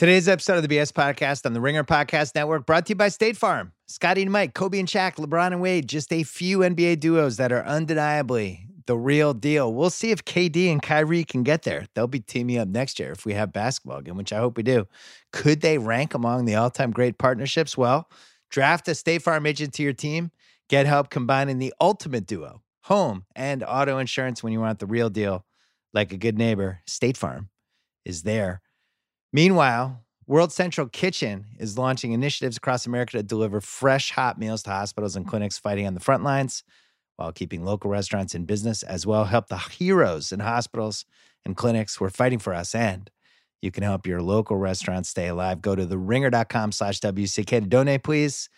Today's episode of the BS Podcast on the Ringer Podcast Network brought to you by State Farm. Scotty and Mike, Kobe and Shaq, LeBron and Wade, just a few NBA duos that are undeniably the real deal. We'll see if KD and Kyrie can get there. They'll be teaming up next year if we have basketball again, which I hope we do. Could they rank among the all time great partnerships? Well, draft a State Farm agent to your team, get help combining the ultimate duo, home and auto insurance when you want the real deal. Like a good neighbor, State Farm is there. Meanwhile, World Central Kitchen is launching initiatives across America to deliver fresh, hot meals to hospitals and clinics fighting on the front lines while keeping local restaurants in business as well. Help the heroes in hospitals and clinics who are fighting for us. And you can help your local restaurant stay alive. Go to theringer.com slash WCK to donate, please.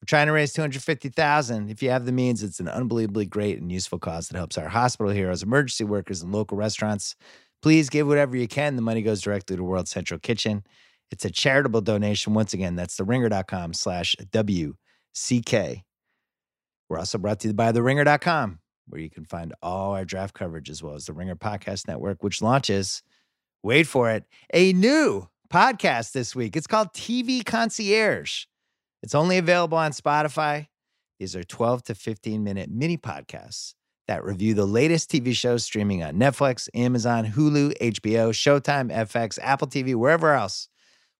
We're trying to raise 250000 If you have the means, it's an unbelievably great and useful cause that helps our hospital heroes, emergency workers, and local restaurants. Please give whatever you can. The money goes directly to World Central Kitchen. It's a charitable donation. Once again, that's theringer.com slash WCK. We're also brought to you by theringer.com, where you can find all our draft coverage as well as the Ringer Podcast Network, which launches, wait for it, a new podcast this week. It's called TV Concierge. It's only available on Spotify. These are 12 to 15 minute mini podcasts that review the latest TV shows streaming on Netflix, Amazon, Hulu, HBO, Showtime, FX, Apple TV, wherever else.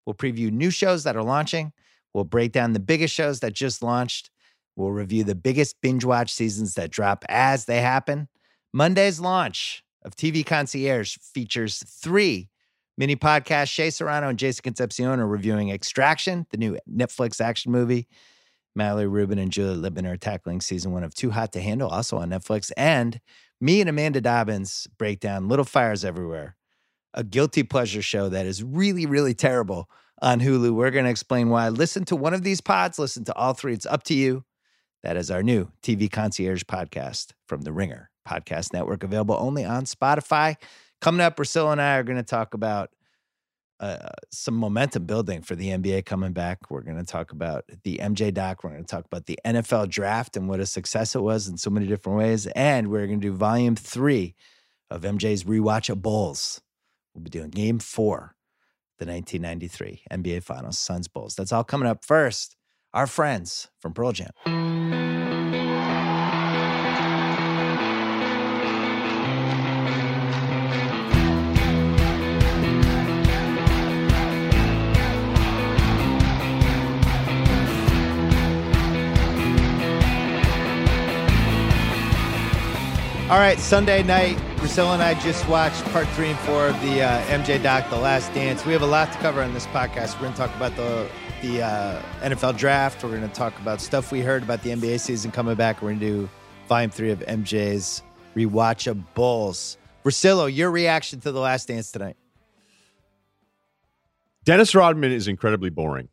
We'll preview new shows that are launching. We'll break down the biggest shows that just launched. We'll review the biggest binge watch seasons that drop as they happen. Monday's launch of TV Concierge features three mini podcasts. Shea Serrano and Jason Concepcion are reviewing Extraction, the new Netflix action movie. Mallory Rubin and Juliet Litman are tackling season one of Too Hot to Handle, also on Netflix. And me and Amanda Dobbins break down Little Fires Everywhere, a guilty pleasure show that is really, really terrible on Hulu. We're going to explain why. Listen to one of these pods, listen to all three. It's up to you. That is our new TV Concierge podcast from the Ringer Podcast Network, available only on Spotify. Coming up, Russillo and I are going to talk about uh, some momentum building for the NBA coming back. We're going to talk about the MJ doc. We're going to talk about the NFL draft and what a success it was in so many different ways. And we're going to do volume three of MJ's Rewatch of Bulls. We'll be doing game four, the 1993 NBA Finals, Suns Bulls. That's all coming up first. Our friends from Pearl Jam. All right, Sunday night, Russillo and I just watched part three and four of the uh, MJ doc, The Last Dance. We have a lot to cover on this podcast. We're going to talk about the the uh, NFL draft. We're going to talk about stuff we heard about the NBA season coming back. We're going to do volume three of MJ's rewatch of Bulls. Russillo, your reaction to The Last Dance tonight? Dennis Rodman is incredibly boring,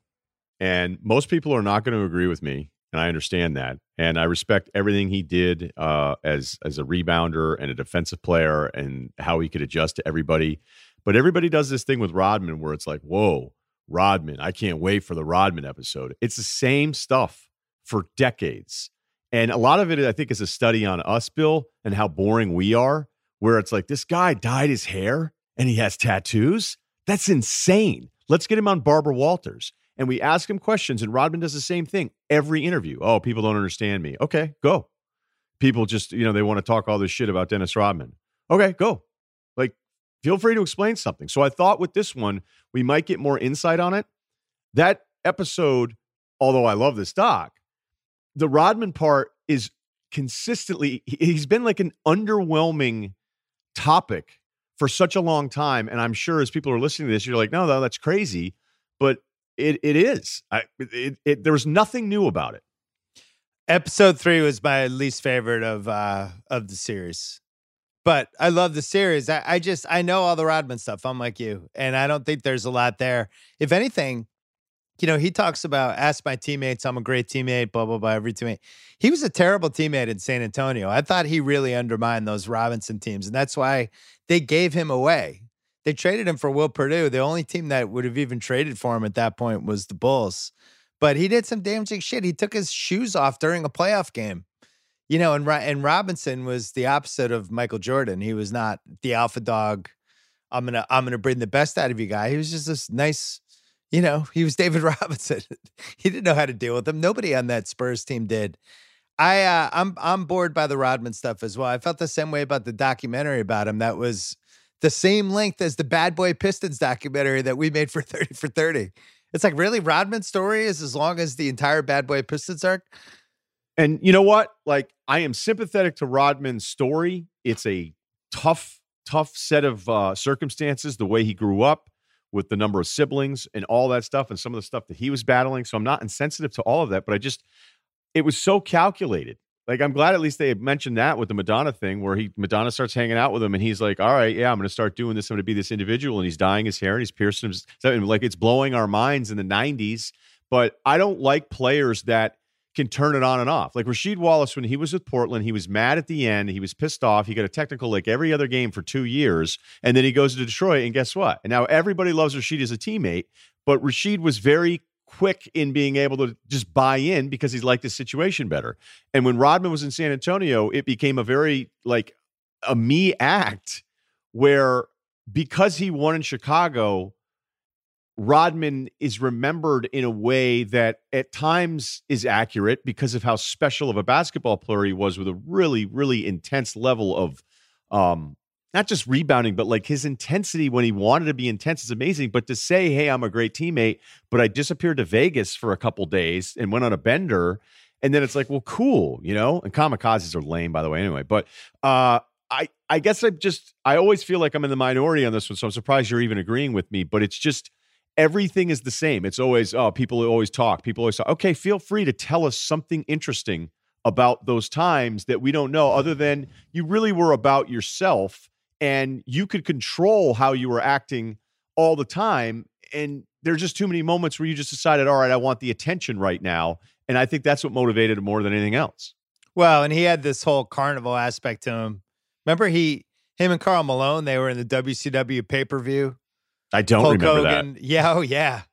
and most people are not going to agree with me and I understand that, and I respect everything he did uh, as as a rebounder and a defensive player, and how he could adjust to everybody. But everybody does this thing with Rodman where it's like, "Whoa, Rodman! I can't wait for the Rodman episode." It's the same stuff for decades, and a lot of it, I think, is a study on us, Bill, and how boring we are. Where it's like, this guy dyed his hair and he has tattoos. That's insane. Let's get him on Barbara Walters and we ask him questions. And Rodman does the same thing every interview. Oh, people don't understand me. Okay, go. People just, you know, they want to talk all this shit about Dennis Rodman. Okay, go. Like, feel free to explain something. So I thought with this one, we might get more insight on it. That episode, although I love this doc, the Rodman part is consistently, he's been like an underwhelming topic for such a long time. And I'm sure as people are listening to this, you're like, no, no, that's crazy. But it it is. I, it, it, there was nothing new about it. Episode three was my least favorite of uh of the series, but I love the series. I, I just I know all the Rodman stuff. I'm like you, and I don't think there's a lot there. If anything, you know, he talks about ask my teammates, I'm a great teammate, blah blah blah. Every teammate, he was a terrible teammate in San Antonio. I thought he really undermined those Robinson teams, and that's why they gave him away. They traded him for Will Perdue. The only team that would have even traded for him at that point was the Bulls. But he did some damaging shit. He took his shoes off during a playoff game. You know, and and Robinson was the opposite of Michael Jordan. He was not the alpha dog. I'm gonna I'm gonna bring the best out of you guy. He was just this nice, You know, he was David Robinson. he didn't know how to deal with them. Nobody on that Spurs team did. I uh, I'm I'm bored by the Rodman stuff as well. I felt the same way about the documentary about him. That was the same length as the Bad Boy Pistons documentary that we made for 30 for 30. It's like really Rodman's story is as long as the entire Bad Boy Pistons arc. And you know what? Like I am sympathetic to Rodman's story. It's a tough, tough set of uh, circumstances. The way he grew up with the number of siblings and all that stuff, and some of the stuff that he was battling. So I'm not insensitive to all of that, but I just it was so calculated. Like I'm glad at least they mentioned that with the Madonna thing, where he Madonna starts hanging out with him, and he's like, "All right, yeah, I'm going to start doing this. I'm going to be this individual." And he's dyeing his hair and he's piercing his like it's blowing our minds in the '90s. But I don't like players that can turn it on and off. Like Rasheed Wallace, when he was with Portland, he was mad at the end. He was pissed off. He got a technical like every other game for two years. And then he goes to Detroit, and guess what? And now everybody loves Rasheed as a teammate, but Rasheed was very quick in being able to just buy in because he's liked his situation better. And when Rodman was in San Antonio, it became a very like a me act where because he won in Chicago, Rodman is remembered in a way that at times is accurate because of how special of a basketball player he was with a really, really intense level of um, not just rebounding, but like his intensity when he wanted to be intense is amazing. But to say, hey, I'm a great teammate, but I disappeared to Vegas for a couple days and went on a bender. And then it's like, well, cool, you know? And kamikazes are lame, by the way, anyway. But uh I I guess I just I always feel like I'm in the minority on this one. So I'm surprised you're even agreeing with me. But it's just everything is the same. It's always, oh, people always talk. People always talk. Okay, feel free to tell us something interesting about those times that we don't know, other than you really were about yourself and you could control how you were acting all the time. And there's just too many moments where you just decided, all right, I want the attention right now. And I think that's what motivated him more than anything else. Well, and he had this whole carnival aspect to him. Remember, he, him and Karl Malone, they were in the WCW pay per view. I don't Hulk remember Hogan. that. Yeah, oh yeah,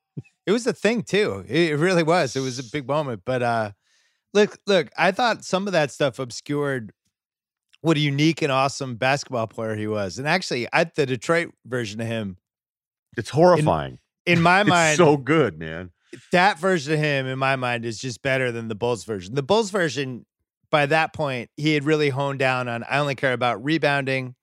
it was a thing too. It really was. It was a big moment. But uh, look, look, I thought some of that stuff obscured what a unique and awesome basketball player he was. And actually, I the Detroit version of him. It's horrifying. In, in my mind, so good, man. That version of him, in my mind, is just better than the Bulls version. The Bulls version, by that point, he had really honed down on. I only care about rebounding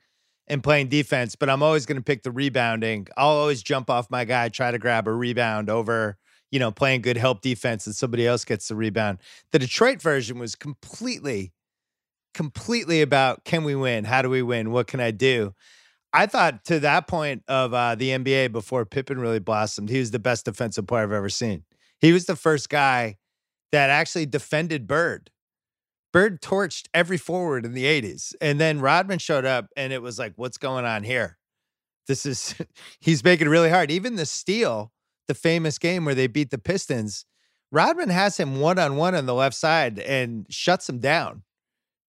and playing defense, but I'm always going to pick the rebounding. I'll always jump off my guy, try to grab a rebound over, you know, playing good help defense and somebody else gets the rebound. The Detroit version was completely completely about can we win? How do we win? What can I do? I thought to that point of uh, the NBA before Pippen really blossomed, he was the best defensive player I've ever seen. He was the first guy that actually defended Bird. Bird torched every forward in the 80s. And then Rodman showed up and it was like, what's going on here? This is, he's making it really hard. Even the steal, the famous game where they beat the Pistons, Rodman has him one on one on the left side and shuts him down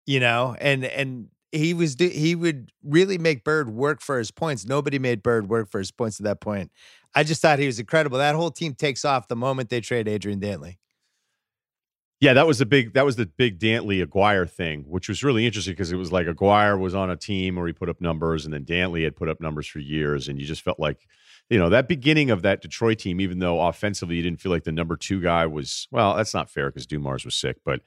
you know, and and he was he would really make Bird work for his points. Nobody made Bird work for his points at that point. I just thought he was incredible. That whole team takes off the moment they trade Adrian Dantley. Yeah, that was the big that was the big Dantley Aguirre thing, which was really interesting because it was like Aguirre was on a team where he put up numbers, and then Dantley had put up numbers for years, and you just felt like, you know, that beginning of that Detroit team, even though offensively you didn't feel like the number two guy was well, that's not fair because Dumars was sick, but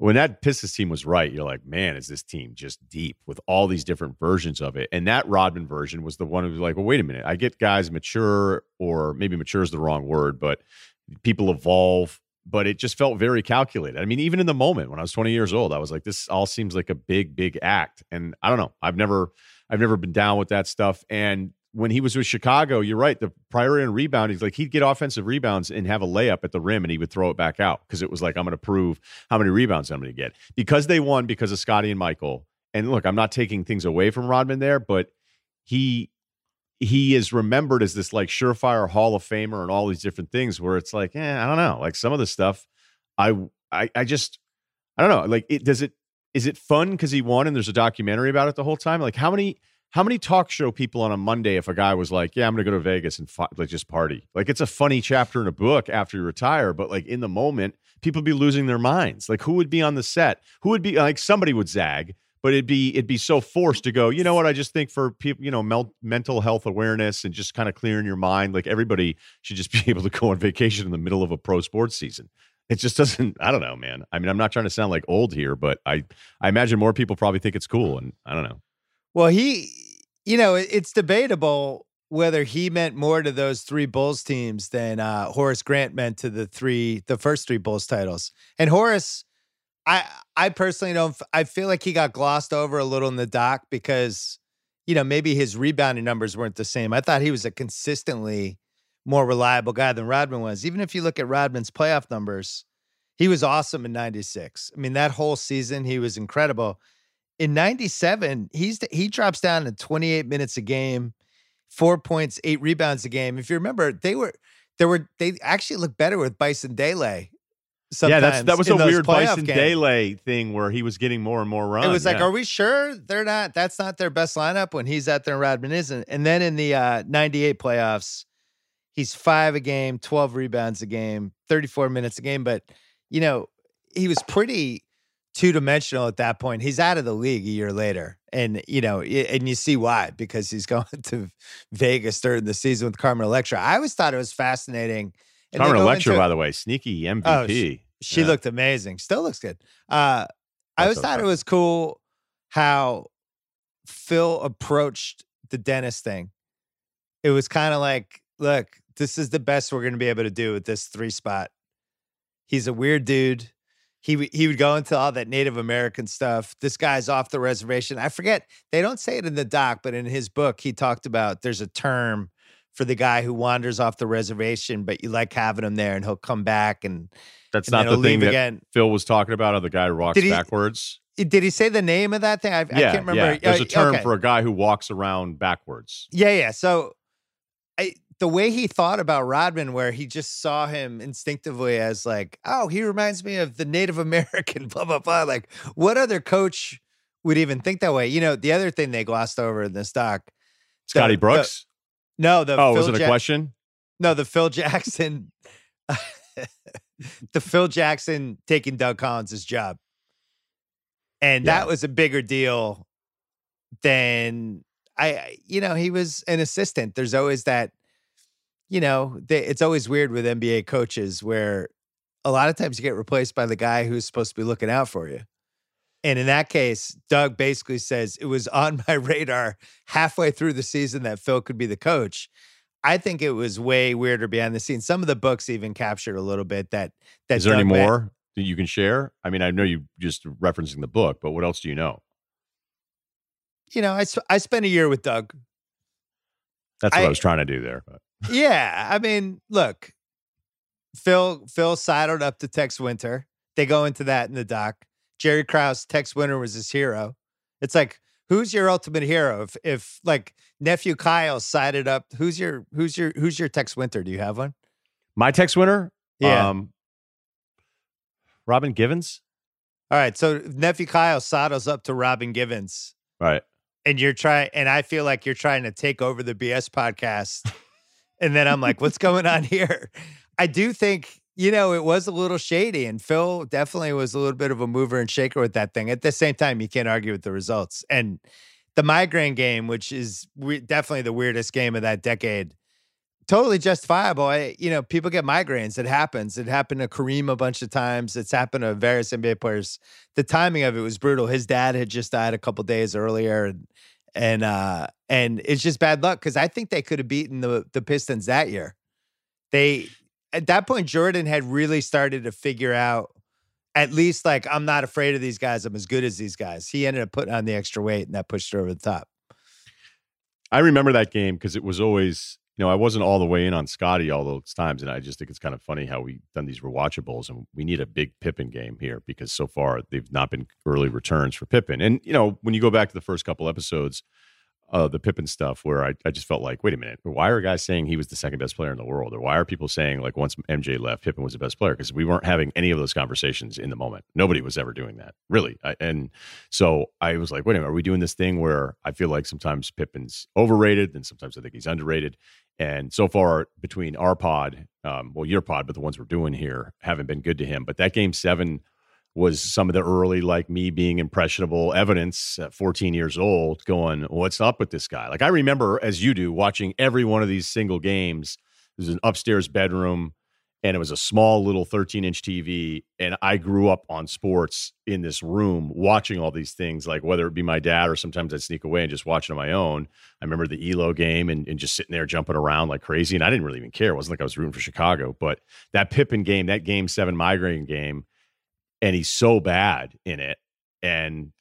when that Pistons team was right, you're like, man, is this team just deep with all these different versions of it? And that Rodman version was the one who was like, well, wait a minute. I get guys mature, or maybe mature is the wrong word, but people evolve. But it just felt very calculated. I mean, even in the moment when I was 20 years old, I was like, this all seems like a big, big act. And I don't know. I've never, I've never been down with that stuff. And when he was with Chicago, you're right. The priority on rebound, he's like he'd get offensive rebounds and have a layup at the rim, and he would throw it back out because it was like I'm going to prove how many rebounds I'm going to get because they won because of Scottie and Michael. And look, I'm not taking things away from Rodman there, but he he is remembered as this like surefire Hall of Famer and all these different things. Where it's like, eh, I don't know, like some of the stuff, I I, I just I don't know. Like, it does it is it fun because he won and there's a documentary about it the whole time? Like, how many how many talk show people on a Monday if a guy was like, "Yeah, I'm going to go to Vegas and fi- like just party"? Like it's a funny chapter in a book after you retire, but like in the moment, people be losing their minds. Like who would be on the set? Who would be like somebody would zag, but it'd be it'd be so forced to go. You know what? I just think for people, you know, mel- mental health awareness and just kind of clearing your mind. Like everybody should just be able to go on vacation in the middle of a pro sports season. It just doesn't. I don't know, man. I mean, I'm not trying to sound like old here, but I I imagine more people probably think it's cool, and I don't know. Well, he, you know, it's debatable whether he meant more to those three Bulls teams than uh, Horace Grant meant to the three, the first three Bulls titles. And Horace, I, I personally don't. I feel like he got glossed over a little in the doc because, you know, maybe his rebounding numbers weren't the same. I thought he was a consistently more reliable guy than Rodman was. Even if you look at Rodman's playoff numbers, he was awesome in 96. I mean, that whole season, he was incredible. In 97, he's he drops down to 28 minutes a game, four points, eight rebounds a game. If you remember, they were there were they actually looked better with Bison Dele. Yeah, that's that was a weird Bison Dele thing where he was getting more and more runs. It was like, yeah. are we sure they're not? That's not their best lineup when he's out there and Rodman isn't. And then in the uh, 98 playoffs, he's five a game, 12 rebounds a game, 34 minutes a game. But you know, he was pretty two dimensional at that point. He's out of the league a year later. And, you know, and you see why, because he's going to Vegas during the season with Carmen Electra. I always thought it was fascinating. And Carmen Electra, into, by the way, sneaky MVP. Oh, she, she yeah. looked amazing. Still looks good. Uh, I always thought it was cool how Phil approached the Dennis thing. It was kind of like, look, this is the best we're going to be able to do with this three spot He's a weird dude. He he would go into all that Native American stuff. This guy's off the reservation. I forget they don't say it in the doc, but in his book he talked about there's a term for the guy who wanders off the reservation, but you like having him there, and he'll come back and that's and not the thing that again. Phil was talking about. Of the guy who walks did he, backwards. Did he say the name of that thing? I, yeah, I can't remember. Yeah. There's a term okay. for a guy who walks around backwards. Yeah, yeah. So I, the way he thought about Rodman, where he just saw him instinctively as like, oh, he reminds me of the Native American, blah, blah, blah. Like, what other coach would even think that way? You know, the other thing they glossed over in this doc Scotty Brooks? The, no, the Oh, Phil was it a ja- question? No, the Phil Jackson, the Phil Jackson taking Doug Collins' job. And yeah. that was a bigger deal than I, you know, he was an assistant. There's always that you know, they, it's always weird with NBA coaches where a lot of times you get replaced by the guy who's supposed to be looking out for you. And in that case, Doug basically says it was on my radar halfway through the season that Phil could be the coach. I think it was way weirder behind the scenes. Some of the books even captured a little bit that that. Is there Doug any more that you can share? I mean, I know you just referencing the book, but what else do you know? You know, I I spent a year with Doug. That's what I, I was trying to do there. But yeah, I mean, look, Phil Phil sidled up to Tex Winter. They go into that in the doc. Jerry Krause, Tex Winter was his hero. It's like, who's your ultimate hero? If if like nephew Kyle sided up, who's your who's your who's your Tex Winter? Do you have one? My Tex Winter? Yeah. Um, Robin Givens. All right. So nephew Kyle saddles up to Robin Givens. Right. And you're trying and I feel like you're trying to take over the BS podcast. And then I'm like, what's going on here? I do think, you know, it was a little shady, and Phil definitely was a little bit of a mover and shaker with that thing. At the same time, you can't argue with the results. And the migraine game, which is we- definitely the weirdest game of that decade, totally justifiable. I, you know, people get migraines. It happens. It happened to Kareem a bunch of times. It's happened to various NBA players. The timing of it was brutal. His dad had just died a couple days earlier, and and uh and it's just bad luck because I think they could have beaten the the Pistons that year. They at that point Jordan had really started to figure out at least like I'm not afraid of these guys. I'm as good as these guys. He ended up putting on the extra weight and that pushed her over the top. I remember that game because it was always know, I wasn't all the way in on Scotty all those times, and I just think it's kind of funny how we've done these rewatchables, and we need a big Pippen game here because so far they've not been early returns for Pippen. And you know, when you go back to the first couple episodes, uh, the Pippen stuff where I, I just felt like, wait a minute, why are guys saying he was the second best player in the world? Or why are people saying like once MJ left, Pippen was the best player? Because we weren't having any of those conversations in the moment. Nobody was ever doing that, really. I, and so I was like, wait a minute, are we doing this thing where I feel like sometimes Pippen's overrated and sometimes I think he's underrated? And so far between our pod, um, well, your pod, but the ones we're doing here haven't been good to him. But that game seven was some of the early like me being impressionable evidence at 14 years old going what's up with this guy? Like i remember as you do watching every one of these single games. There's an upstairs bedroom and it was a small little 13 inch tv and i grew up on sports in this room watching all these things like whether it be my dad or sometimes i'd sneak away and just watch it on my own. I remember the elo game and, and just sitting there jumping around like crazy and i didn't really even care. It wasn't like i was rooting for chicago but that pippen game that game seven migraine game and he's so bad in it. And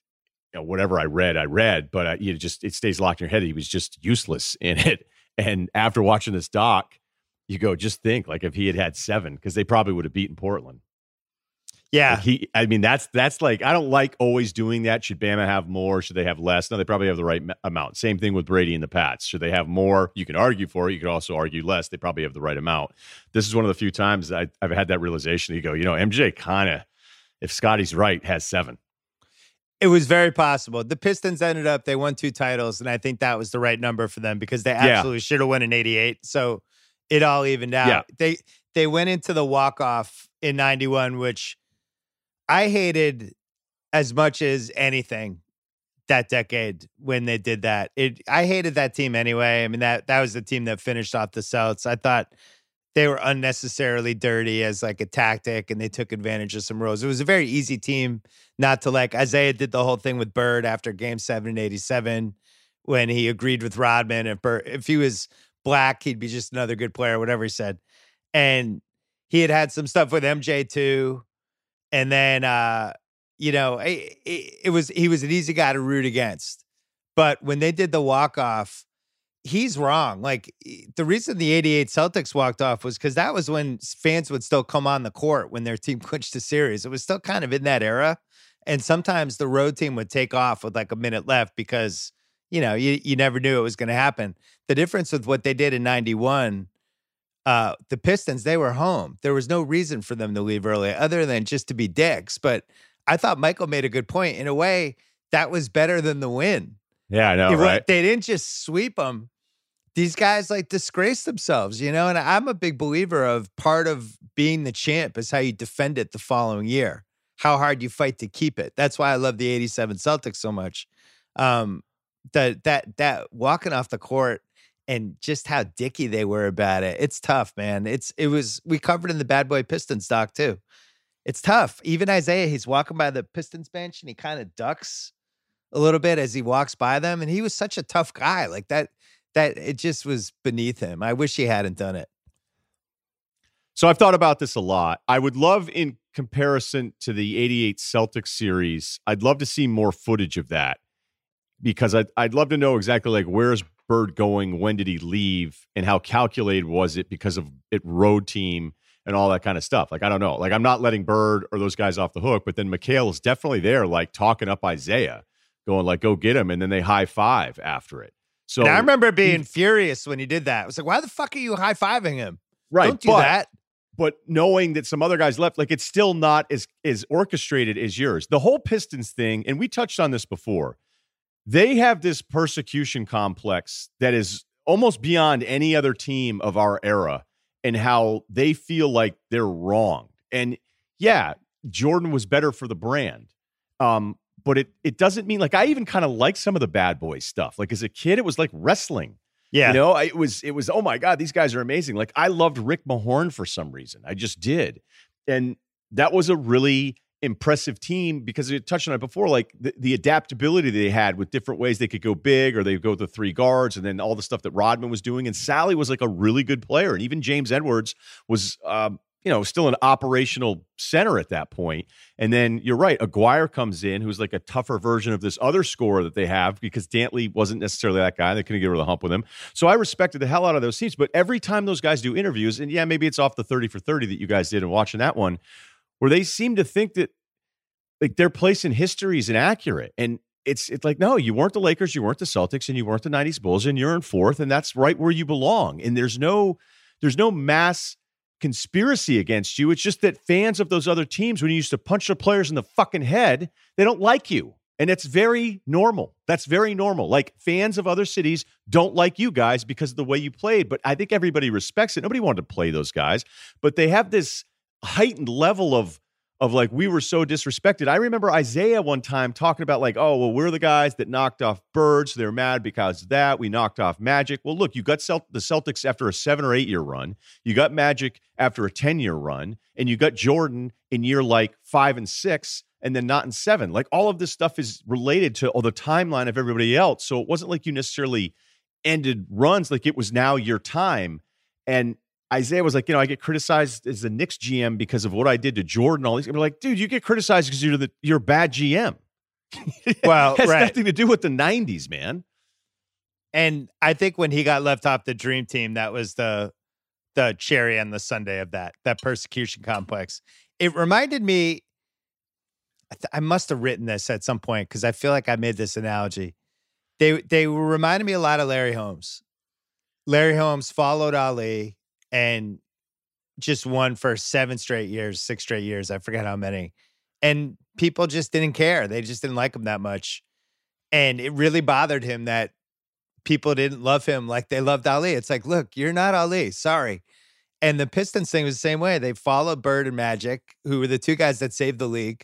you know, whatever I read, I read, but uh, you just it stays locked in your head. He was just useless in it. And after watching this doc, you go, just think like if he had had seven, because they probably would have beaten Portland. Yeah, like he. I mean, that's that's like I don't like always doing that. Should Bama have more? Should they have less? No, they probably have the right amount. Same thing with Brady and the Pats. Should they have more? You can argue for it. You could also argue less. They probably have the right amount. This is one of the few times I, have had that realization. You go, you know, MJ kind of if Scotty's right, has seven. It was very possible. The Pistons ended up, they won two titles, and I think that was the right number for them because they absolutely yeah. should have won in 88. So it all evened out. Yeah. They they went into the walk-off in 91, which I hated as much as anything that decade when they did that. It I hated that team anyway. I mean that that was the team that finished off the Celts. I thought they were unnecessarily dirty as like a tactic and they took advantage of some rules. It was a very easy team not to like. Isiah did the whole thing with Bird after game seven in 87 when he agreed with Rodman. If, Bird, if he was black, he'd be just another good player, whatever he said. And he had had some stuff with MJ too. And then, uh, you know, it, it, it was, he was an easy guy to root against. But when they did the walk off, he's wrong. Like the reason the 88 Celtics walked off was because that was when fans would still come on the court when their team clinched a series. It was still kind of in that era. And sometimes the road team would take off with like a minute left because, you know, you, you never knew it was going to happen. The difference with what they did in 91, uh, the Pistons, they were home. There was no reason for them to leave early other than just to be dicks. But I thought Michael made a good point. In a way, that was better than the win yeah, I know, right? They didn't just sweep them. These guys like disgrace themselves, you know. And I'm a big believer of part of being the champ is how you defend it the following year, how hard you fight to keep it. That's why I love the '87 Celtics so much. Um, that that that walking off the court and just how dicky they were about it. It's tough, man. It's it was we covered in the Bad Boy Pistons doc too. It's tough. Even Isiah, he's walking by the Pistons bench and he kind of ducks a little bit as he walks by them. And he was such a tough guy. Like that, that it just was beneath him. I wish he hadn't done it. So I've thought about this a lot. I would love, in comparison to the 88 Celtics series, I'd love to see more footage of that because I'd, I'd love to know exactly like where's Bird going? When did he leave? And how calculated was it because of it road team and all that kind of stuff? Like, I don't know. Like, I'm not letting Bird or those guys off the hook, but then McHale is definitely there, like talking up Isiah, going like, "Go get him," and then they high five after it. So and I remember being he, furious when he did that. I was like, "Why the fuck are you high fiving him? Right? Don't do but, that." But knowing that some other guys left, like it's still not as as orchestrated as yours. The whole Pistons thing, and we touched on this before. They have this persecution complex that is almost beyond any other team of our era, and how they feel like they're wrong. And yeah, Jordan was better for the brand. Um, but it it doesn't mean like I even kind of like some of the bad boy stuff. Like as a kid, it was like wrestling. Yeah, you know, I, it was it was oh my god, these guys are amazing. Like I loved Rick Mahorn for some reason. I just did, and that was a really impressive team because we touched on it before, like the, the adaptability they had with different ways they could go big or they go the three guards, and then all the stuff that Rodman was doing. And Salley was like a really good player, and even James Edwards was um, you know, still an operational center at that point. And then you're right, Aguirre comes in, who's like a tougher version of this other scorer that they have because Dantley wasn't necessarily that guy. They couldn't get over the hump with him. So I respected the hell out of those teams. But every time those guys do interviews, and yeah, maybe it's off the 30 for 30 that you guys did and watching that one, where they seem to think that like their place in history is inaccurate. And it's it's like, no, you weren't the Lakers, you weren't the Celtics, and you weren't the 90s Bulls, and you're in fourth, and that's right where you belong. And there's no there's no mass conspiracy against you. It's just that fans of those other teams, when you used to punch the players in the fucking head, they don't like you. And it's very normal. That's very normal. Like fans of other cities don't like you guys because of the way you played. But I think everybody respects it. Nobody wanted to play those guys, but they have this heightened level of of like we were so disrespected. I remember Isiah one time talking about like, oh well, we're the guys that knocked off Birds. They're mad because of that. We knocked off Magic. Well, look, you got Celt- the Celtics after a seven or eight year run. You got Magic after a ten year run, and you got Jordan in year like five and six. And then not in seven. Like all of this stuff is related to all the timeline of everybody else. So it wasn't like you necessarily ended runs. Like it was now your time. And Isiah was like, you know, I get criticized as the Knicks GM because of what I did to Jordan. All these, I'm like, dude, you get criticized because you're the you're a bad GM. Well, has right. nothing to do with the '90s, man. And I think when he got left off the dream team, that was the the cherry on the sundae of that that persecution complex. It reminded me. I, th- I must have written this at some point because I feel like I made this analogy. They they reminded me a lot of Larry Holmes. Larry Holmes followed Ali and just won for seven straight years, six straight years. I forget how many. And people just didn't care. They just didn't like him that much. And it really bothered him that people didn't love him like they loved Ali. It's like, look, you're not Ali. Sorry. And the Pistons thing was the same way. They followed Bird and Magic, who were the two guys that saved the league.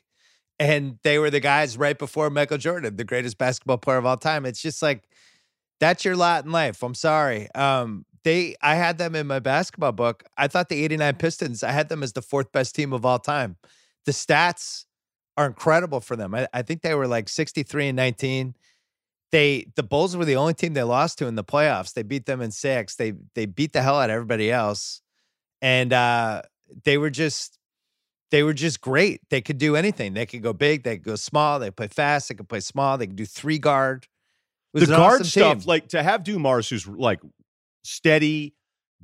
And they were the guys right before Michael Jordan, the greatest basketball player of all time. It's just like, that's your lot in life. I'm sorry. Um, they I had them in my basketball book. I thought the 89 Pistons, I had them as the fourth best team of all time. The stats are incredible for them. I, I think they were like 63 and 19. They the Bulls were the only team they lost to in the playoffs. They beat them in six. They they beat the hell out of everybody else. And uh they were just they were just great. They could do anything. They could go big, they could go small, they could play fast, they could play small, they could do three guard. The guard awesome stuff, team. like to have Dumars, who's like steady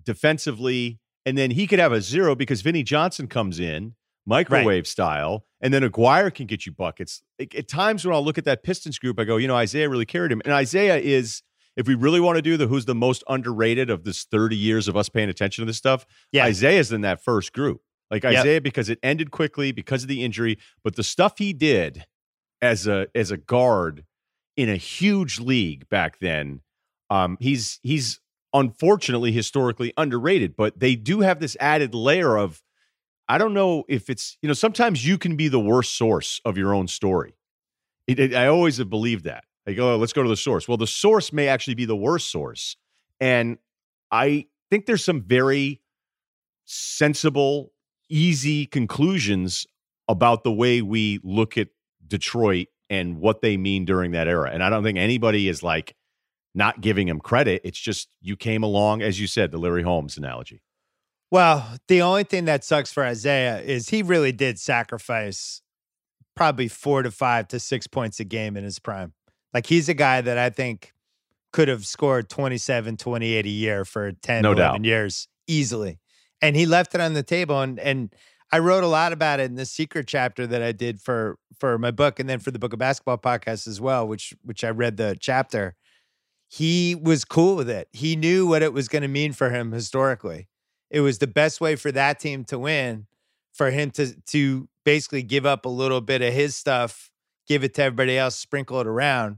defensively, and then he could have a zero because Vinny Johnson comes in microwave style, and then Aguirre can get you buckets. At, times when I'll look at that Pistons group, I go, you know, Isiah really carried him, and Isiah is. If we really want to do the who's the most underrated of this 30 years of us paying attention to this stuff, Yeah. Isiah's in that first group. Like Yep. Isiah, because it ended quickly because of the injury, but the stuff he did as a as a guard in a huge league back then, um, he's he's unfortunately historically underrated. But they do have this added layer of I don't know if it's you know sometimes you can be the worst source of your own story. It, it- I always have believed that. Like, oh, let's go to the source. Well, the source may actually be the worst source, and I think there's some very sensible, easy conclusions about the way we look at Detroit and what they mean during that era. And I don't think anybody is like not giving him credit. It's just you came along, as you said, the Larry Holmes analogy. Well, the only thing that sucks for Isiah is he really did sacrifice probably four to five to six points a game in his prime. Like he's a guy that I think could have scored 27, 28 a year for 10, No 11 doubt. years easily. And he left it on the table. And and I wrote a lot about it in the secret chapter that I did for for my book and then for the book of basketball podcast as well, which which I read the chapter. He was cool with it. He knew what it was going to mean for him historically. It was the best way for that team to win for him to to basically give up a little bit of his stuff give it to everybody else sprinkle it around.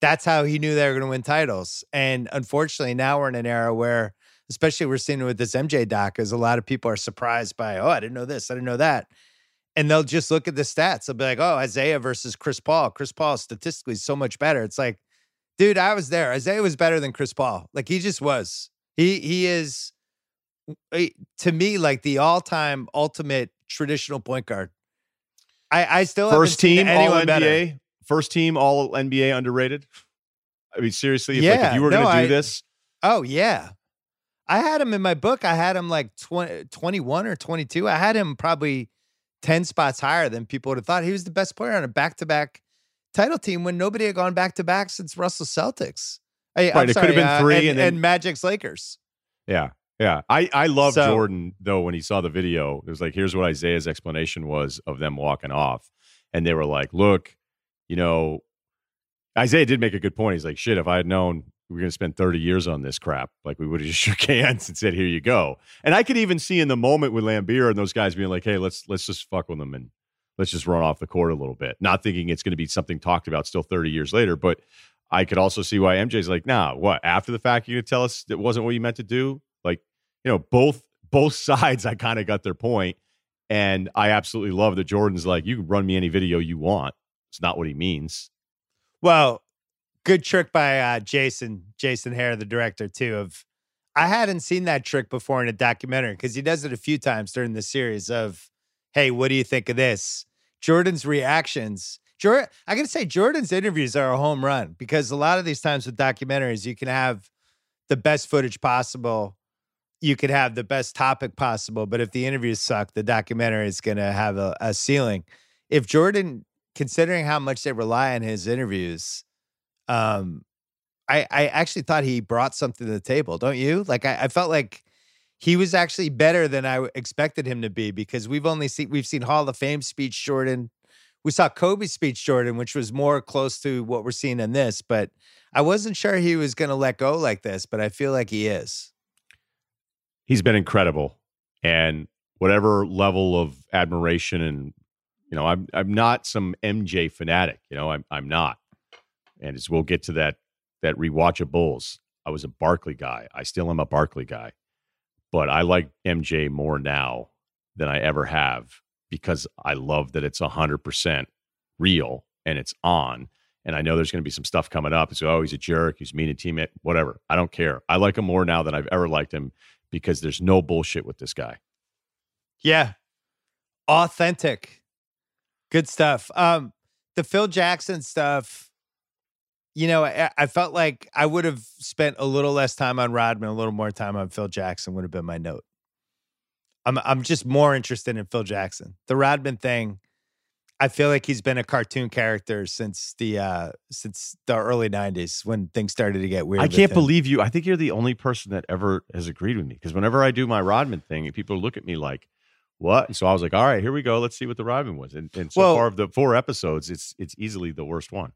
That's how he knew they were going to win titles. And unfortunately now we're in an era where especially we're seeing it with this mj doc is a lot of people are surprised by oh i didn't know this i didn't know that. And they'll just look at the stats. They'll be like oh isiah versus chris paul. Chris paul statistically is so much better. It's like dude i was there isiah was better than chris paul like he just was he he is eh, to me like the all-time ultimate traditional point guard. I I still First team All anyone better. NBA. First team All NBA underrated. I mean, seriously, if, like, if you were no, going to do I- this, Oh yeah, I had him in my book. I had him like 20, 21 or twenty two. I had him probably ten spots higher than people would have thought. He was the best player on a back to back title team when nobody had gone back to back since Russell Celtics. I, I'm Right, it could have sorry, been uh, three and, and then- and Magic's Lakers. Yeah. Yeah. I, I love So- Jordan though when he saw the video. It was like, here's what Isiah's explanation was of them walking off. And they were like, look, you know, Isiah did make a good point. He's like, shit, if I had known we are going to spend 30 years on this crap, like we would have just shook hands and said, here you go. And I could even see in the moment with Laimbeer and those guys being like, hey, let's let's just fuck with them and let's just run off the court a little bit. Not thinking it's going to be something talked about still 30 years later. But I could also see why MJ's like, nah, what? After the fact, you gonna tell us it wasn't what you meant to do? Like, you know, both both sides, I kind of got their point. And I absolutely love that Jordan's like, you can run me any video you want. It's not what he means. Well, good trick by uh, Jason, Jason Hehir, the director, too. Of I hadn't seen that trick before in a documentary because he does it a few times during the series of, hey, what do you think of this? Jordan's reactions. Jordan, I gotta say, Jordan's interviews are a home run because a lot of these times with documentaries, you can have the best footage possible. You could have the best topic possible, but if the interviews suck, the documentary is gonna have a, a ceiling. If Jordan, considering how much they rely on his interviews, um, I, I actually thought he brought something to the table, don't you? Like I, I felt like he was actually better than I expected him to be because we've only seen we've seen Hall of Fame speech Jordan. We saw Kobe's speech Jordan, which was more close to what we're seeing in this, but I wasn't sure he was going to let go like this, but I feel like he is. He's been incredible. And whatever level of admiration and you know, I'm I'm not some MJ fanatic, you know, I'm I'm not. And as we'll get to that that rewatch of Bulls, I was a Barkley guy. I still am a Barkley guy. But I like MJ more now than I ever have because I love that it's 100% real and it's on. And I know there's going to be some stuff coming up. It's, oh, he's a jerk. He's mean to teammate, whatever. I don't care. I like him more now than I've ever liked him because there's no bullshit with this guy. Yeah. Authentic. Good stuff. Um, the Phil Jackson stuff, you know, I, I, felt like I would have spent a little less time on Rodman, a little more time on Phil Jackson would have been my note. I'm I'm just more interested in Phil Jackson. The Rodman thing, I feel like he's been a cartoon character since the uh since the early 90s when things started to get weird. I can't believe you. I think you're the only person that ever has agreed with me because whenever I do my Rodman thing, people look at me like, what? And so I was like, all right, here we go. Let's see what the Rodman was. And, and so well, far of the four episodes, it's it's easily the worst one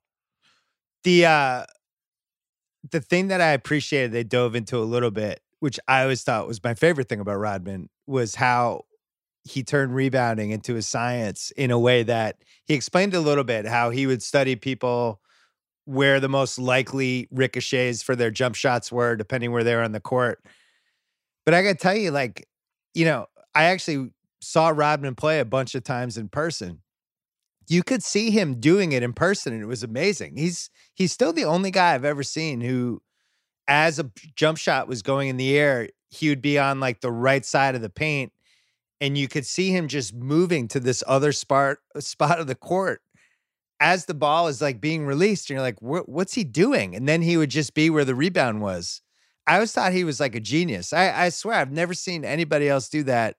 the uh the thing that I appreciated they dove into a little bit, which I always thought was my favorite thing about Rodman, was how he turned rebounding into a science in a way that he explained a little bit how he would study people where the most likely ricochets for their jump shots were, depending where they were on the court. But I gotta tell you, like, you know, I actually saw Rodman play a bunch of times in person you could see him doing it in person and it was amazing. He's he's still the only guy I've ever seen who as a jump shot was going in the air, he would be on like the right side of the paint and you could see him just moving to this other spot uh, spot of the court as the ball is like being released and you're like what's he doing? And then he would just be where the rebound was. I always thought he was like a genius. I, I swear i've never seen anybody else do that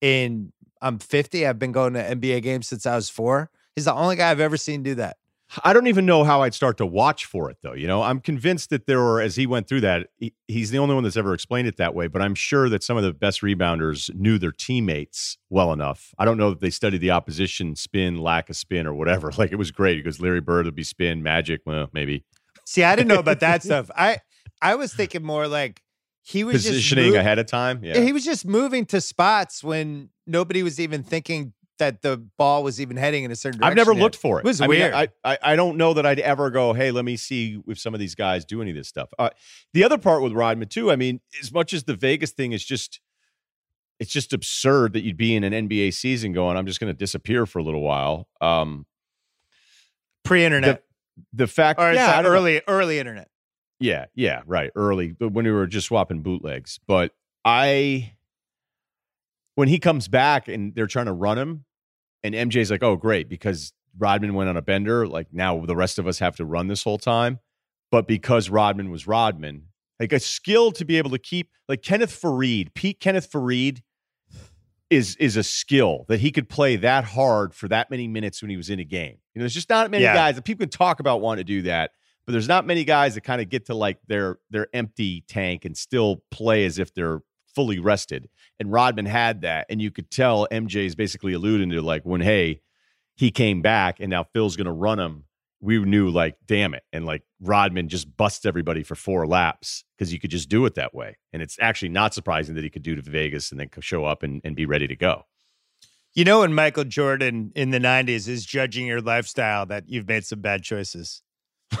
in i'm 50 i've been going to nba games since i was four He's the only guy I've ever seen do that. I don't even know how I'd start to watch for it, though. You know, I'm convinced that there were, as he went through that, he, he's the only one that's ever explained it that way. But I'm sure that some of the best rebounders knew their teammates well enough. I don't know that they studied the opposition spin, lack of spin, or whatever. Like it was great because Larry Bird would be spin, Magic, well, maybe. See, I didn't know about that stuff. I I was thinking more like he was just positioning ahead of time. Yeah, he was just moving to spots when nobody was even thinking that the ball was even heading in a certain direction. I've never looked for it. It was I weird. Mean, I, I, I don't know that I'd ever go, hey, let me see if some of these guys do any of this stuff. Uh, the other part with Rodman too, I mean, as much as the Vegas thing is just it's just absurd that you'd be in an NBA season going, I'm just going to disappear for a little while. Um, Pre-internet, the, the fact, or yeah, early, know. early internet. Yeah, yeah, right, early, but when we were just swapping bootlegs. But I, when he comes back and they're trying to run him, and MJ's like, oh, great, because Rodman went on a bender. Like now the rest of us have to run this whole time. But because Rodman was Rodman, like a skill to be able to keep, like Kenneth Faried, Pete Kenneth Faried is is a skill that he could play that hard for that many minutes when he was in a game. You know, there's just not many yeah. guys that people can talk about wanting to do that, but there's not many guys that kind of get to like their their empty tank and still play as if they're fully rested. And Rodman had that. And you could tell MJ is basically alluding to like when, hey, he came back and now Phil's going to run him. We knew like, damn it. And like Rodman just busts everybody for four laps because you could just do it that way. And it's actually not surprising that he could do to Vegas and then show up and, and be ready to go. You know, when Michael Jordan in the 90s is judging your lifestyle, that you've made some bad choices.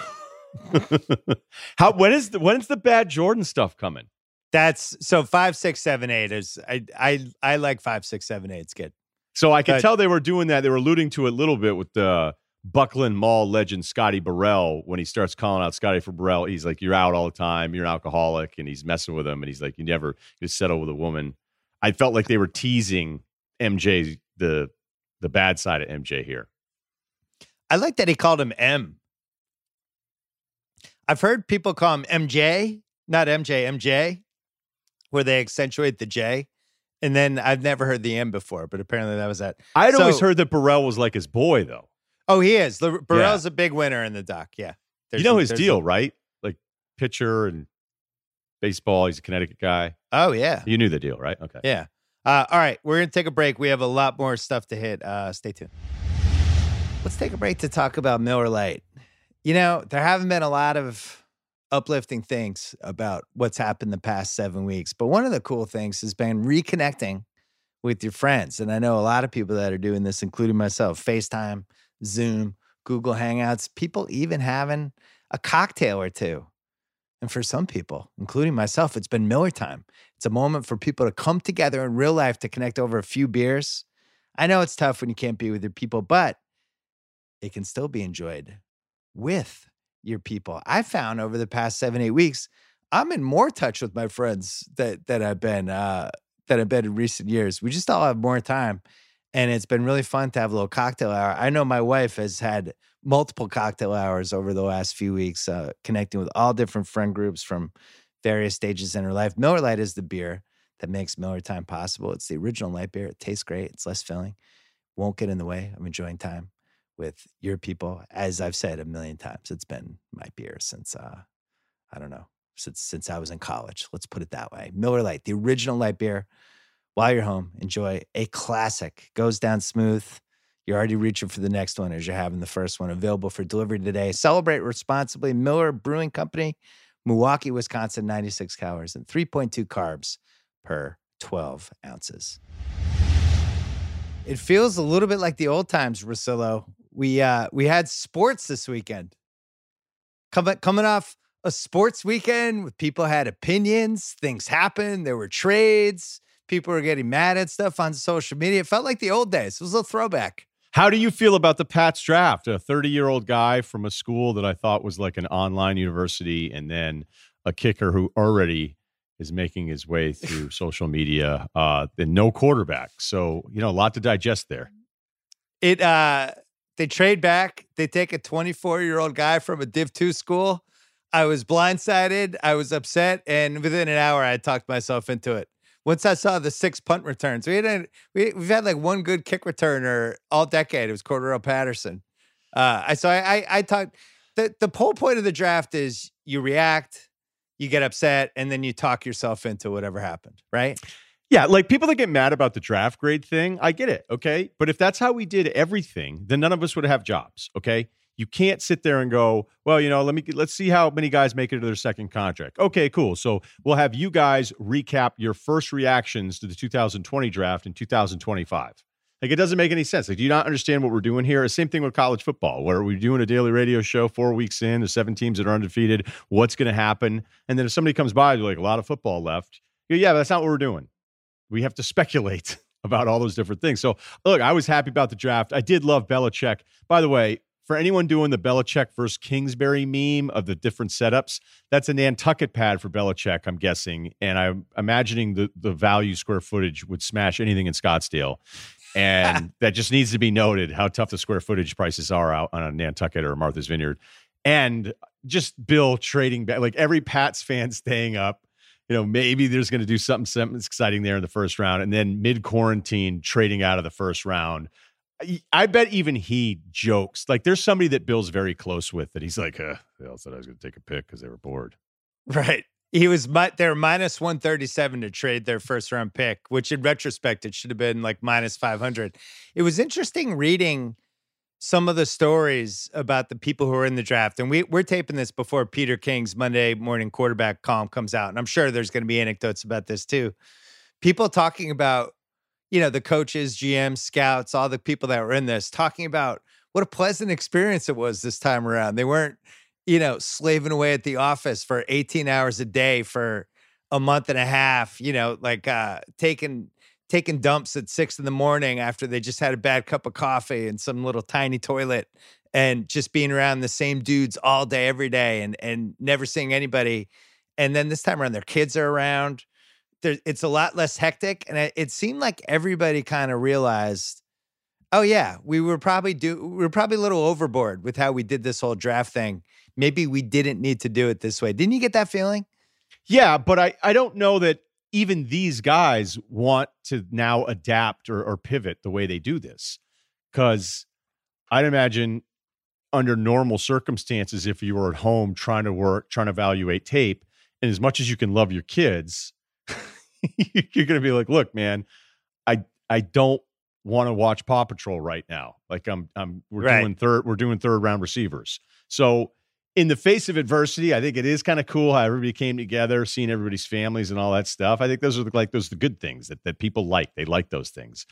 How when is the when's the bad Jordan stuff coming? That's so five, six, seven, eight is I I I like five, six, seven, eight. It's good. So I could But- tell they were doing that. They were alluding to it a little bit with the Buckland Mall legend Scotty Burrell when he starts calling out Scotty for Burrell. He's like, "You're out all the time. You're an alcoholic," and he's messing with him. And he's like, "You never you settle with a woman." I felt like they were teasing MJ the the bad side of MJ here. I like that he called him M. I've heard people call him MJ, not MJ, MJ, where they accentuate the J. And then I've never heard the M before, but apparently that was that. I had always heard that Burrell was like his boy, though. Oh, he is. The, Burrell's a big winner in the doc. Yeah. There's you know his deal, right? Like pitcher and baseball. He's a Connecticut guy. oh, yeah. You knew the deal, right? Okay. Yeah. Uh, all right. We're going to take a break. We have a lot more stuff to hit. Uh, stay tuned. Let's take a break to talk about Miller Lite. You know, there haven't been a lot of uplifting things about what's happened the past seven weeks, but one of the cool things has been reconnecting with your friends. And I know a lot of people that are doing this, including myself FaceTime, Zoom, Google Hangouts, people even having a cocktail or two. And for some people, including myself, it's been Miller time. It's a moment for people to come together in real life to connect over a few beers. I know it's tough when you can't be with your people, but it can still be enjoyed with your people. I found over the past seven, eight weeks, I'm in more touch with my friends that that I've been uh that I've been in recent years. We just all have more time. And it's been really fun to have a little cocktail hour. I know my wife has had multiple cocktail hours over the last few weeks, uh, connecting with all different friend groups from various stages in her life. Miller Lite is the beer that makes Miller Time possible. It's the original light beer. It tastes great. It's less filling. Won't get in the way. I'm enjoying time with your people. As I've said a million times, it's been my beer since uh, I don't know since since I was in college. Let's put it that way. Miller Lite, the original light beer. While you're home, enjoy a classic. Goes down smooth. You're already reaching for the next one as you're having the first one available for delivery today. Celebrate responsibly. Miller Brewing Company, Milwaukee, Wisconsin, 96 calories and 3.2 carbs per 12 ounces. It feels a little bit like the old times, Russillo. We uh we had sports this weekend. Coming coming off a sports weekend with people had opinions, things happened, there were trades, people were getting mad at stuff on social media. It felt like the old days. It was a throwback. How do you feel about the Pats draft? A 30 year old guy from a school that I thought was like an online university, and then a kicker who already is making his way through social media, uh, and no quarterback. So, you know, a lot to digest there. It uh they trade back, they take a 24-year-old guy from a Div 2 school. I was blindsided, I was upset, and within an hour I talked myself into it. Once I saw the six punt returns, we had we, we've had like one good kick returner all decade. It was Cordarrelle Patterson. Uh, I so I I, I talked. The the whole point of the draft is you react, you get upset, and then you talk yourself into whatever happened. Right? Yeah, like people that get mad about the draft grade thing, I get it. Okay. But if that's how we did everything, then none of us would have jobs. Okay. You can't sit there and go, well, you know, let me let's see how many guys make it to their second contract. Okay, cool. So we'll have you guys recap your first reactions to the 2020 draft in 2025. Like it doesn't make any sense. Like, do you not understand what we're doing here? Same thing with college football, where we're doing a daily radio show four weeks in, there's seven teams that are undefeated. What's going to happen? And then if somebody comes by, they're like, a lot of football left. Yeah, but that's not what we're doing. We have to speculate about all those different things. So, look, I was happy about the draft. I did love Belichick. By the way, for anyone doing the Belichick versus Kingsbury meme of the different setups, that's a Nantucket pad for Belichick, I'm guessing. And I'm imagining the, the value square footage would smash anything in Scottsdale. And that just needs to be noted how tough the square footage prices are out on a Nantucket or Martha's Vineyard. And just Bill trading back, like every Pats fan staying up. You know, maybe there's going to do something, something exciting there in the first round, and then mid quarantine trading out of the first round. I- bet even he jokes. Like, there's somebody that Bill's very close with that he's like, uh, they all said I was going to take a pick because they were bored. Right. He was mi- they're minus 137 to trade their first round pick, which in retrospect it should have been like minus 500. It was interesting reading some of the stories about the people who are in the draft. And we, we're taping this before Peter King's Monday morning quarterback column comes out. And I'm sure there's going to be anecdotes about this too. People talking about, you know, the coaches, GMs, scouts, all the people that were in this, talking about what a pleasant experience it was this time around. They weren't, you know, slaving away at the office for 18 hours a day for a month and a half, you know, like uh taking taking dumps at six in the morning after they just had a bad cup of coffee in some little tiny toilet and just being around the same dudes all day, every day, and and never seeing anybody. And then this time around, their kids are around. There, it's a lot less hectic, and it, it seemed like everybody kind of realized, oh yeah, we were probably do we were probably a little overboard with how we did this whole draft thing. Maybe we didn't need to do it this way. Didn't you get that feeling? Yeah, but I I don't know that even these guys want to now adapt or, or pivot the way they do this because I'd imagine under normal circumstances, if you were at home trying to work, trying to evaluate tape, and as much as you can love your kids, you're going to be like, look, man, I I don't want to watch Paw Patrol right now. Like I'm I'm we're right. doing third we're doing third round receivers. So in the face of adversity, I think it is kind of cool how everybody came together, seeing everybody's families and all that stuff. I think those are the, like those are the good things that that people like. They like those things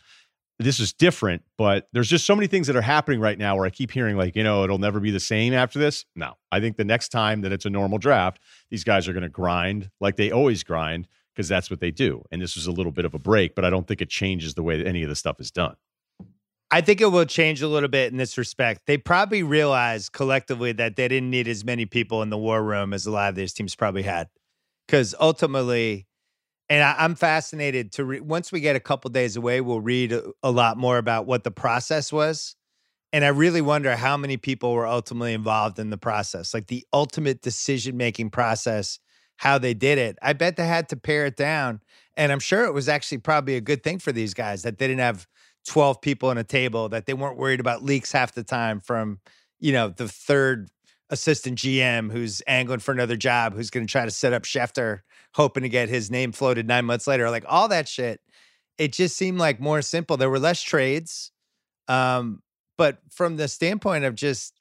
this is different, but there's just so many things that are happening right now where I keep hearing like, you know, it'll never be the same after this. No, I think the next time that it's a normal draft, these guys are going to grind like they always grind because that's what they do. And this was a little bit of a break, but I don't think it changes the way that any of the stuff is done. I think it will change a little bit in this respect. They probably realized collectively that they didn't need as many people in the war room as a lot of these teams probably had. Because ultimately, and I, am fascinated to re- once we get a couple days away, we'll read a, a, lot more about what the process was. And I really wonder how many people were ultimately involved in the process, like the ultimate decision making process, how they did it. I bet they had to pare it down. And I'm sure it was actually probably a good thing for these guys that they didn't have 12 people on a table, that they weren't worried about leaks half the time from, you know, the third assistant GM who's angling for another job, who's going to try to set up Schefter hoping to get his name floated nine months later. Like all that shit, it just seemed like more simple. There were less trades. Um, but from the standpoint of just,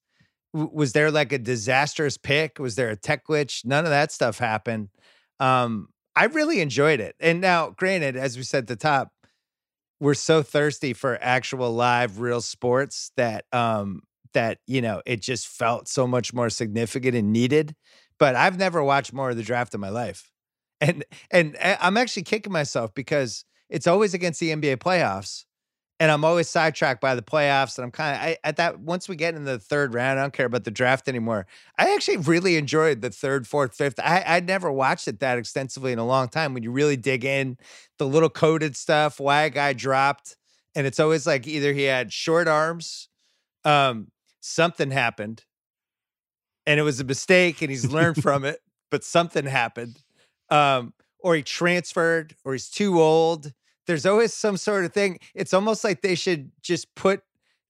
was there like a disastrous pick? Was there a tech glitch? None of that stuff happened. Um, I really enjoyed it. And now, granted, as we said at the top, we're so thirsty for actual live real sports that um that you know it just felt so much more significant and needed but i've never watched more of the draft in my life. And and eh, I'm actually kicking myself because it's always against the NBA playoffs, and I'm always sidetracked by the playoffs. And I'm kind of at that once we get in the third round, I don't care about the draft anymore. I actually really enjoyed the third, fourth, fifth. I I'd never watched it that extensively in a long time. When you really dig in, the little coded stuff, why a guy dropped, and it's always like either he had short arms, um, something happened, and it was a mistake, and he's learned from it, but something happened um, or he transferred, or he's too old. There's always some sort of thing. It's almost like they should just put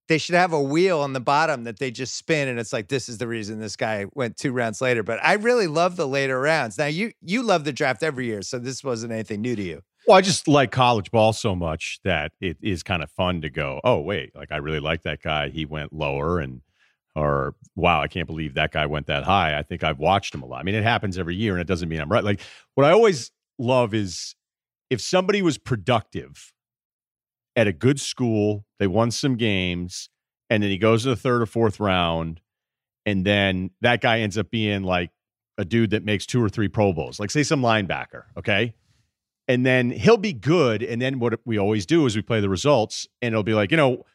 they should have a wheel on the bottom that they just spin and it's like this is the reason this guy went two rounds later but i really love the later rounds now you you love the draft every year so this wasn't anything new to you well i just like college ball so much that it is kind of fun to go oh wait like i really like that guy he went lower and or wow, I can't believe that guy went that high. I think I've watched him a lot. I mean, it happens every year, and it doesn't mean I'm right. Like what I always love is if somebody was productive at a good school, they won some games, and then he goes to the third or fourth round, and then that guy ends up being like a dude that makes two or three Pro Bowls, like say some linebacker, okay? And then he'll be good. And then what we always do is we play the results, and it'll be like, you know,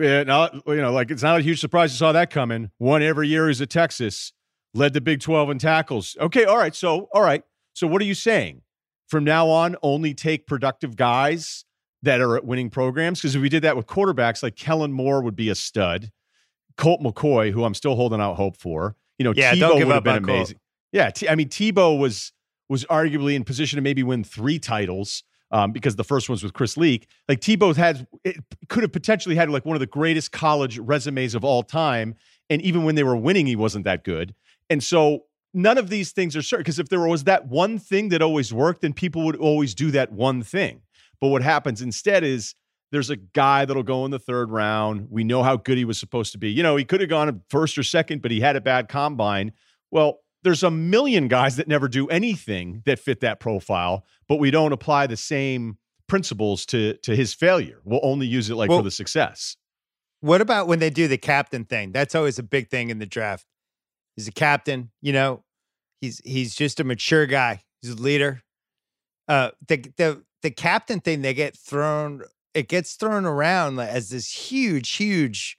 eh, not you know, like it's not a huge surprise you saw that coming. One every year is at Texas, led the Big 12 in tackles. Okay, all right. So, all right. So, what are you saying? From now on, only take productive guys that are at winning programs? Because if we did that with quarterbacks, like Kellen Moore would be a stud. Colt McCoy, who I'm still holding out hope for. You know, yeah, Tebow would have been amazing. Colt. Yeah, T- I mean, Tebow was was arguably in position to maybe win three titles um, because the first one's with Chris Leak. Like Tebow had, it could have potentially had like one of the greatest college resumes of all time. And even when they were winning, he wasn't that good. And so none of these things are certain because if there was that one thing that always worked, then people would always do that one thing. But what happens instead is there's a guy that'll go in the third round. We know how good he was supposed to be. You know, he could have gone first or second, but he had a bad combine. Well, there's a million guys that never do anything that fit that profile, but we don't apply the same principles to to his failure. We'll only use it like well, for the success. What about when they do the captain thing? That's always a big thing in the draft. He's a captain, you know. He's he's just a mature guy. He's a leader. Uh, the the the captain thing they get thrown it gets thrown around as this huge, huge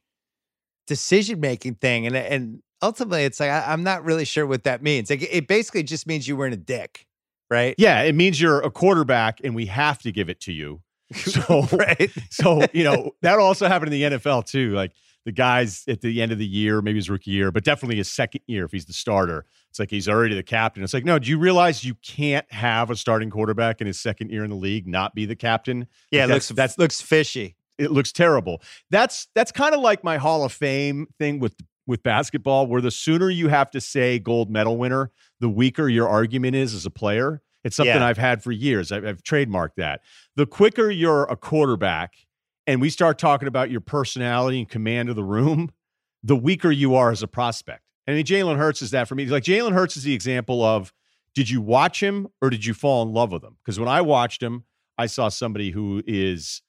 decision making thing, and and ultimately it's like I, am not really sure what that means. Like it basically just means you weren't a dick, right? Yeah, it means you're a quarterback, and we have to give it to you. So right, so you know that also happened in the NFL too. Like the guys at the end of the year, maybe his rookie year, but definitely his second year if he's the starter. It's like he's already the captain. It's like, no, do you realize you can't have a starting quarterback in his second year in the league not be the captain? Yeah, like looks that looks fishy. It looks terrible. That's that's kind of like my Hall of Fame thing with with basketball, where the sooner you have to say gold medal winner, the weaker your argument is as a player. It's something yeah. I've had for years. I've, I've trademarked that. The quicker you're a quarterback and we start talking about your personality and command of the room, the weaker you are as a prospect. I mean, Jalen Hurts is that for me. Like Jalen Hurts is the example of did you watch him or did you fall in love with him? Because when I watched him, I saw somebody who is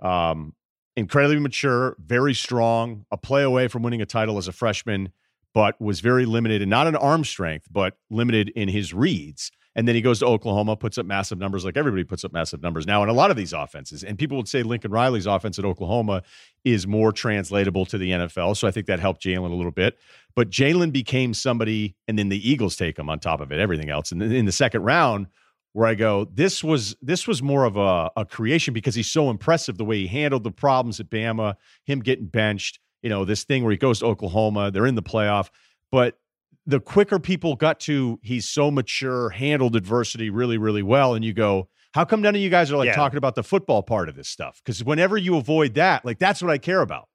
um, incredibly mature, very strong, a play away from winning a title as a freshman, but was very limited and not in arm strength, but limited in his reads. And then he goes to Oklahoma, puts up massive numbers like everybody puts up massive numbers now in a lot of these offenses. And people would say Lincoln Riley's offense at Oklahoma is more translatable to the NFL. So I think that helped Jalen a little bit. But Jalen became somebody, and then the Eagles take him on top of it, everything else. And in the second round, where I go, this was this was more of a, a creation because he's so impressive the way he handled the problems at Bama, him getting benched, you know, this thing where he goes to Oklahoma, they're in the playoff. But the quicker people got to he's so mature, handled adversity really, really well, and you go, how come none of you guys are like yeah. talking about the football part of this stuff? Because whenever you avoid that, like that's what I care about.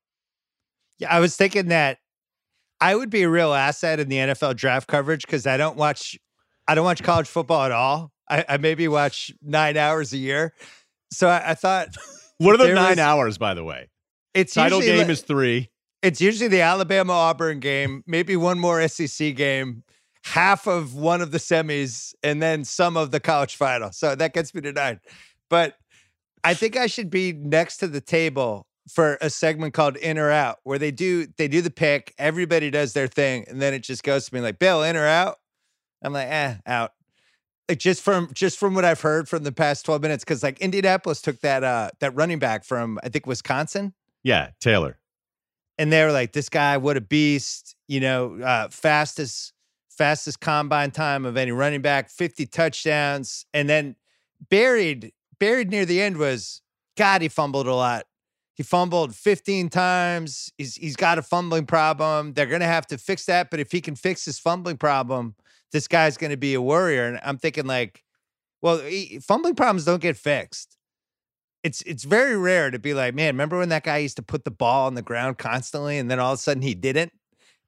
Yeah, I was thinking that I would be a real asset in the NFL draft coverage because I don't watch I don't watch college football at all. I, I maybe watch nine hours a year. So I, I thought What are the nine was, hours, by the way? It's title game like, is three. It's usually the Alabama Auburn game, maybe one more SEC game, half of one of the semis, and then some of the college final. So that gets me to nine. But I think I should be next to the table for a segment called in or out where they do they do the pick everybody does their thing and then it just goes to me like bill in or out i'm like eh out like just from just from what i've heard from the past 12 minutes because like indianapolis took that uh that running back from i think wisconsin yeah taylor and they were like, "This guy, what a beast! You know, uh, fastest fastest combine time of any running back, fifty touchdowns." And then buried buried near the end was God. He fumbled a lot. He fumbled 15 times. He's he's got a fumbling problem. They're gonna have to fix that. But if he can fix his fumbling problem, this guy's gonna be a warrior. And I'm thinking like, well, he, fumbling problems don't get fixed it's it's very rare to be like, man, remember when that guy used to put the ball on the ground constantly and then all of a sudden he didn't?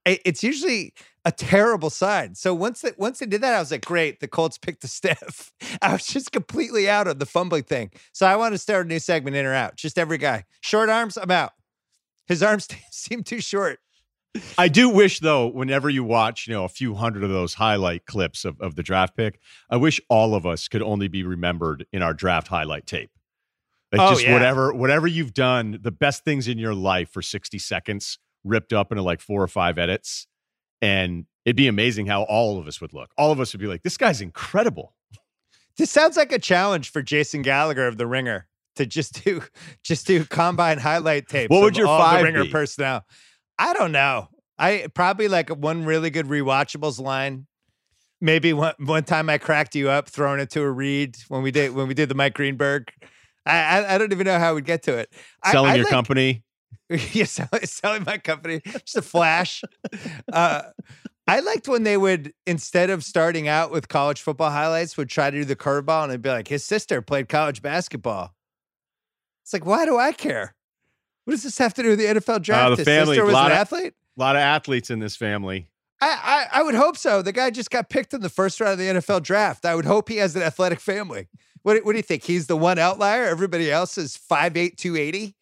It's usually a terrible sign. So once that once they did that, I was like, great, the Colts picked the stiff. I was just completely out of the fumbling thing. So I want to start a new segment in or out. Just every guy. Short arms, I'm out. His arms seem too short. I do wish though, whenever you watch, you know, a few hundred of those highlight clips of, of the draft pick, I wish all of us could only be remembered in our draft highlight tape. Like oh, just yeah. whatever whatever you've done, the best things in your life for 60 seconds ripped up into like four or five edits. And it'd be amazing how all of us would look. All of us would be like, this guy's incredible. This sounds like a challenge for Jason Gallagher of The Ringer to just do just do combine highlight tapes. What would your five the Ringer be? personnel? I don't know. I probably like one really good rewatchables line. Maybe one one time I cracked you up throwing it to a read when we did when we did the Mike Greenberg I, I don't even know how we'd get to it. Selling I, your like, company. yeah, selling, selling my company. Just a flash. uh, I liked when they would, instead of starting out with college football highlights, would try to do the curveball and it'd be like, his sister played college basketball. It's like, why do I care? What does this have to do with the NFL draft? Uh, the his family, sister was an of, athlete? A lot of athletes in this family. I, I, I would hope so. The guy just got picked in the first round of the NFL draft. I would hope he has an athletic family. What, what do you think? He's the one outlier. Everybody else is 5'8", 280?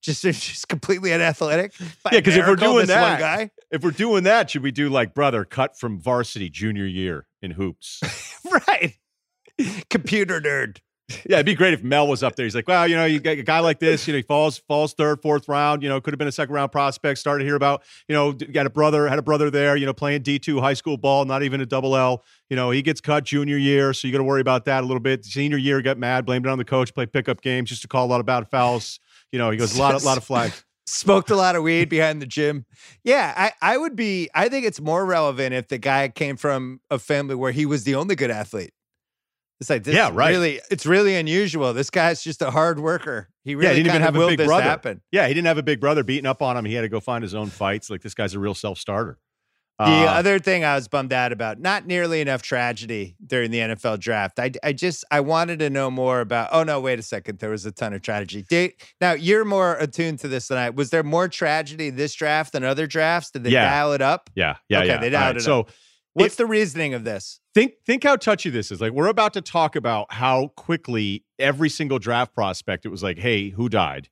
Just, just completely unathletic. Yeah, because if we're doing that, guy. if we're doing that, should we do like brother cut from varsity junior year in hoops? right. Computer nerd. Yeah, it'd be great if Mel was up there. He's like, well, you know, you get a guy like this, you know, he falls falls third, fourth round. You know, could have been a second round prospect. Started to hear about, you know, got a brother, had a brother there, you know, playing D two high school ball, not even a double L. You know, he gets cut junior year, so you got to worry about that a little bit. Senior year, got mad, blamed it on the coach, played pickup games, just to call a lot of bad fouls. You know, he goes a lot, a lot of flags. Smoked a lot of weed behind the gym. Yeah, I, I would be. I think it's more relevant if the guy came from a family where he was the only good athlete. It's like this Yeah, right. really it's really unusual. This guy's just a hard worker. He really yeah, he didn't even have a big brother. happen. Yeah, he didn't have a big brother beating up on him. He had to go find his own fights. Like this guy's a real self starter. The uh, other thing I was bummed out about, not nearly enough tragedy during the NFL draft. I, I just I wanted to know more about. Oh no, wait a second. There was a ton of tragedy. Did, now you're more attuned to this than I. Was there more tragedy this draft than other drafts? Did they Yeah. dial it up? yeah, yeah, Okay, yeah. they dialed right, it So What's the reasoning of this? think think how touchy this is. Like we're about to talk about how quickly every single draft prospect it was like, "Hey, who died?"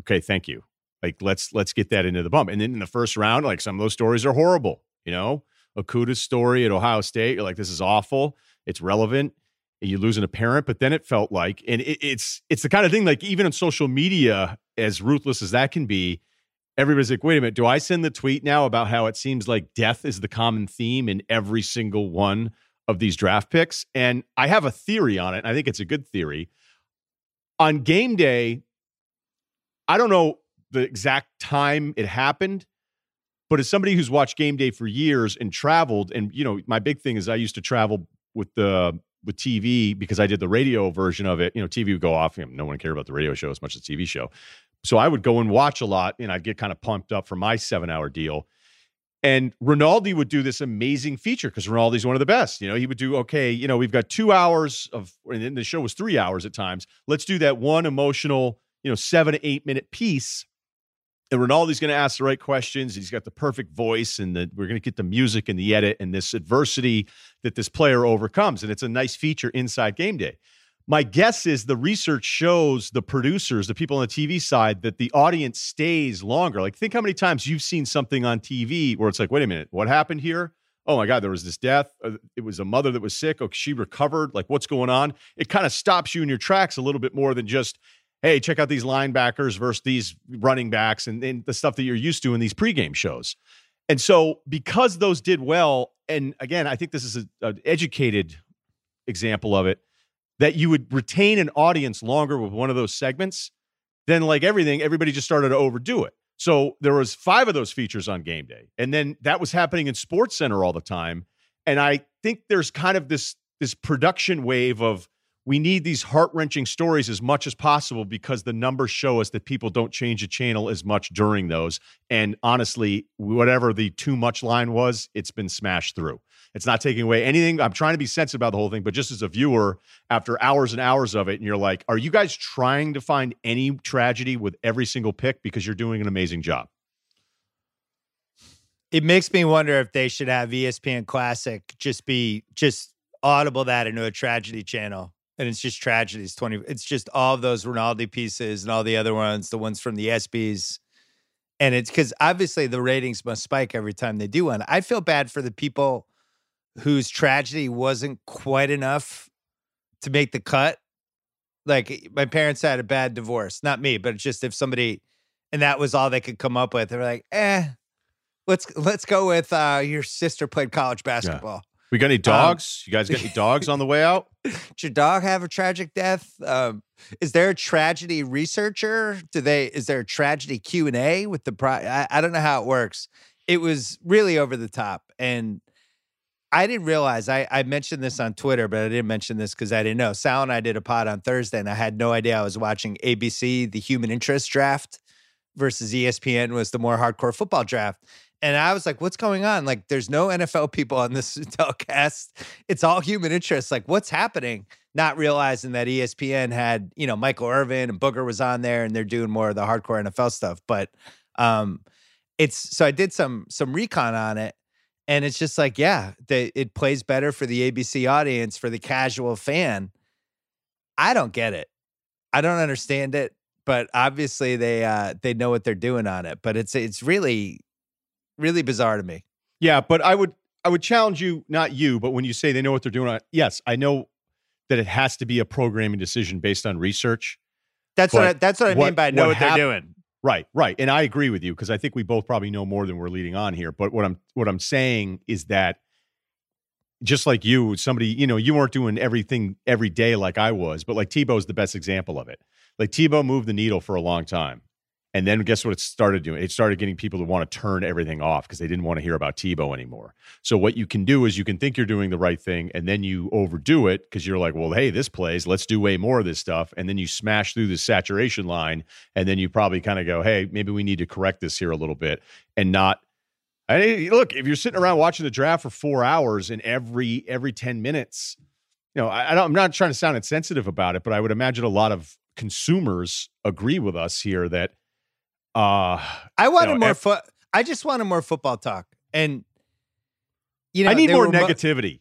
Okay, thank you. Like let's let's get that into the bump. And then in the first round, like some of those stories are horrible. You know, Okudah's story at Ohio State. You're like, this is awful. It's relevant. And you're losing a parent, but then it felt like, and it, it's it's the kind of thing like even on social media, as ruthless as that can be, everybody's like, wait a minute, do I send the tweet now about how it seems like death is the common theme in every single one of these draft picks? And I have a theory on it. I think it's a good theory. On game day, I don't know the exact time it happened, but as somebody who's watched game day for years and traveled, and you know, my big thing is I used to travel with the with TV because I did the radio version of it. You know, TV would go off. You know, no one cared about the radio show as much as the TV show. So I would go and watch a lot, and I'd get kind of pumped up for my seven hour deal. And Rinaldi would do this amazing feature because Rinaldi's one of the best. You know, he would do, okay, you know, we've got two hours of, and the show was three hours at times. Let's do that one emotional, you know, seven to eight minute piece. And Rinaldi's going to ask the right questions. He's got the perfect voice, and the, we're going to get the music and the edit and this adversity that this player overcomes. And it's a nice feature inside game day. My guess is the research shows the producers, the people on the TV side, that the audience stays longer. Like, think how many times you've seen something on TV where it's like, wait a minute, what happened here? Oh my God, there was this death. Uh, It was a mother that was sick. Oh, she recovered. Like, what's going on? It kind of stops you in your tracks a little bit more than just, hey, check out these linebackers versus these running backs and, and the stuff that you're used to in these pregame shows. And so, because those did well, and again, I think this is an educated example of it, that you would retain an audience longer with one of those segments, then like everything, everybody just started to overdo it. So there was five of those features on game day. And then that was happening in Sports Center all the time. And I think there's kind of this this production wave of we need these heart-wrenching stories as much as possible because the numbers show us that people don't change the channel as much during those. And honestly, whatever the too much line was, it's been smashed through. It's not taking away anything. I'm trying to be sensitive about the whole thing, but just as a viewer, after hours and hours of it, and you're like, are you guys trying to find any tragedy with every single pick because you're doing an amazing job? It makes me wonder if they should have ESPN Classic just be just audible that into a tragedy channel. And it's just tragedies 20. It's just all those Rinaldi pieces and all the other ones, the ones from the ESPYs. And it's because obviously the ratings must spike every time they do one. I feel bad for the people whose tragedy wasn't quite enough to make the cut. Like my parents had a bad divorce, not me, but it's just if somebody, and that was all they could come up with. They're like, eh, let's let's go with uh, your sister played college basketball. We got any dogs? you guys got any dogs on the way out? Did your dog have a tragic death? Um, is there a tragedy researcher? Do they? Is there a tragedy Q and A with the? Pri- I, I don't know how it works. It was really over the top, and I didn't realize. I I mentioned this on Twitter, but I didn't mention this because I didn't know. Sal and I did a pod on Thursday, and I had no idea I was watching ABC, the Human Interest Draft, versus ESPN was the more hardcore football draft. And I was like, what's going on? Like, there's no NFL people on this telecast. It's all human interest. Like, what's happening? Not realizing that ESPN had, you know, Michael Irvin and Booger was on there and they're doing more of the hardcore NFL stuff. But um it's so I did some some recon on it. And it's just like, yeah, it plays better for the ABC audience, for the casual fan. I don't get it. I don't understand it, but obviously they uh they know what they're doing on it. But it's it's really really bizarre to me. Yeah, but I would I would challenge you, not you, but when you say they know what they're doing, on- yes, I know that it has to be a programming decision based on research. That's what I, that's what I what- mean by know what what, they're doing. Right, right. And I agree with you because I think we both probably know more than we're leading on here. But what I'm what I'm saying is that just like you, somebody, you know, you weren't doing everything every day like I was, but like Tebow's the best example of it. Like Tebow moved the needle for a long time. And then guess what it started doing? It started getting people to want to turn everything off because they didn't want to hear about Tebow anymore. So what you can do is you can think you're doing the right thing and then you overdo it because you're like, well, hey, this plays, let's do way more of this stuff. And then you smash through the saturation line and then you probably kind of go, hey, maybe we need to correct this here a little bit and not I look, if you're sitting around watching the draft for four hours and every every 10 minutes, you know, I, I don't, I'm not trying to sound insensitive about it, but I would imagine a lot of consumers agree with us here that uh I wanted know, more foot. I just wanted more football talk, and you know, I need more were mo- negativity.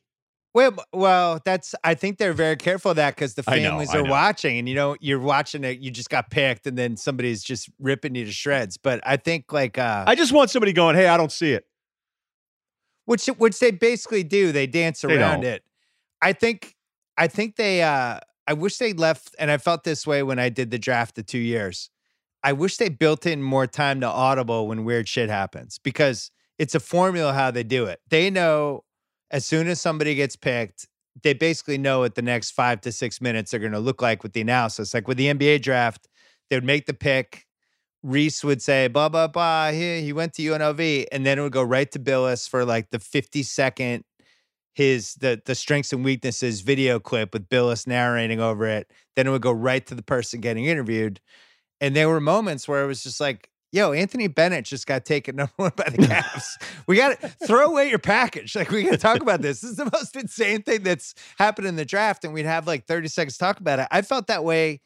Well, well, that's. I think they're very careful of that because the I know, families are watching, and you know, you're watching it. You just got picked, and then somebody's just ripping you to shreds. But I think like, uh, I just want somebody going, hey, I don't see it. which which they basically do. They dance They around don't. it. I think. I think they. uh I wish they left, and I felt this way when I did the draft the two years. I wish they built in more time to audible when weird shit happens because it's a formula how they do it. They know as soon as somebody gets picked, they basically know what the next five to six minutes are going to look like with the analysis. Like with the NBA draft, they would make the pick. Rece would say, blah, blah, blah. He, he went to UNLV. And then it would go right to Bilas for like the 50 second, his the the strengths and weaknesses video clip with Bilas narrating over it. Then it would go right to the person getting interviewed. And there were moments where it was just like, yo, Anthony Bennett just got taken number one by the Cavs. we got to throw away your package. Like, we got to talk about this. This is the most insane thing that's happened in the draft. And we'd have like 30 seconds to talk about it. I felt that way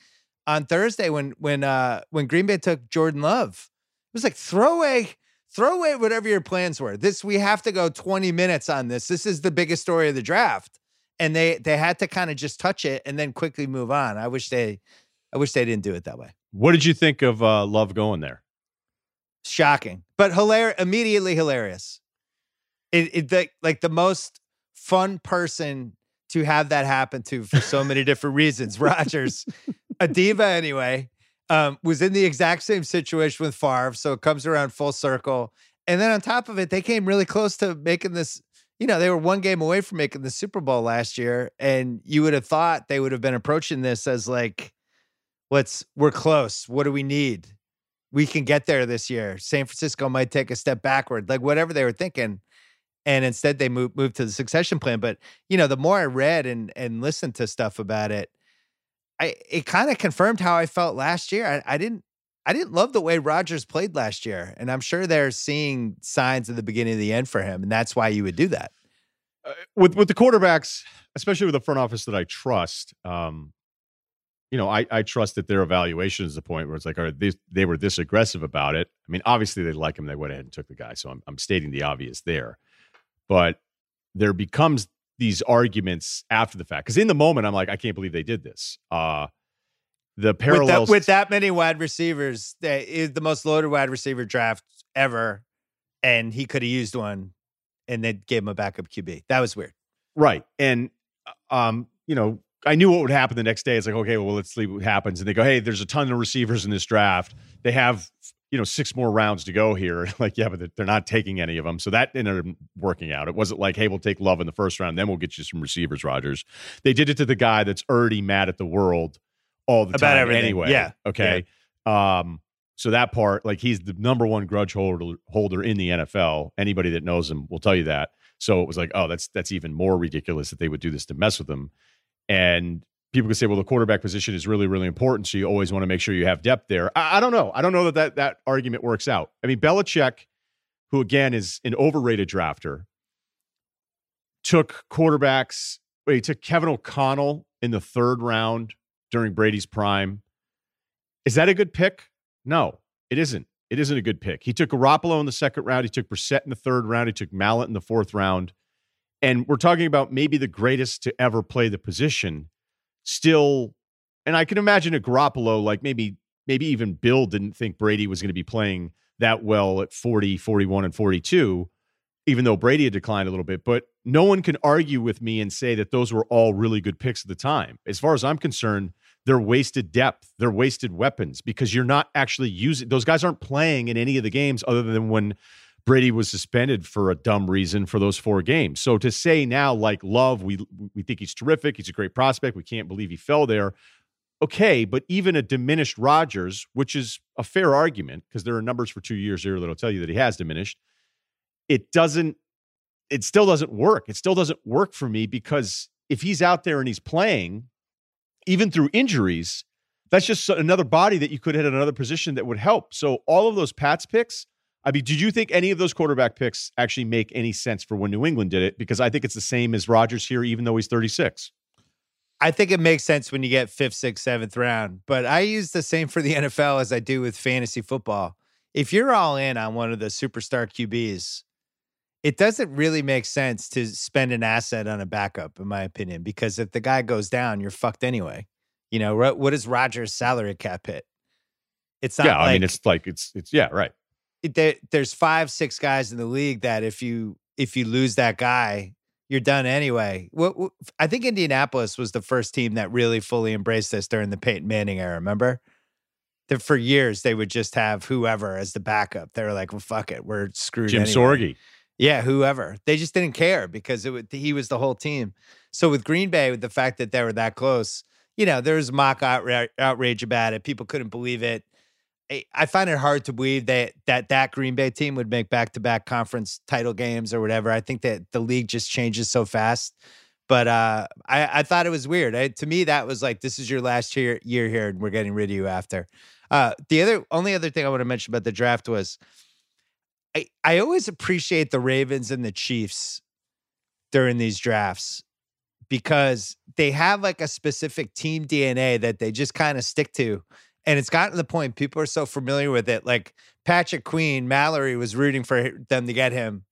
on Thursday when when uh when Green Bay took Jordan Love. It was like throw away, throw away whatever your plans were. This we have to go 20 minutes on this. This is the biggest story of the draft. And they they had to kind of just touch it and then quickly move on. I wish they I wish they didn't do it that way. What did you think of uh, Love going there? shocking, but hilarious, immediately hilarious. It, it the, like the most fun person to have that happen to for so many different reasons. Rodgers, a diva anyway, um, was in the exact same situation with Favre, so it comes around full circle. And then on top of it, they came really close to making this. You know, they were one game away from making the Super Bowl last year, and you would have thought they would have been approaching this as like, "Let's, we're close. What do we need? we can get there this year. San Francisco might take a step backward, like whatever they were thinking. And instead they moved moved to the succession plan. But you know, the more I read and and listened to stuff about it, I it kind of confirmed how I felt last year. I, I didn't I didn't love the way Rodgers played last year. And I'm sure they're seeing signs of the beginning of the end for him. And that's why you would do that. Uh, with with the quarterbacks, especially with the front office that I trust, um, you know, I, I trust that their evaluation is the point where it's like, are they, they were this aggressive about it. I mean, obviously they like him. They went ahead and took the guy. So I'm, I'm stating the obvious there. But there becomes these arguments after the fact. Because in the moment, I'm like, I can't believe they did this. Uh, the With that, parallels with that many wide receivers, that is the most loaded wide receiver draft ever. And he could have used one and they gave him a backup QB. That was weird. Right. And um, you know, I knew what would happen the next day. It's like, okay, well, let's see what happens. And they go, hey, there's a ton of receivers in this draft. They have, you know, six more rounds to go here. like, yeah, but they're- not taking any of them. So that ended up working out. It wasn't like, hey, we'll take love in the first round, then we'll get you some receivers, Rodgers. They did it to the guy that's already mad at the world all the About time everything. anyway. Yeah. Okay. Um, so that part, like he's the number one grudge holder holder in the NFL. Anybody that knows him will tell you that. So it was like, oh, that's that's even more ridiculous that they would do this to mess with him. And people could say, well, the quarterback position is really, really important. So you always want to make sure you have depth there. I, I don't know. I don't know that, that that argument works out. I mean, Belichick, who again is an overrated drafter, took quarterbacks. Wait, he took Kevin O'Connell in the third round during Brady's prime. Is that a good pick? No, it isn't. It isn't a good pick. He took Garoppolo in the second round. He took Brissett in the third round. He took Mallett in the fourth round. And we're talking about maybe the greatest to ever play the position. Still, and I can imagine a Garoppolo, like maybe, maybe even Bill didn't think Brady was going to be playing that well at 40, 41, and 42. even though Brady had declined a little bit. But no one can argue with me and say that those were all really good picks at the time. As far as I'm concerned, they're wasted depth, they're wasted weapons because you're not actually using those guys aren't playing in any of the games other than when Brady was suspended for a dumb reason for those four games. So to say now, like Love, we we think he's terrific, he's a great prospect, we can't believe he fell there. Okay, but even a diminished Rodgers, which is a fair argument because there are numbers for two years here that'll tell you that he has diminished. It doesn't. It still doesn't work. It still doesn't work for me because if he's out there and he's playing, even through injuries, that's just another body that you could hit another position that would help. So all of those Pats picks, I mean, did you think any of those quarterback picks actually make any sense for when New England did it? Because I think it's the same as Rodgers here, even though he's 36. I think it makes sense when you get fifth, sixth, seventh round, but I use the same for the NFL as I do with fantasy football. If you're all in on one of the superstar QBs, it doesn't really make sense to spend an asset on a backup, in my opinion, because if the guy goes down, you're fucked anyway. You know, what is Rodgers' salary cap hit? It's not. Yeah, like, I mean, it's like it's it's yeah, right. There, there's five, six guys in the league that if you if you lose that guy, you're done anyway. What, what, I think Indianapolis was the first team that really fully embraced this during the Peyton Manning era. Remember? That for years they would just have whoever as the backup. They were like, "Well, fuck it, we're screwed." Jim anyway. Sorgi. Yeah, whoever. They just didn't care because it would, he was the whole team. So with Green Bay, with the fact that they were that close, you know, there was mock outra- outrage about it. People couldn't believe it. I, find it hard to believe that that that Green Bay team would make back to back conference title games or whatever. I think that the league just changes so fast. But uh, I, I thought it was weird. I, to me, that was like, this is your last year year here, and we're getting rid of you after. Uh, the other only other thing I want to mention about the draft was I, I always appreciate the Ravens and the Chiefs during these drafts because they have like a specific team DNA that they just kind of stick to. And it's gotten to the point people are so familiar with it. Like Patrick Queen, Mallory was rooting for them to get him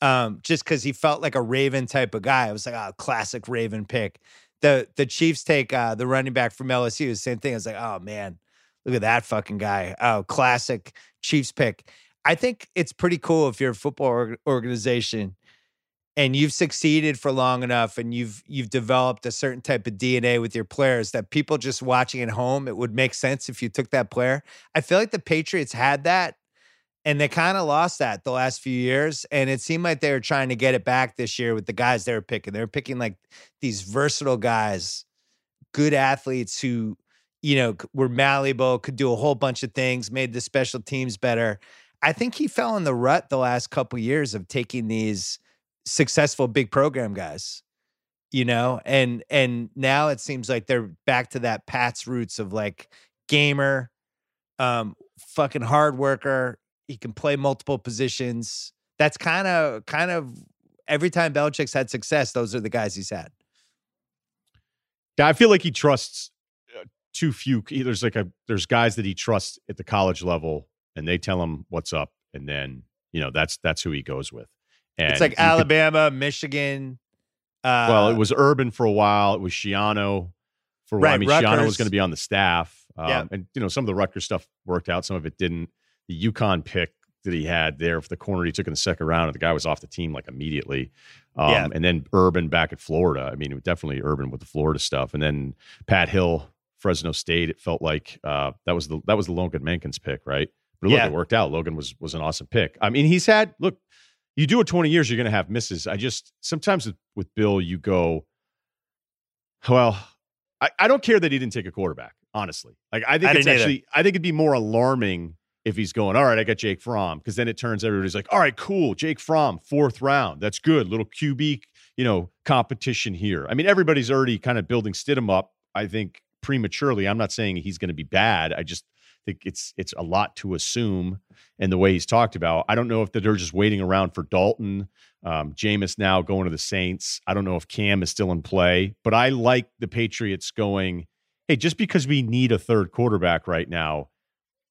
um, just because he felt like a Raven type of guy. It was like oh, classic Raven pick. The the Chiefs take uh, the running back from LSU, same thing. It's like, oh man, look at that fucking guy. Oh, classic Chiefs pick. I think it's pretty cool if you're a football organization and you've succeeded for long enough and you've you've developed a certain type of DNA with your players that people just watching at home it would make sense if you took that player. I feel like the Patriots had that and they kind of lost that the last few years and it seemed like they were trying to get it back this year with the guys they were picking. They were picking like these versatile guys, good athletes who you know were malleable, could do a whole bunch of things, made the special teams better. I think he fell in the rut the last couple years of taking these successful big program guys, you know, and and now it seems like they're back to that Pat's roots of like gamer, um, fucking hard worker. He can play multiple positions. That's kind of kind of every time Belichick's had success, those are the guys he's had. Yeah, I feel like he trusts uh, too few. There's like a there's guys that he trusts at the college level and they tell him what's up, and then you know that's that's who he goes with. And it's like Alabama, could, Michigan. Uh, well, it was Urban for a while. It was Schiano for a while. Right, I mean, Rutgers. Schiano was going to be on the staff, um, yeah. and you know some of the Rutgers stuff worked out, some of it didn't. The UConn pick that he had there for the corner he took in the second round, and the guy was off the team like immediately. Um, yeah. And then Urban back at Florida. I mean, definitely Urban with the Florida stuff, and then Pat Hill, Fresno State. It felt like uh, that was the that was the Logan Mankins pick, right? But look, yeah. it worked out. Logan was was an awesome pick. I mean, he's had look. You do it twenty years, you're going to have misses. I just sometimes with, with Bill, you go, well, I, I don't care that he didn't take a quarterback. Honestly, like I think I it's actually, either. I think it'd be more alarming if he's going, all right, I got Jake Fromm, because then it turns everybody's like, all right, cool, Jake Fromm, fourth round, that's good, little QB, you know, competition here. I mean, everybody's already kind of building Stidham up. I think prematurely. I'm not saying he's going to be bad. I just it's it's a lot to assume. And the way he's talked about, I don't know if they're just waiting around for Dalton. Um, Jameis now going to the Saints. I don't know if Cam is still in play, but I like the Patriots going. Hey, just because we need a third quarterback right now,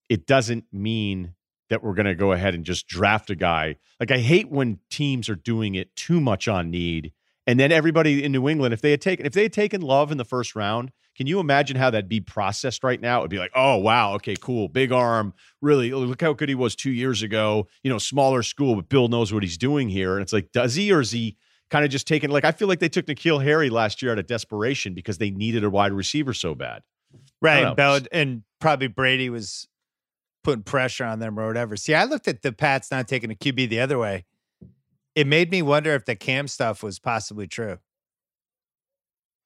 it doesn't mean that we're going to go ahead and just draft a guy. Like I hate when teams are doing it too much on need, and then everybody in New England, if they had taken if they had taken Love in the first round, Can you imagine how that'd be processed right now? It'd be like, oh wow, okay, cool, big arm, really. Oh, look how good he was two years ago. You know, smaller school, but Bill knows what he's doing here. And it's like, does he or is he kind of just taking? Like, I feel like they took N'Keal Harry last year out of desperation because they needed a wide receiver so bad. Right, Bell, and probably Brady was putting pressure on them or whatever. See, I looked at the Pats not taking a QB the other way. It made me wonder if the Cam stuff was possibly true.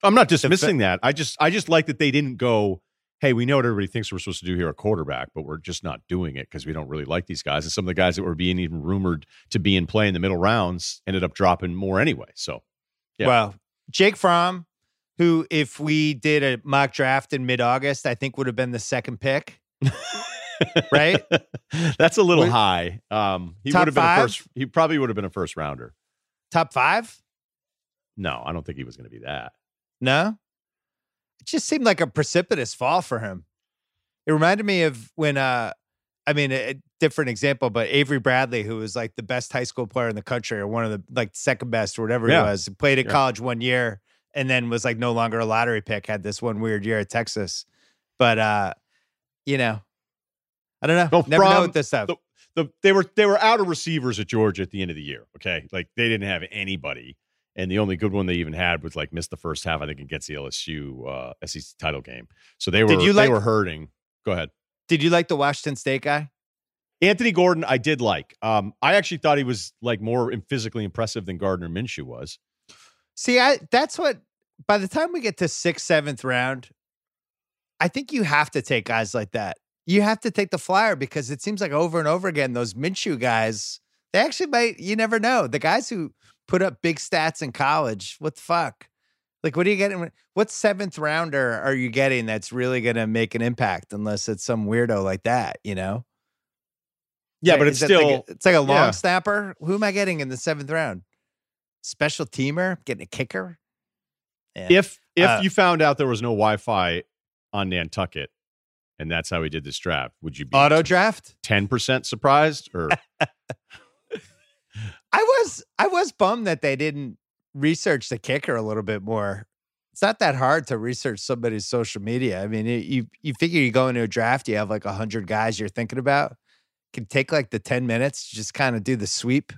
I'm not dismissing that. I just I just like that they didn't go, hey, we know what everybody thinks we're supposed to do here at quarterback, but we're just not doing it because we don't really like these guys. And some of the guys that were being even rumored to be in play in the middle rounds ended up dropping more anyway. So, yeah. Well, Jake Fromm, who if we did a mock draft in mid August, I think would have been the second pick. right? That's a little high. Um, he would have been a first. He probably would have been a first rounder. Top five? No, I don't think he was going to be that. No, it just seemed like a precipitous fall for him. It reminded me of when, uh, I mean, a, a different example, but Avery Bradley, who was like the best high school player in the country, or one of the like second best, or whatever yeah. he was, played at yeah. college one year and then was like no longer a lottery pick. Had this one weird year at Texas, but uh, you know, I don't know. Well, Never know with this stuff. The, the, they were they were out of receivers at Georgia at the end of the year. Okay, like they didn't have anybody and the only good one they even had was like missed the first half. I think against the LSU uh, SEC title game. So they were did you like, they were hurting. Go ahead. Did you like the Washington State guy? Anthony Gordon, I did like. Um, I actually thought he was like more physically impressive than Gardner Minshew was. See, I that's what. By the time we get to sixth, seventh round, I think you have to take guys like that. You have to take the flyer because it seems like over and over again those Minshew guys. They actually might. You never know. The guys who put up big stats in college. What the fuck? Like, what are you getting? What seventh rounder are you getting that's really going to make an impact unless it's some weirdo like that, you know? Yeah, but it's still like a, it's like a long yeah. snapper. Who am I getting in the seventh round? Special teamer, getting a kicker. Yeah. If if uh, you found out there was no Wi-Fi on Nantucket, and that's how we did this draft, would you be auto draft ten percent surprised or? I was I was bummed that they didn't research the kicker a little bit more. It's not that hard to research somebody's social media. I mean, you you figure you go into a draft, you have like hundred guys you're thinking about. Can take like the ten minutes to just kind of do the sweep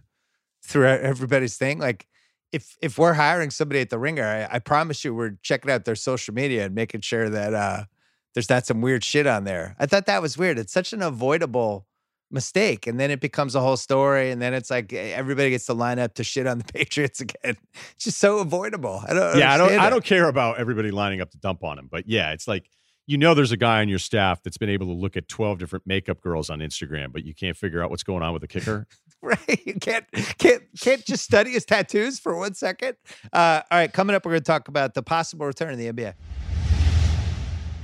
through everybody's thing. Like if if we're hiring somebody at the ringer, I, I, promise you we're checking out their social media and making sure that uh, there's not some weird shit on there. I thought that was weird. It's such an avoidable mistake and then it becomes a whole story and then it's like everybody gets to line up to shit on the patriots again. It's just so avoidable. I don't yeah i don't it. i don't care about everybody lining up to dump on him but yeah it's like you know there's a guy on your staff that's been able to look at 12 different makeup girls on instagram but you can't figure out what's going on with the kicker? Right you can't can't can't just study his tattoos for one second? Uh, all right coming up we're going to talk about the possible return of the nba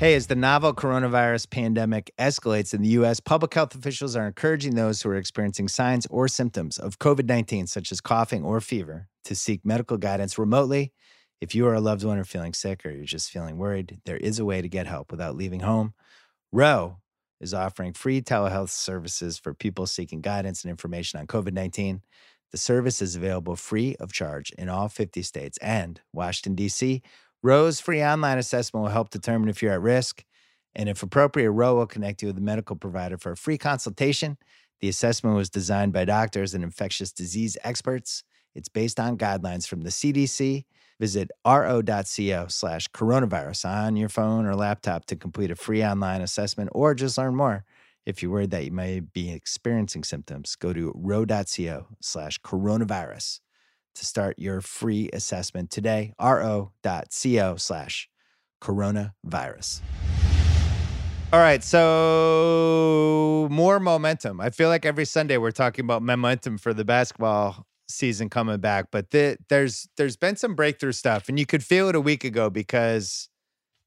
Hey, as the novel coronavirus pandemic escalates in the US, public health officials are encouraging those who are experiencing signs or symptoms of COVID 19, such as coughing or fever, to seek medical guidance remotely. If you or a loved one are feeling sick or you're just feeling worried, there is a way to get help without leaving home. Ro is offering free telehealth services for people seeking guidance and information on COVID 19. The service is available free of charge in all 50 states and Washington, D.C Ro's free online assessment will help determine if you're at risk. And if appropriate, Ro will connect you with a medical provider for a free consultation. The assessment was designed by doctors and infectious disease experts. It's based on guidelines from the CDC. Visit ro.co slash coronavirus on your phone or laptop to complete a free online assessment or just learn more. If you're worried that you may be experiencing symptoms, go to ro.co slash coronavirus to start your free assessment today. ro.co slash coronavirus. All right, so more momentum. I feel like every Sunday we're talking about momentum for the basketball season coming back, but the, there's there's been some breakthrough stuff, and you could feel it a week ago because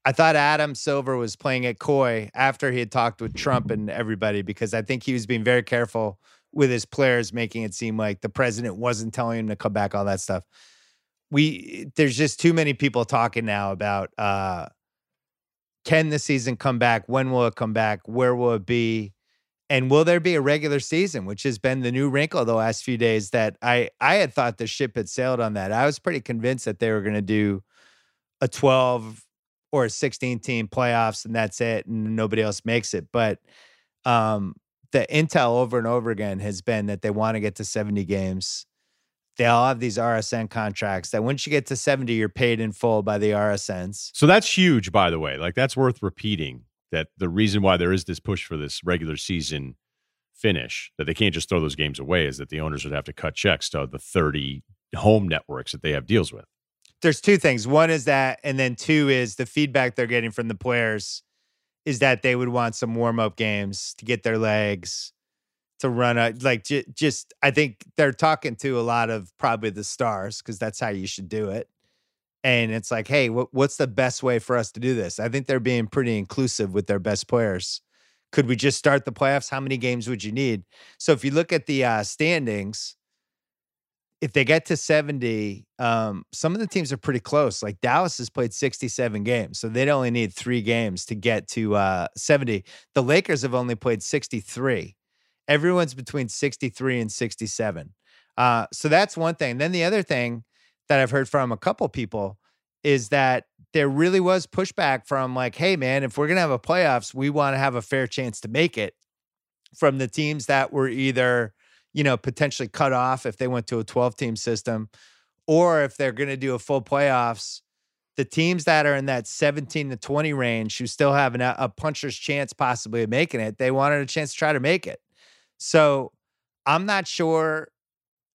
I thought Adam Silver was playing it coy after he had talked with Trump and everybody because I think he was being very careful with his players, making it seem like the president wasn't telling him to come back, all that stuff. We there's just too many people talking now about uh can the season come back? When will it come back? Where will it be? And will there be a regular season, which has been the new wrinkle the last few days that I I had thought the ship had sailed on that. I was pretty convinced that they were going to do a 12 or a 16 team playoffs and that's it and nobody else makes it. But um, the intel over and over again has been that they want to get to 70 games. They all have these RSN contracts that once you get to 70, you're paid in full by the RSNs. So that's huge, by the way. Like that's worth repeating that the reason why there is this push for this regular season finish, that they can't just throw those games away, is that the owners would have to cut checks to the 30 home networks that they have deals with. There's two things. One is that, and then two is the feedback they're getting from the players is that they would want some warm up games to get their legs to run a like j- just I think they're talking to a lot of probably the stars because that's how you should do it. And it's like, hey, what, what's the best way for us to do this? I think they're being pretty inclusive with their best players. Could we just start the playoffs? How many games would you need? So if you look at the uh, standings, if they get to 70, um, some of the teams are pretty close. Like Dallas has played 67 games, so they'd only need three games to get to uh, 70. The Lakers have only played 63. Everyone's between 63 and 67. Uh, so that's one thing. Then the other thing that I've heard from a couple people is that there really was pushback from like, hey, man, if we're going to have a playoffs, we want to have a fair chance to make it from the teams that were either – you know, potentially cut off if they went to a 12 team system, or if they're going to do a full playoffs, the teams that are in that 17 to 20 range who still have an, a puncher's chance possibly of making it, they wanted a chance to try to make it. So I'm not sure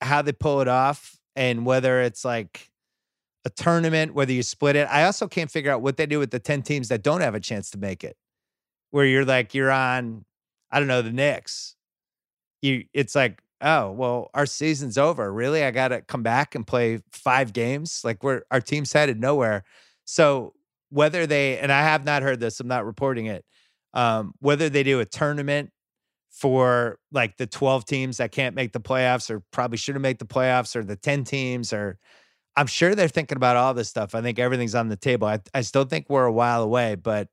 how they pull it off and whether it's like a tournament, whether you split it. I also can't figure out what they do with the 10 teams that don't have a chance to make it, where you're like, you're on, I don't know, the Knicks. You, it's like oh well our season's over really? I gotta come back and play five games? Like we're our team's headed nowhere. So whether they and i have not heard this i'm not reporting it um, whether they do a tournament for like the 12 teams that can't make the playoffs or probably shouldn't make the playoffs or the 10 teams or i'm sure they're thinking about all this stuff. I think everything's on the table. I, I still think we're a while away but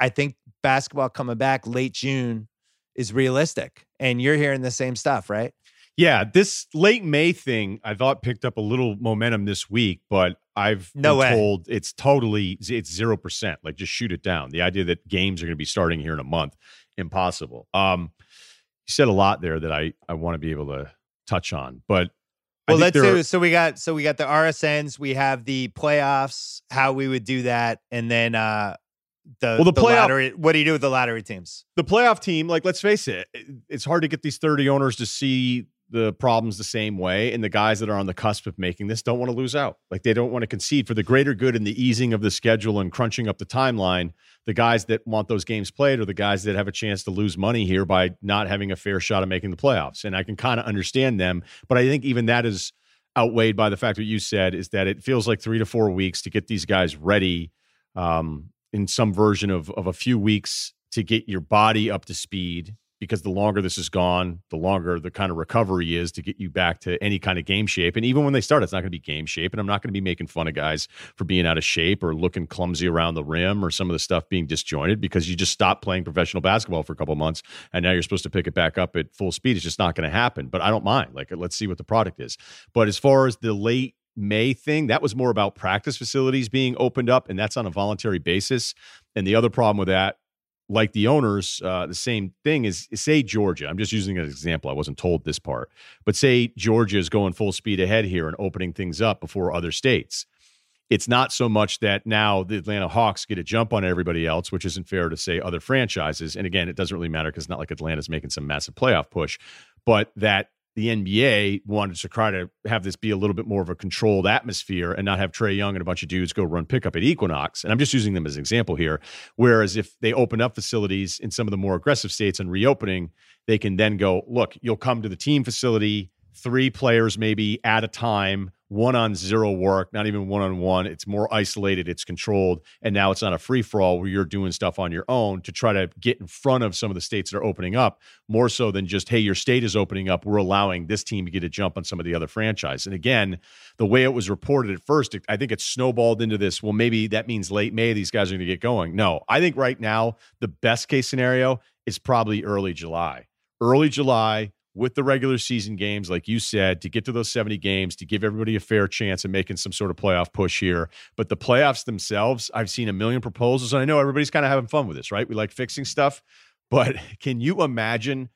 i think basketball coming back late june is realistic and you're hearing the same stuff right yeah, this late May thing I thought picked up a little momentum this week, but I've no been told it's totally it's zero percent. Like just shoot it down. The idea that games are going to be starting here in a month, impossible. Um, you said a lot there that I I want to be able to touch on, but well, let's do. Are, so we got so we got the RSNs, we have the playoffs, how we would do that, and then uh the well the, the playoff, lottery. What do you do with the lottery teams? The playoff team, like let's face it, it's hard to get these thirty owners to see the problems the same way. And the guys that are on the cusp of making this don't want to lose out. Like they don't want to concede for the greater good and the easing of the schedule and crunching up the timeline. The guys that want those games played are the guys that have a chance to lose money here by not having a fair shot of making the playoffs. And I can kind of understand them. But I think even that is outweighed by the fact that you said is that it feels like three to four weeks to get these guys ready um, in some version of, of a few weeks to get your body up to speed because the longer this is gone, the longer the kind of recovery is to get you back to any kind of game shape. And even when they start, it's not going to be game shape. And I'm not going to be making fun of guys for being out of shape or looking clumsy around the rim or some of the stuff being disjointed because you just stopped playing professional basketball for a couple months and now you're supposed to pick it back up at full speed. It's just not going to happen. But I don't mind. Like, let's see what the product is. But as far as the late May thing, that was more about practice facilities being opened up, and that's on a voluntary basis. And the other problem with that like the owners, uh, the same thing is say Georgia. I'm just using an example. I wasn't told this part, but say Georgia is going full speed ahead here and opening things up before other states. It's not so much that now the Atlanta Hawks get a jump on everybody else, which isn't fair to say other franchises. And again, it doesn't really matter because it's not like Atlanta's making some massive playoff push, but that the NBA wanted to try to have this be a little bit more of a controlled atmosphere and not have Trae Young and a bunch of dudes go run pickup at Equinox. And I'm just using them as an example here. Whereas if they open up facilities in some of the more aggressive states and reopening, they can then go, look, you'll come to the team facility, three players maybe at a time one on zero work, not even one on one. It's more isolated, it's controlled. And now it's not a free for all where you're doing stuff on your own to try to get in front of some of the states that are opening up, more so than just, hey, your state is opening up. We're allowing this team to get a jump on some of the other franchise. And again, the way it was reported at first, I think it snowballed into this. Well, maybe that means late May, these guys are going to get going. No, I think right now, the best case scenario is probably early July. Early July, with the regular season games, like you said, to get to those 70 games, to give everybody a fair chance of making some sort of playoff push here. But the playoffs themselves, I've seen a million proposals, and I know everybody's kind of having fun with this, right? We like fixing stuff. But can you imagine,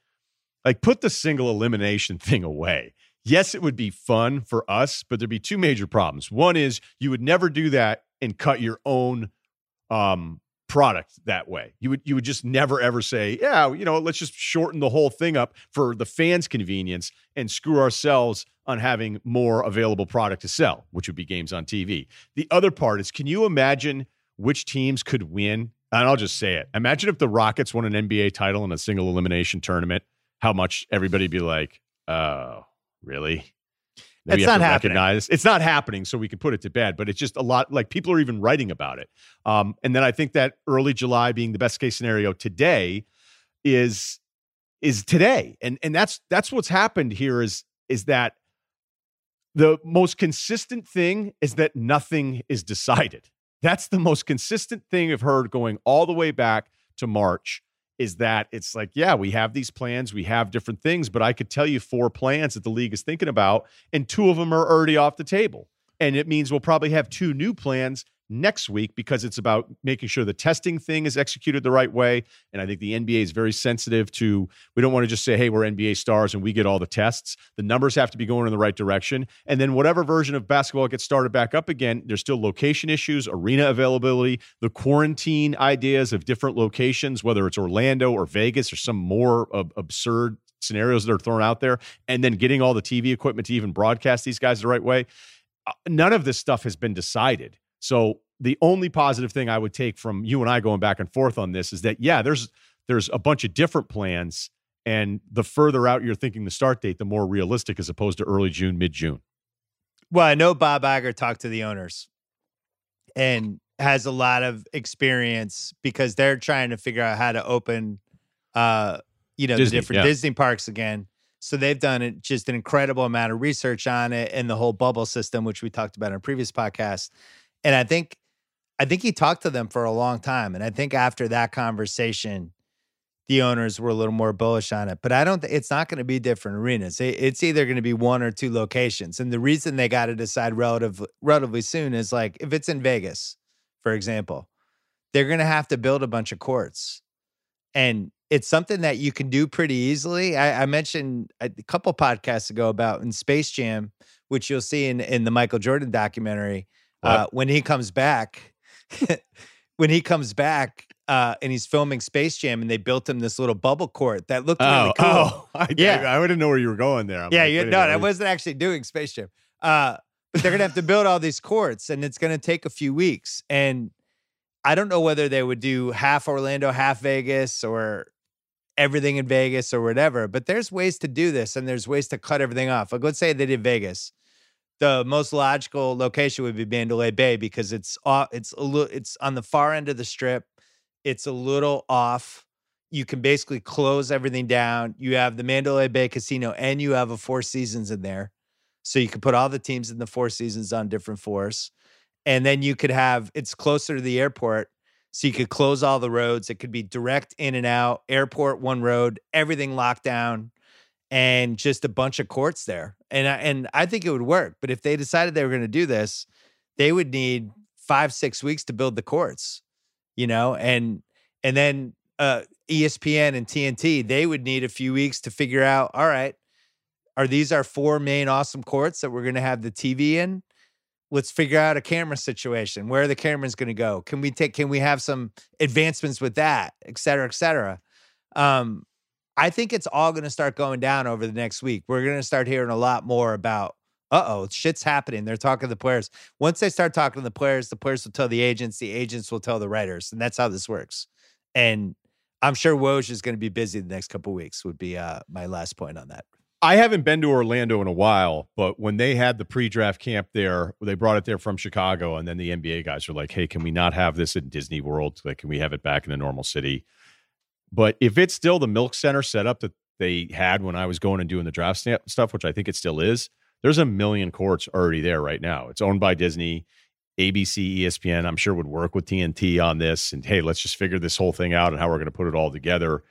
like, put the single elimination thing away? Yes, it would be fun for us, but there'd be two major problems. One is you would never do that and cut your own um, product that way. You would you would just never ever say, yeah, you know, let's just shorten the whole thing up for the fans' convenience and screw ourselves on having more available product to sell, which would be games on TV. The other part is, can you imagine which teams could win? And I'll just say it. Imagine if the Rockets won an NBA title in a single elimination tournament, how much everybody'd be like, oh, really? Maybe it's not happening. Recognize. It's not happening, so we can put it to bed. But it's just a lot. Like people are even writing about it. Um, and then I think that early July being the best case scenario today is is today, and and that's that's what's happened here. Is is that the most consistent thing is that nothing is decided. That's the most consistent thing I've heard going all the way back to March is that it's like, yeah, we have these plans, we have different things, but I could tell you four plans that the league is thinking about, and two of them are already off the table. And it means we'll probably have two new plans next week because it's about making sure the testing thing is executed the right way. And I think the NBA is very sensitive to, we don't want to just say, hey, we're NBA stars and we get all the tests. The numbers have to be going in the right direction. And then whatever version of basketball gets started back up again, there's still location issues, arena availability, the quarantine ideas of different locations, whether it's Orlando or Vegas or some more uh, absurd scenarios that are thrown out there, and then getting all the TV equipment to even broadcast these guys the right way. Uh, none of this stuff has been decided. So the only positive thing I would take from you and I going back and forth on this is that yeah, there's there's a bunch of different plans, and the further out you're thinking the start date, the more realistic as opposed to early June, mid June. Well, I know Bob Iger talked to the owners and has a lot of experience because they're trying to figure out how to open, uh, you know, Disney, the different yeah. Disney parks again. So they've done just an incredible amount of research on it and the whole bubble system, which we talked about in a previous podcast. And I think I think he talked to them for a long time. And I think after that conversation, the owners were a little more bullish on it. But I don't it's not going to be different arenas. it's either going to be one or two locations. And the reason they got to decide relative relatively soon is like if it's in Vegas, for example, they're going to have to build a bunch of courts. And it's something that you can do pretty easily. I, I mentioned uh, a couple podcasts ago about in Space Jam, which you'll see in, in the Michael Jordan documentary uh, when he comes back, when he comes back uh, and he's filming Space Jam, and they built him this little bubble court that looked oh, really cool. Oh, I, yeah, I, I wouldn't know where you were going there. I'm yeah, like, you, no, I wasn't actually doing Space Jam. Uh, but they're gonna have to build all these courts, and it's gonna take a few weeks. And I don't know whether they would do half Orlando, half Vegas, or everything in Vegas or whatever. But there's ways to do this, and there's ways to cut everything off. Like let's say they did Vegas the most logical location would be Mandalay Bay because it's it's a little it's on the far end of the strip. It's a little off. You can basically close everything down. You have the Mandalay Bay Casino and you have a Four Seasons in there. So you could put all the teams in the Four Seasons on different floors. And then you could have it's closer to the airport. So you could close all the roads. It could be direct in and out, airport, one road, everything locked down and just a bunch of courts there. And I, and I think it would work. But if they decided they were going to do this, they would need five six weeks to build the courts, you know, and and then uh, ESPN and TNT they would need a few weeks to figure out. All right, are these our four main awesome courts that we're going to have the TV in? Let's figure out a camera situation. Where are the cameras going to go? Can we take? Can we have some advancements with that, et cetera, et cetera? Um, I think it's all going to start going down over the next week. We're going to start hearing a lot more about, uh oh, shit's happening. They're talking to the players. Once they start talking to the players, the players will tell the agents, the agents will tell the writers. And that's how this works. And I'm sure Woj is going to be busy the next couple weeks, would be uh, my last point on that. I haven't been to Orlando in a while, but when they had the pre-draft camp there, they brought it there from Chicago, and then the NBA guys were like, "Hey, can we not have this in Disney World? Like, can we have it back in a normal city?" But if it's still the Milk Center setup that they had when I was going and doing the draft stuff, which I think it still is, there's a million courts already there right now. It's owned by Disney. ABC, ESPN, I'm sure would work with TNT on this. And hey, let's just figure this whole thing out and how we're going to put it all together.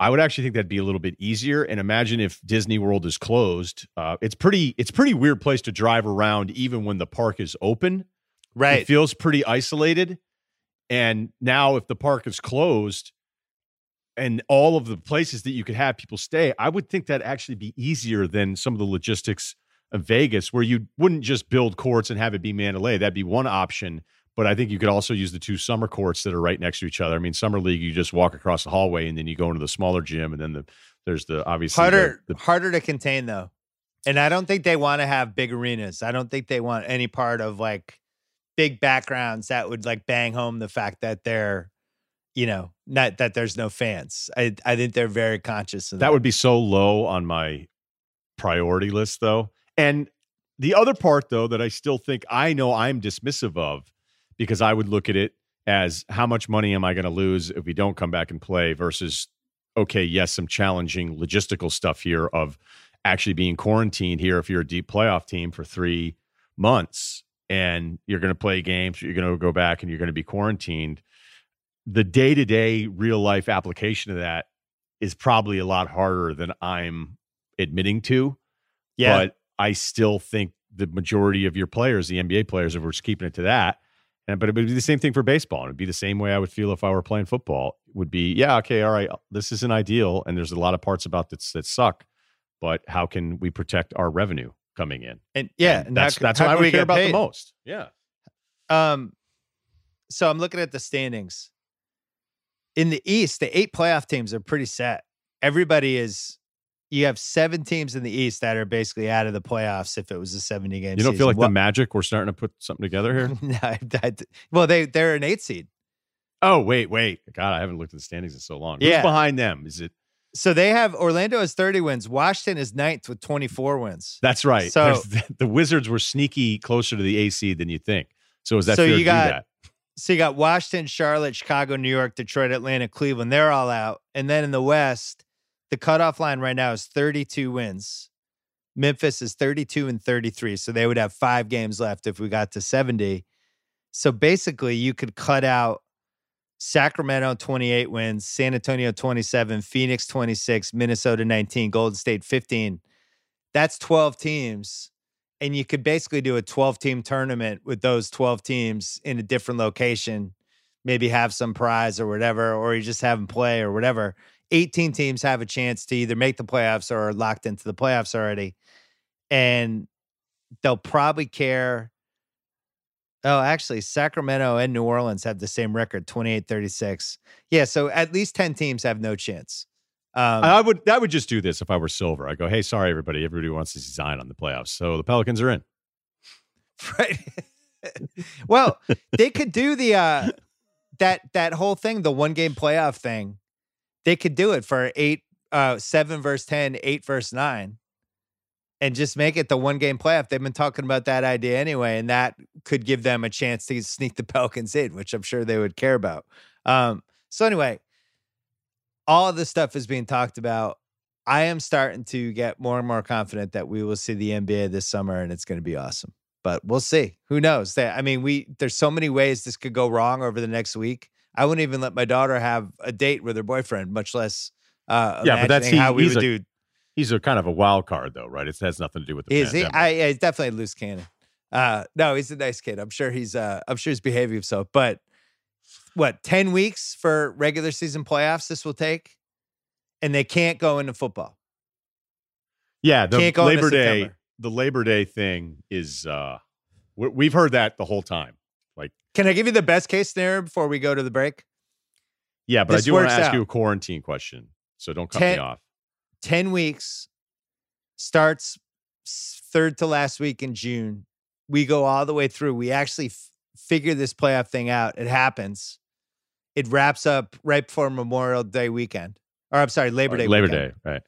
I would actually think that'd be a little bit easier. And imagine if Disney World is closed. Uh, it's pretty. It's pretty weird place to drive around, even when the park is open. Right. It feels pretty isolated. And now, if the park is closed, and all of the places that you could have people stay, I would think that actually be easier than some of the logistics of Vegas, where you wouldn't just build courts and have it be Mandalay. That'd be one option. But I think you could also use the two summer courts that are right next to each other. I mean, summer league, you just walk across the hallway and then you go into the smaller gym, and then the there's the obviously harder the, the, harder to contain though. And I don't think they want to have big arenas. I don't think they want any part of like big backgrounds that would like bang home the fact that they're, you know, not that there's no fans. I I think they're very conscious of that. that would be so low on my priority list though. And the other part though that I still think I know I'm dismissive of because I would look at it as how much money am I going to lose if we don't come back and play versus okay, yes, some challenging logistical stuff here of actually being quarantined here if you're a deep playoff team for 3 months and you're going to play games, you're going to go back and you're going to be quarantined. The day-to-day real life application of that is probably a lot harder than I'm admitting to. yeah. But I still think the majority of your players, the NBA players, if we're just keeping it to that, and but it would be the same thing for baseball. And it'd be the same way I would feel if I were playing football. Would be, yeah, okay, all right, this isn't ideal, and there's a lot of parts about this that suck. But how can we protect our revenue coming in? and yeah, And and that's how, that's how what I would care about the most. Yeah, Um, so I'm looking at the standings. In the East, the eight playoff teams are pretty set. Everybody is. You have seven teams in the East that are basically out of the playoffs if it was a 70 game. you don't feel like What, the Magic we're starting to put something together here. no, I, I, well, they they're an eight seed, oh wait, wait, God, I haven't looked at the standings in so long. Who's Yeah. behind them? Is it? so they have Orlando has 30 wins. Washington is ninth with 24 wins. That's right. So- There's- the Wizards were sneaky closer to the AC than you think. So is that So fair you to do got- that? So you got Washington, Charlotte, Chicago, New York, Detroit, Atlanta, Cleveland. They're all out. And then in the West, the cutoff line right now is 32 wins. Memphis is 32 and 33. So they would have five games left if we got to 70. So basically, you could cut out Sacramento 28 wins, San Antonio 27, Phoenix 26, Minnesota 19, Golden State 15. That's 12 teams. And you could basically do a 12 team tournament with those 12 teams in a different location, maybe have some prize or whatever, or you just have them play or whatever. 18 teams have a chance to either make the playoffs or are locked into the playoffs already. And they'll probably care. Oh, actually, Sacramento and New Orleans have the same record, 28 36. Yeah. So at least 10 teams have no chance. Um, I would I would just do this if I were silver. I go, hey, sorry everybody, everybody wants to Zion on the playoffs, so the Pelicans are in. Right. well, they could do the uh that that whole thing, the one game playoff thing. They could do it for eight uh seven verse 10, eight verse nine, and just make it the one game playoff. They've been talking about that idea anyway, and that could give them a chance to sneak the Pelicans in, which I'm sure they would care about. Um, so anyway, all of this stuff is being talked about. I am starting to get more and more confident that we will see the NBA this summer and it's going to be awesome. But we'll see. Who knows? That I mean, we there's so many ways this could go wrong over the next week. I wouldn't even let my daughter have a date with her boyfriend, much less uh Yeah, but that's imagining how we he's would a- do. He's a kind of a wild card though, right? It has nothing to do with the Is he? I yeah, he's definitely a loose cannon. Uh no, he's a nice kid. I'm sure he's uh I'm sure he's behaving himself. But what, 10 weeks for regular season playoffs this will take? And they can't go into football. yeah, the Can't go into Labor Day, September. the Labor Day thing is uh we- we've heard that the whole time. Like can I give you the best case scenario before we go to the break? Yeah, but This I do want to ask out. you a quarantine question, so don't cut Ten- me off. 10 weeks starts third to last week in June. We go all the way through. We actually f- figure this playoff thing out. It happens. It wraps up right before Memorial Day weekend. Or I'm sorry, Labor Day. Labor weekend. Day, right?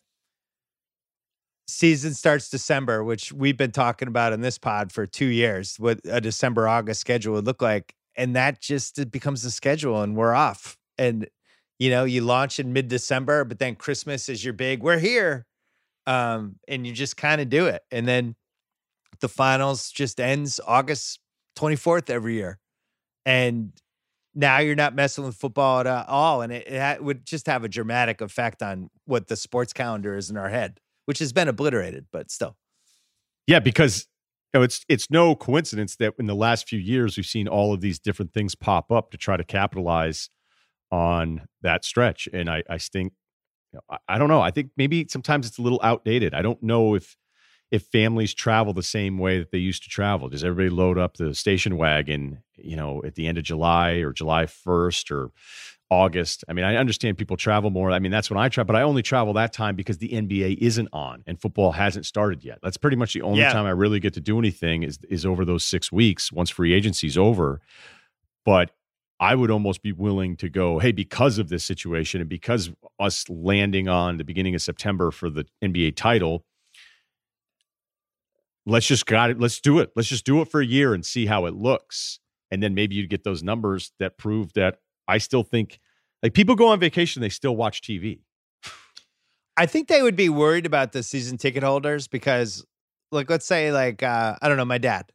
Season starts December, which we've been talking about in this pod for two years, what a December August schedule would look like. And that just it becomes the schedule and we're off. And you know, you launch in mid December, but then Christmas is your big, we're here. Um, and you just kind of do it. And then the finals just ends August 24th every year. And now you're not messing with football at all, and it, it would just have a dramatic effect on what the sports calendar is in our head, which has been obliterated, but still. Yeah, because you know, it's it's no coincidence that in the last few years we've seen all of these different things pop up to try to capitalize on that stretch, and I I think you know, I, I don't know. I think maybe sometimes it's a little outdated. I don't know if if families travel the same way that they used to travel. Does everybody load up the station wagon, you know, at the end of July or July 1st or August? I mean, I understand people travel more. I mean, that's when I travel, but I only travel that time because the NBA isn't on and football hasn't started yet. That's pretty much the only yeah. time I really get to do anything is is over those 6 weeks once free agency's over. But I would almost be willing to go, hey, because of this situation and because us landing on the beginning of September for the NBA title, let's just got it. Let's do it. Let's just do it for a year and see how it looks. And then maybe you get those numbers that prove that I still think like people go on vacation, they still watch TV. I think they would be worried about the season ticket holders because, like, let's say, like, uh, I don't know, my dad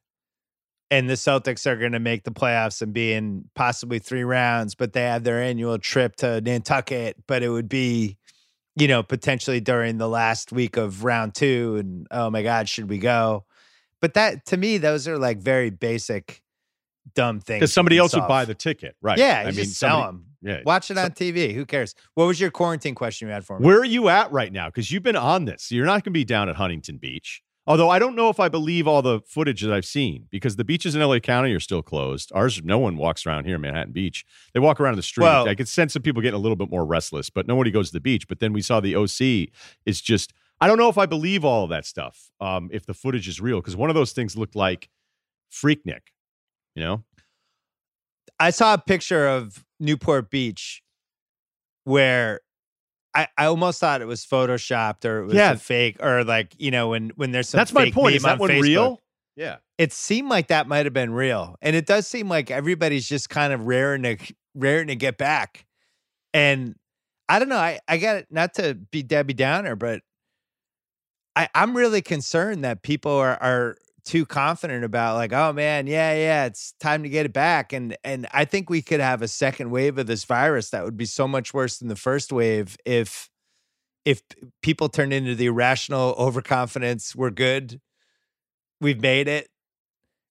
and the Celtics are going to make the playoffs and be in possibly three rounds, but they have their annual trip to Nantucket, but it would be, you know, potentially during the last week of round two. And oh my God, should we go? But that to me, those are like very basic, dumb things. Because somebody else would buy the ticket, right? Yeah, I mean, sell somebody, them. Yeah, watch it on TV. Who cares? What was your quarantine question you had for me? Where are you at right now? Because you've been on this. You're not going to be down at Huntington Beach. Although I don't know if I believe all the footage that I've seen because the beaches in LA County are still closed. Ours, no one walks around here in Manhattan Beach. They walk around the street. Well, I could sense some people getting a little bit more restless, but nobody goes to the beach. But then we saw the OC is just, I don't know if I believe all of that stuff, um, if the footage is real, because one of those things looked like Freaknik, you know? I saw a picture of Newport Beach where I, I almost thought it was photoshopped or it was yeah. a fake or like you know when when there's some that's my point. Is that one Facebook, real? Yeah. It seemed like that might have been real and it does seem like everybody's just kind of raring to raring to get back and I don't know I I got it not to be Debbie Downer but I I'm really concerned that people are are too confident about like oh man yeah yeah it's time to get it back and and i think we could have a second wave of this virus that would be so much worse than the first wave if if people turn into the irrational overconfidence we're good. We've made it.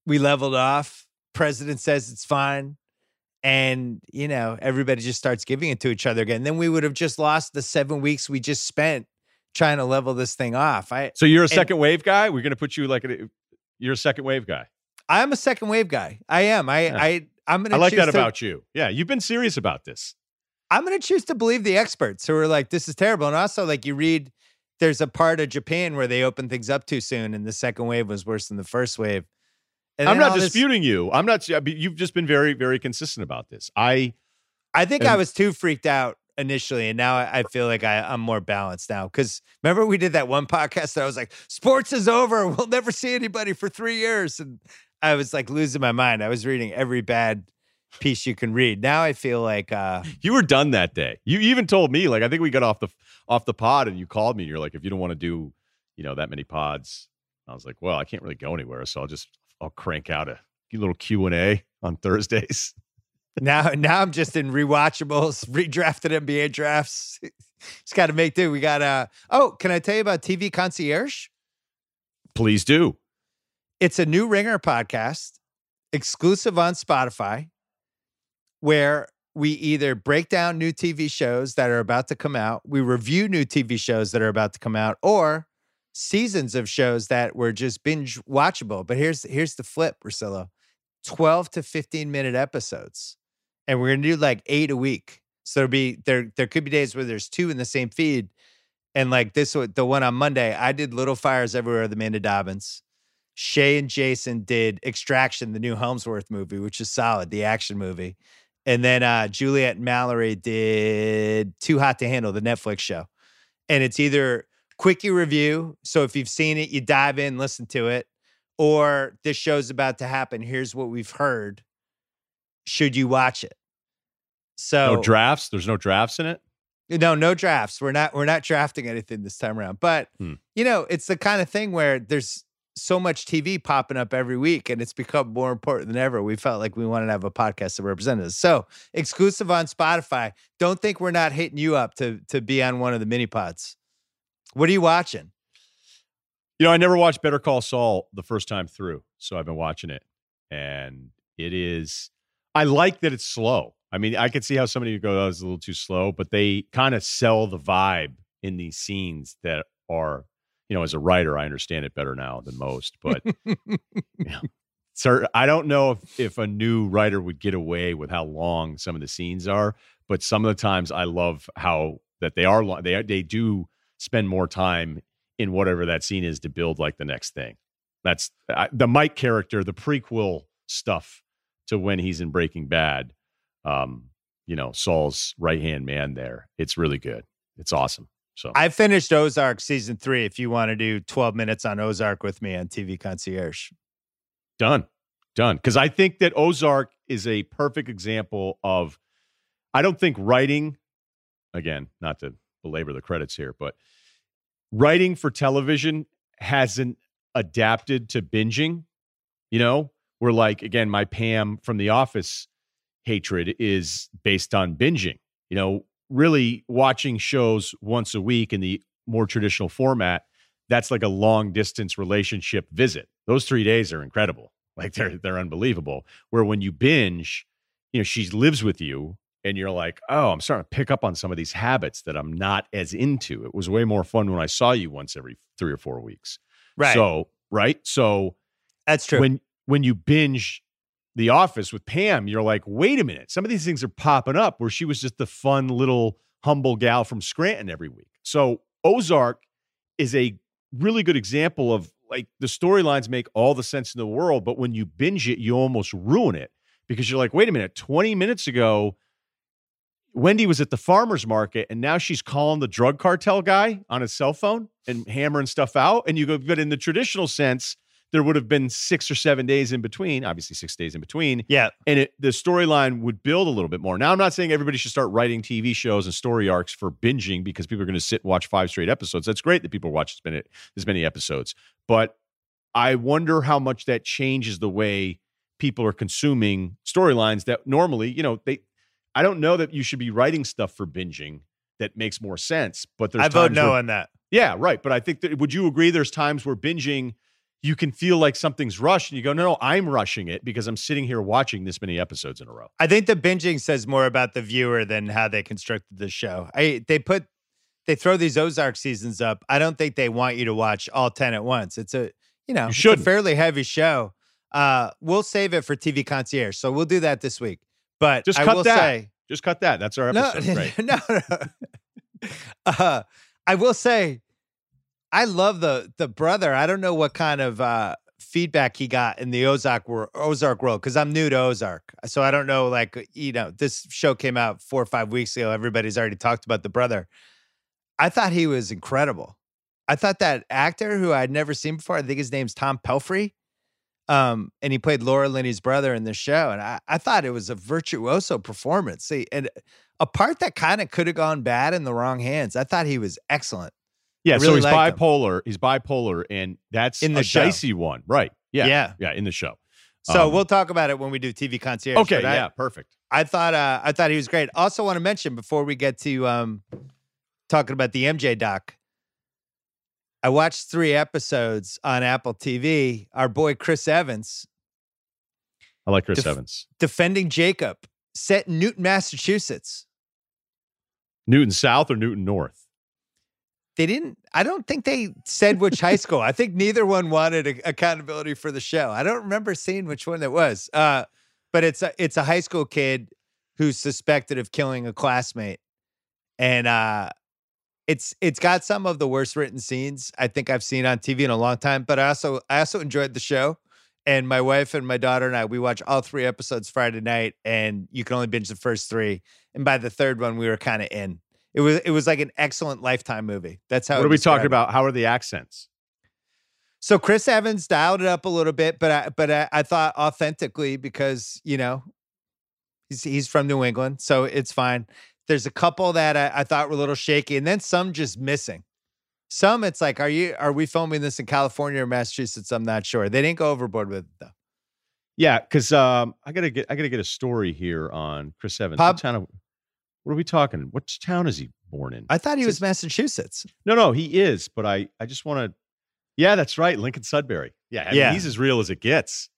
We leveled off. President says it's fine. And you know everybody just starts giving it to each other again. Then we would have just lost the seven weeks we just spent trying to level this thing off. I so you're a second wave guy. We're going to put you like a, you're a second wave guy. I'm a second wave guy. I am. I yeah. I I'm gonna. I like that to, about you. Yeah, you've been serious about this. I'm gonna choose to believe the experts who are like, this is terrible, and also like you read. There's a part of Japan where they open things up too soon, and the second wave was worse than the first wave. And I'm not disputing this, you. I'm not. You've just been very, very consistent about this. I, I think am, I was too freaked out initially, and now I feel like I, I'm more balanced now. Because remember, we did that one podcast that I was like, "Sports is over. We'll never see anybody for three years," and I was like losing my mind. I was reading every bad piece you can read. Now I feel like uh, you were done that day. You even told me like I think we got off the off the pod, and you called me. and You're like, if you don't want to do, you know, that many pods, I was like, well, I can't really go anywhere, so I'll just I'll crank out a little Q and A on Thursdays now, now I'm just in rewatchables, redrafted NBA drafts. Just got to make do. We got uh oh, can I tell you about TV Concierge? Please do. It's a new Ringer podcast, exclusive on Spotify, where we either break down new TV shows that are about to come out, we review new TV shows that are about to come out, or seasons of shows that were just binge watchable. But here's here's the flip, Russillo. 12 to 15 minute episodes and we're gonna do like eight a week. So there'll be there there could be days where there's two in the same feed. And like this the one on Monday, I did Little Fires Everywhere, the Amanda Dobbins. Shea and Jason did Extraction, the new Hemsworth movie, which is solid, the action movie. And then uh, Juliet Mallory did Too Hot to Handle, the Netflix show. And it's either quickie review. So if you've seen it, you dive in, listen to it, or this show's about to happen. Here's what we've heard. Should you watch it? So no drafts. There's no drafts in it. No, no drafts. We're not we're not drafting anything this time around. But hmm. you know, it's the kind of thing where there's so much TV popping up every week, and it's become more important than ever. We felt like we wanted to have a podcast that represented us. So exclusive on Spotify. Don't think we're not hitting you up to to be on one of the mini pods. What are you watching? You know, I never watched Better Call Saul the first time through, so I've been watching it, and it is. I like that it's slow. I mean, I could see how somebody would go, "Oh, it's a little too slow," but they kind of sell the vibe in these scenes that are you know, as a writer, I understand it better now than most. But you know, sir, I don't know if, if a new writer would get away with how long some of the scenes are. But some of the times, I love how that they are long. They they do spend more time in whatever that scene is to build like the next thing. That's I, the Mike character, the prequel stuff to when he's in Breaking Bad. Um, you know, Saul's right hand man there. It's really good. It's awesome. So I finished Ozark season three. If you want to do 12 minutes on Ozark with me on TV Concierge, done, done. Because I think that Ozark is a perfect example of. I don't think writing, again, not to belabor the credits here, but writing for television hasn't adapted to binging. You know, we're like again, my Pam from The Office hatred is based on binging. You know, really watching shows once a week in the more traditional format, that's like a long distance relationship visit. Those three days are incredible. Like they're they're unbelievable. Where when you binge, you know, she lives with you and you're like, oh, I'm starting to pick up on some of these habits that I'm not as into. It was way more fun when I saw you once every three or four weeks. Right. So, right. So that's true. When when you binge the Office with Pam, you're like, wait a minute, some of these things are popping up where she was just the fun little humble gal from Scranton every week. So Ozark is a really good example of like the storylines make all the sense in the world, but when you binge it, you almost ruin it because you're like, wait a minute, 20 minutes ago, Wendy was at the farmer's market and now she's calling the drug cartel guy on his cell phone and hammering stuff out. And you go, but in the traditional sense, there would have been six or seven days in between, obviously six days in between. Yeah. And it, the storyline would build a little bit more. Now, I'm not saying everybody should start writing TV shows and story arcs for binging because people are going to sit and watch five straight episodes. That's great that people watch as many, many episodes. But I wonder how much that changes the way people are consuming storylines that normally, you know, they, I don't know that you should be writing stuff for binging that makes more sense. But there's I vote no where, on that. Yeah, right. But I think that would you agree there's times where binging – you can feel like something's rushed and you go, no, no, I'm rushing it because I'm sitting here watching this many episodes in a row. I think the binging says more about the viewer than how they constructed the show. I they put they throw these Ozark seasons up. I don't think they want you to watch all 10 at once. It's a, you know, you it's a fairly heavy show. Uh, we'll save it for TV concierge. So we'll do that this week. But just I cut will that. say just cut that. That's our episode. No, right. no, no. Uh, I will say I love the the brother. I don't know what kind of uh feedback he got in the Ozark world, Ozark world because I'm new to Ozark, so I don't know. Like you know, this show came out four or five weeks ago. Everybody's already talked about the brother. I thought he was incredible. I thought that actor who I'd never seen before. I think his name's Tom Pelphrey. Um, and he played Laura Linney's brother in the show, and I, I thought it was a virtuoso performance. See, and a part that kind of could have gone bad in the wrong hands. I thought he was excellent. Yeah, really so he's bipolar. Him. He's bipolar, and that's in the a show. dicey one, right? Yeah, yeah, yeah, in the show. So um, we'll talk about it when we do TV concierge. Okay, yeah, perfect. I thought uh, I thought he was great. Also, want to mention before we get to um, talking about the MJ doc. I watched three episodes on Apple TV. Our boy Chris Evans. I like Chris def- Evans defending Jacob, set in Newton, Massachusetts. Newton South or Newton North? They didn't i don't think they said which high school. I think neither one wanted a, accountability for the show. I don't remember seeing which one it was uh, but it's a it's a high school kid who's suspected of killing a classmate. And uh, it's it's got some of the worst written scenes i think i've seen on tv in a long time but i also i also enjoyed the show. And my wife and my daughter and i we watch all three episodes friday night and you can only binge the first three. And by the third one we were kind of in it was it was like an excellent lifetime movie. That's how. What are we talking about? How are the accents? So Chris Evans dialed it up a little bit, but I but I, I thought authentically because you know he's he's from New England, so it's fine. There's a couple that I, I thought were a little shaky, and then some just missing. Some it's like, are you are we filming this in California or Massachusetts? I'm not sure. They didn't go overboard with it though. Yeah, because um, I gotta get I gotta get a story here on Chris Evans. Pop, What town? What are we talking? What town is he born in? I thought he was Massachusetts. No, no, he is. But I I just want to. Yeah, that's right, Lincoln Sudbury. Yeah, I yeah. Mean, he's as real as it gets.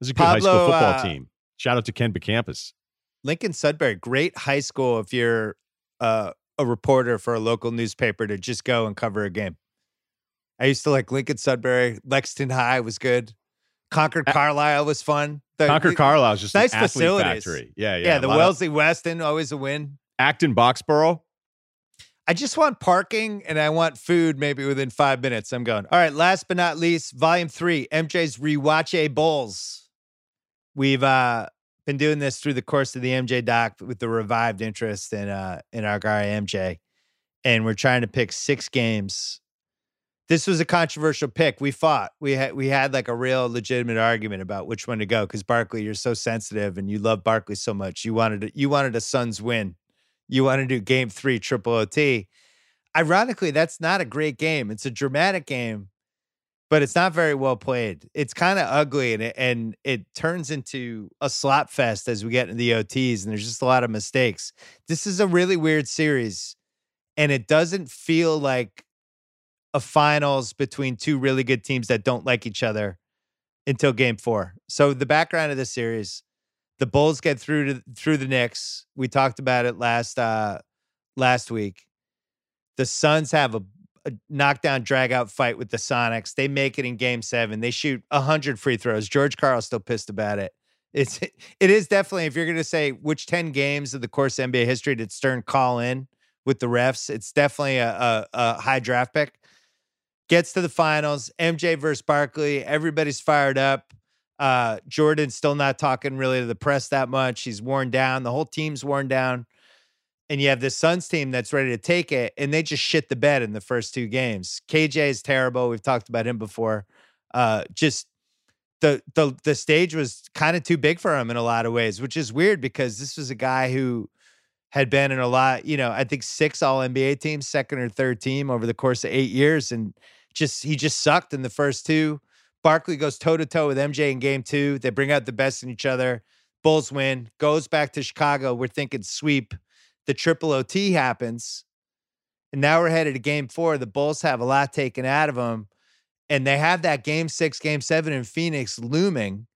This is a good Pablo, high school football uh, team. Shout out to Ken Campus. Lincoln Sudbury, great high school if you're uh, a reporter for a local newspaper to just go and cover a game. I used to like Lincoln Sudbury. Lexington High was good. Concord Carlisle was fun. The, Concord Carlisle is just nice facilities. Factory. Yeah, yeah. Yeah, the Wellesley of, Weston always a win. Acton Boxborough. I just want parking and I want food maybe within five minutes. I'm going. All right. Last but not least, volume three, MJ's Rewatch A Bulls. We've uh been doing this through the course of the MJ doc with the revived interest in uh in our guy MJ. And we're trying to pick six games. This was a controversial pick. We fought. We had we had like a real legitimate argument about which one to go because Barkley, you're so sensitive and you love Barkley so much. You wanted to, you wanted a Suns win. You want to do game three triple OT. Ironically, that's not a great game. It's a dramatic game but it's not very well played. It's kind of ugly and it, and it turns into a slot fest as we get into the OTs and there's just a lot of mistakes. This is a really weird series and it doesn't feel like a finals between two really good teams that don't like each other until game 4. So the background of this series, the Bulls get through to through the Knicks. We talked about it last uh last week. The Suns have a a knockdown drag out fight with the Sonics. They make it in game seven. They shoot 100 free throws. George Karl's still pissed about it. It's it is definitely if you're going to say which 10 games of the course of NBA history did Stern call in with the refs, it's definitely a, a, a high draft pick. Gets to the finals, MJ versus Barkley. Everybody's fired up. Uh, Jordan's still not talking really to the press that much. He's worn down. The whole team's worn down and you have this Suns team that's ready to take it, and they just shit the bed in the first two games. KJ is terrible. We've talked about him before. Uh, just the the the stage was kind of too big for him in a lot of ways, which is weird because this was a guy who had been in a lot, you know, I think six all NBA teams, second or third team over the course of eight years, and just he just sucked in the first two. Barkley goes toe to toe with MJ in game two. They bring out the best in each other. Bulls win, goes back to Chicago. We're thinking sweep the triple OT happens. And now we're headed to game four. The Bulls have a lot taken out of them. And they have that game six, game seven in Phoenix looming.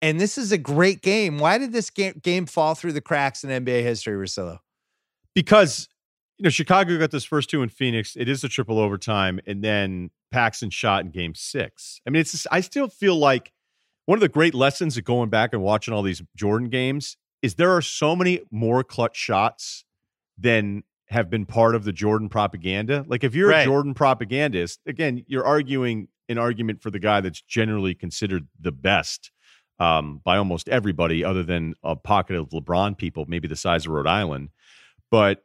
And this is a great game. Why did this game, fall through the cracks in NBA history, Russillo? Because, you know, Chicago got this first two in Phoenix. It is a triple overtime. And then Paxson shot in game six. I mean, it's just, I still feel like one of the great lessons of going back and watching all these Jordan games is there are so many more clutch shots than have been part of the Jordan propaganda. Like if you're right. a Jordan propagandist, again, you're arguing an argument for the guy that's generally considered the best um, by almost everybody, other than a pocket of LeBron people, maybe the size of Rhode Island. But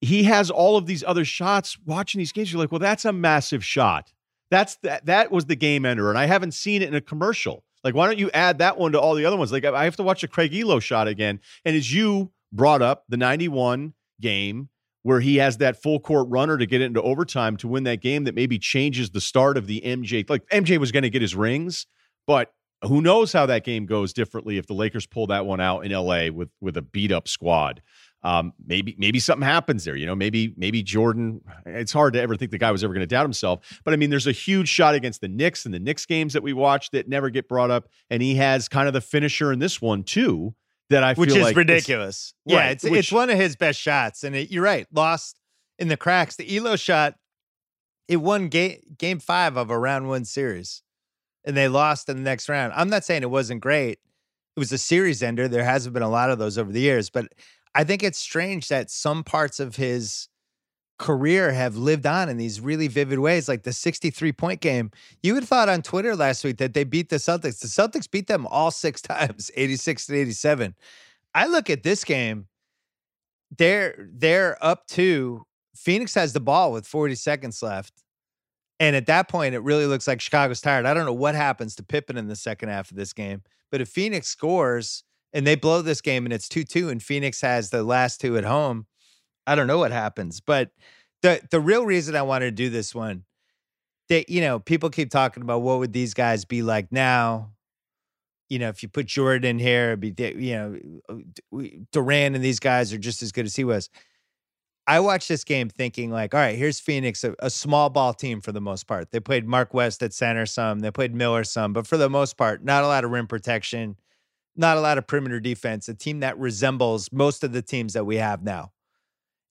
he has all of these other shots. Watching these games, you're like, well, that's a massive shot. That's that. That was the game ender, and I haven't seen it in a commercial. Like, why don't you add that one to all the other ones? Like, I have to watch the Craig Ehlo shot again. And as you brought up, the 91 game where he has that full court runner to get into overtime to win that game that maybe changes the start of the MJ. Like, MJ was going to get his rings, but who knows how that game goes differently if the Lakers pull that one out in LA with with a beat up squad um, maybe maybe something happens there. You know, maybe maybe Jordan. It's hard to ever think the guy was ever going to doubt himself. But I mean, there's a huge shot against the Knicks and the Knicks games that we watched that never get brought up, and he has kind of the finisher in this one too. That I which is like ridiculous. yeah, right, it's which, it's one of his best shots, and it, you're right. Lost in the cracks. The Ehlo shot. It won game game five of a round one series, and they lost in the next round. I'm not saying it wasn't great. It was a series ender. There hasn't been a lot of those over the years, but I think it's strange that some parts of his career have lived on in these really vivid ways, like the 63 point game. You had thought on Twitter last week that they beat the Celtics. The Celtics beat them all six times, 86 to 87. I look at this game, they're they're up to Phoenix has the ball with 40 seconds left. And at that point, it really looks like Chicago's tired. I don't know what happens to Pippen in the second half of this game, but if Phoenix scores, and they blow this game and it's 2 2, and Phoenix has the last two at home, I don't know what happens. But the the real reason I wanted to do this one, that you know, people keep talking about what would these guys be like now. You know, if you put Jordan in here, be you know, uh, Durant and these guys are just as good as he was. I watched this game thinking like, all right, here's Phoenix, a, a, small ball team for the most part. They played Mark West at center some, they played Miller some, but for the most part, not a lot of rim protection, not a lot of perimeter defense. A team that resembles most of the teams that we have now.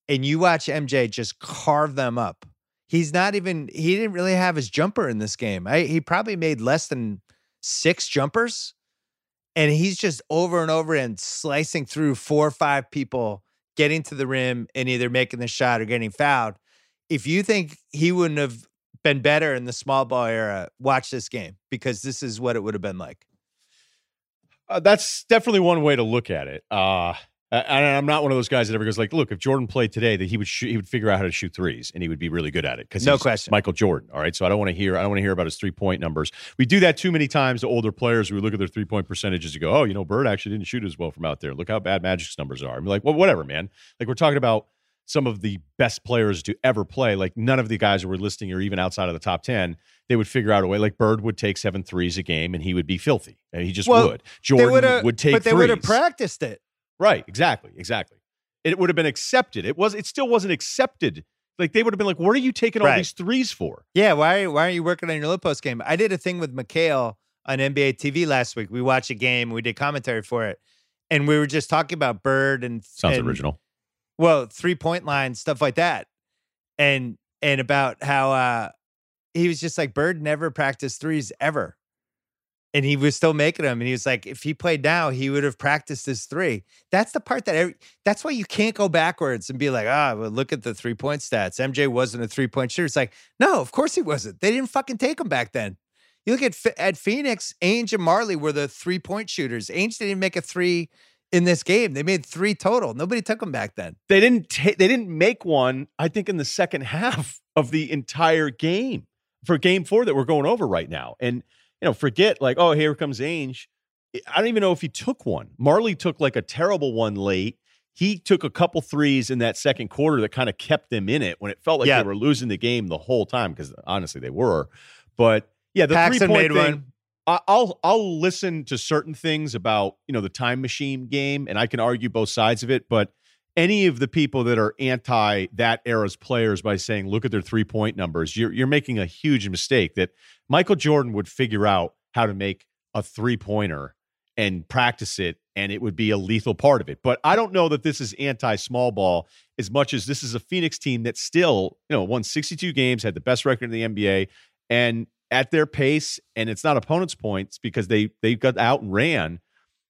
And you watch MJ just carve them up. He's not even. He didn't really have his jumper in this game. I, he probably made less than six jumpers, and he's just over and over and slicing through four or five people getting to the rim and either making the shot or getting fouled. If you think he wouldn't have been better in the small ball era, watch this game because this is what it would have been like. Uh, that's definitely one way to look at it. Uh, and I'm not one of those guys that ever goes like, look, if Jordan played today, that he would shoot, he would figure out how to shoot threes, and he would be really good at it because no question, Michael Jordan. All right, so I don't want to hear I don't want to hear about his three point numbers. We do that too many times to older players. We look at their three point percentages and go, oh, you know, Bird actually didn't shoot as well from out there. Look how bad Magic's numbers are. I'm like, well, whatever, man. Like we're talking about some of the best players to ever play. Like none of the guys who were listing or even outside of the top ten. They would figure out a way. Like Bird would take seven threes a game, and he would be filthy, and he just well, would. Jordan would take, but they would have practiced it. Right, exactly, exactly. It would have been accepted. It was. It still wasn't accepted. Like they would have been like, "What are you taking all these threes for?" Yeah, why? Why are you working on your low post game? I did a thing with McHale on NBA TV last week. We watched a game. We did commentary for it, and we were just talking about Bird and sounds and, original. Well, three point line stuff like that, and and about how uh he was just like Bird never practiced threes ever and he was still making them. And he was like, if he played now, he would have practiced his three. That's the part that every, that's why you can't go backwards and be like, ah, well, look at the three point stats. MJ wasn't a three point shooter. It's like, no, of course he wasn't. They didn't fucking take him back then. You look at at Phoenix, Ainge and Majerle were the three point shooters. Ainge didn't make a three in this game. They made three total. Nobody took them back then. They didn't. Ta- they didn't make one. I think in the second half of the entire game for Game Four that we're going over right now, and you know, forget like, oh, here comes Ainge. I don't even know if he took one. Majerle took like a terrible one late. He took a couple threes in that second quarter that kind of kept them in it when it felt like yeah. they were losing the game the whole time because honestly they were. But yeah, the Paxson three point thing. One. I'll I'll listen to certain things about you know the time machine game, and I can argue both sides of it. But any of the people that are anti that era's players by saying, look at their three point numbers, you're, you're making a huge mistake that Michael Jordan would figure out how to make a three pointer and practice it, and it would be a lethal part of it. But I don't know that this is anti small ball as much as this is a Phoenix team that still, you know, won 62 games, had the best record in the NBA, and at their pace, and it's not opponents' points because they they got out and ran.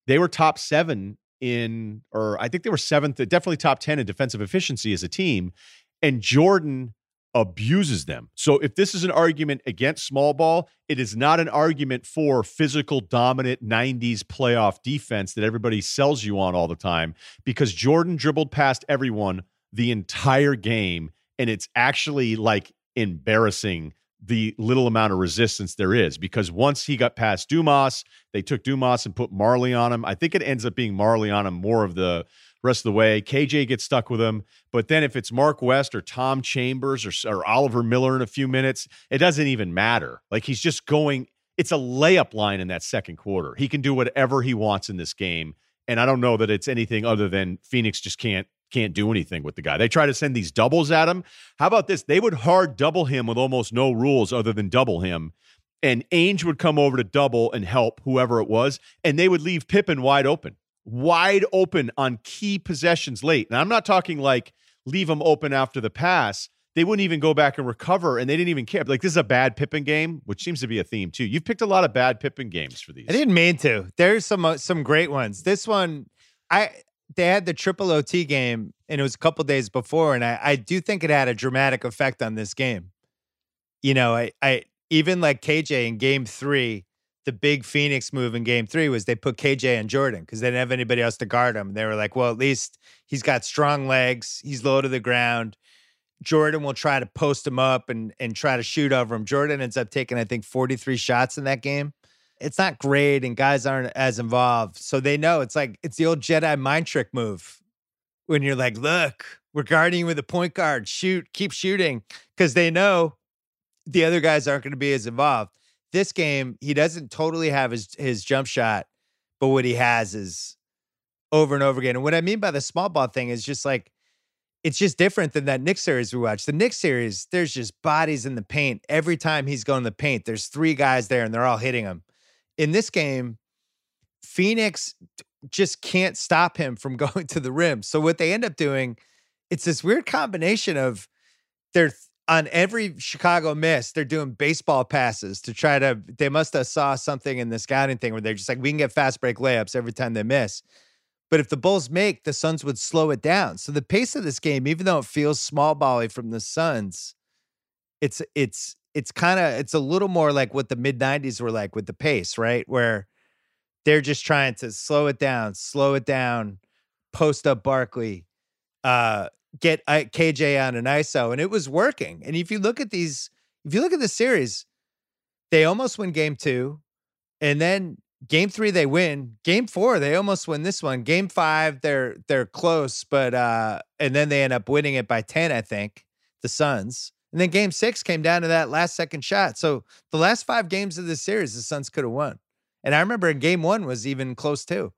They were top seven in, or I think they were seventh, definitely top 10 in defensive efficiency as a team. And Jordan abuses them. So if this is an argument against small ball, it is not an argument for physical dominant 90s playoff defense that everybody sells you on all the time because Jordan dribbled past everyone the entire game and it's actually like embarrassing the little amount of resistance there is because once he got past Dumas, they took Dumas and put Majerle on him. I think it ends up being Majerle on him more of the rest of the way. KJ gets stuck with him. But then if it's Mark West or Tom Chambers or, or Oliver Miller in a few minutes, it doesn't even matter. Like he's just going, it's a layup line in that second quarter. He can do whatever he wants in this game. And I don't know that it's anything other than Phoenix just can't can't do anything with the guy. They try to send these doubles at him. How about this? They would hard double him with almost no rules other than double him. And Ainge would come over to double and help whoever it was, and they would leave Pippen wide open, wide open on key possessions late. And I'm not talking like leave him open after the pass. They wouldn't even go back and recover, and they didn't even care. Like this is a bad Pippen game, which seems to be a theme too. You've picked a lot of bad Pippen games for these. I didn't mean to. There's some uh, some great ones. This one, I they had the triple OT game, and it was a couple days before, and I, I do think it had a dramatic effect on this game. You know, I, I even like KJ in Game Three, the big Phoenix move in Game Three was they put KJ and Jordan because they didn't have anybody else to guard him. They were like, well, at least he's got strong legs, he's low to the ground. Jordan will try to post him up and and try to shoot over him. Jordan ends up taking, I think, 43 shots in that game it's not great and guys aren't as involved. So they know it's like it's the old Jedi mind trick move when you're like, look, We're guarding with a point guard. Shoot, keep shooting because they know the other guys aren't going to be as involved. This game, he doesn't totally have his his jump shot, but what he has is over and over again. And what I mean by the small ball thing is just like it's just different than that Knicks series we watched. The Knicks series, there's just bodies in the paint. Every time he's going to the paint, there's three guys there and they're all hitting him. In this game, Phoenix just can't stop him from going to the rim. So what they end up doing, it's this weird combination of they're on every Chicago miss, they're doing baseball passes to try to. They must have saw something in the scouting thing where they're just like, we can get fast break layups every time they miss. But if the Bulls make, the Suns would slow it down. So the pace of this game, even though it feels small bally from the Suns, it's it's it's kind of it's a little more like what the mid '90s were like with the pace, right? Where they're just trying to slow it down, slow it down, post up Barkley, uh, get KJ on an ISO, and it was working. And if you look at these, if you look at the series, they almost win game two, and then game three they win. Game four they almost win this one. Game five they're they're close, but uh, and then they end up winning it by ten, I think. The Suns. And then game six came down to that last second shot. So the last five games of this series, the Suns could have won. And I remember game one was even close too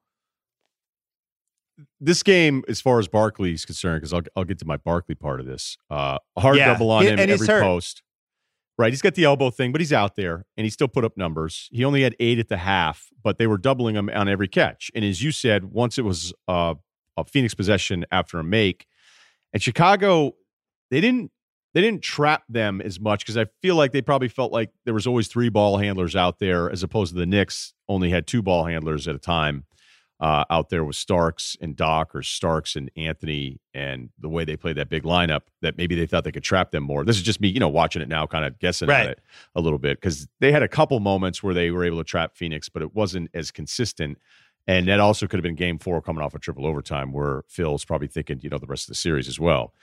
this game, as far as Barkley is concerned, because I'll I'll get to my Barkley part of this. Uh, hard yeah. double on he, him every post. Right, he's got the elbow thing, but he's out there and he still put up numbers. He only had eight at the half, but they were doubling him on every catch. And as you said, once it was uh, a Phoenix possession after a make, and Chicago, they didn't they didn't trap them as much because I feel like they probably felt like there was always three ball handlers out there, as opposed to the Knicks only had two ball handlers at a time uh, out there with Starks and Doc or Starks and Anthony and the way they played that big lineup that maybe they thought they could trap them more. This is just me, you know, watching it now, kind of guessing right. at it a little bit because they had a couple moments where they were able to trap Phoenix, but it wasn't as consistent. And that also could have been game four coming off a triple overtime where Phil's probably thinking, you know, the rest of the series as well.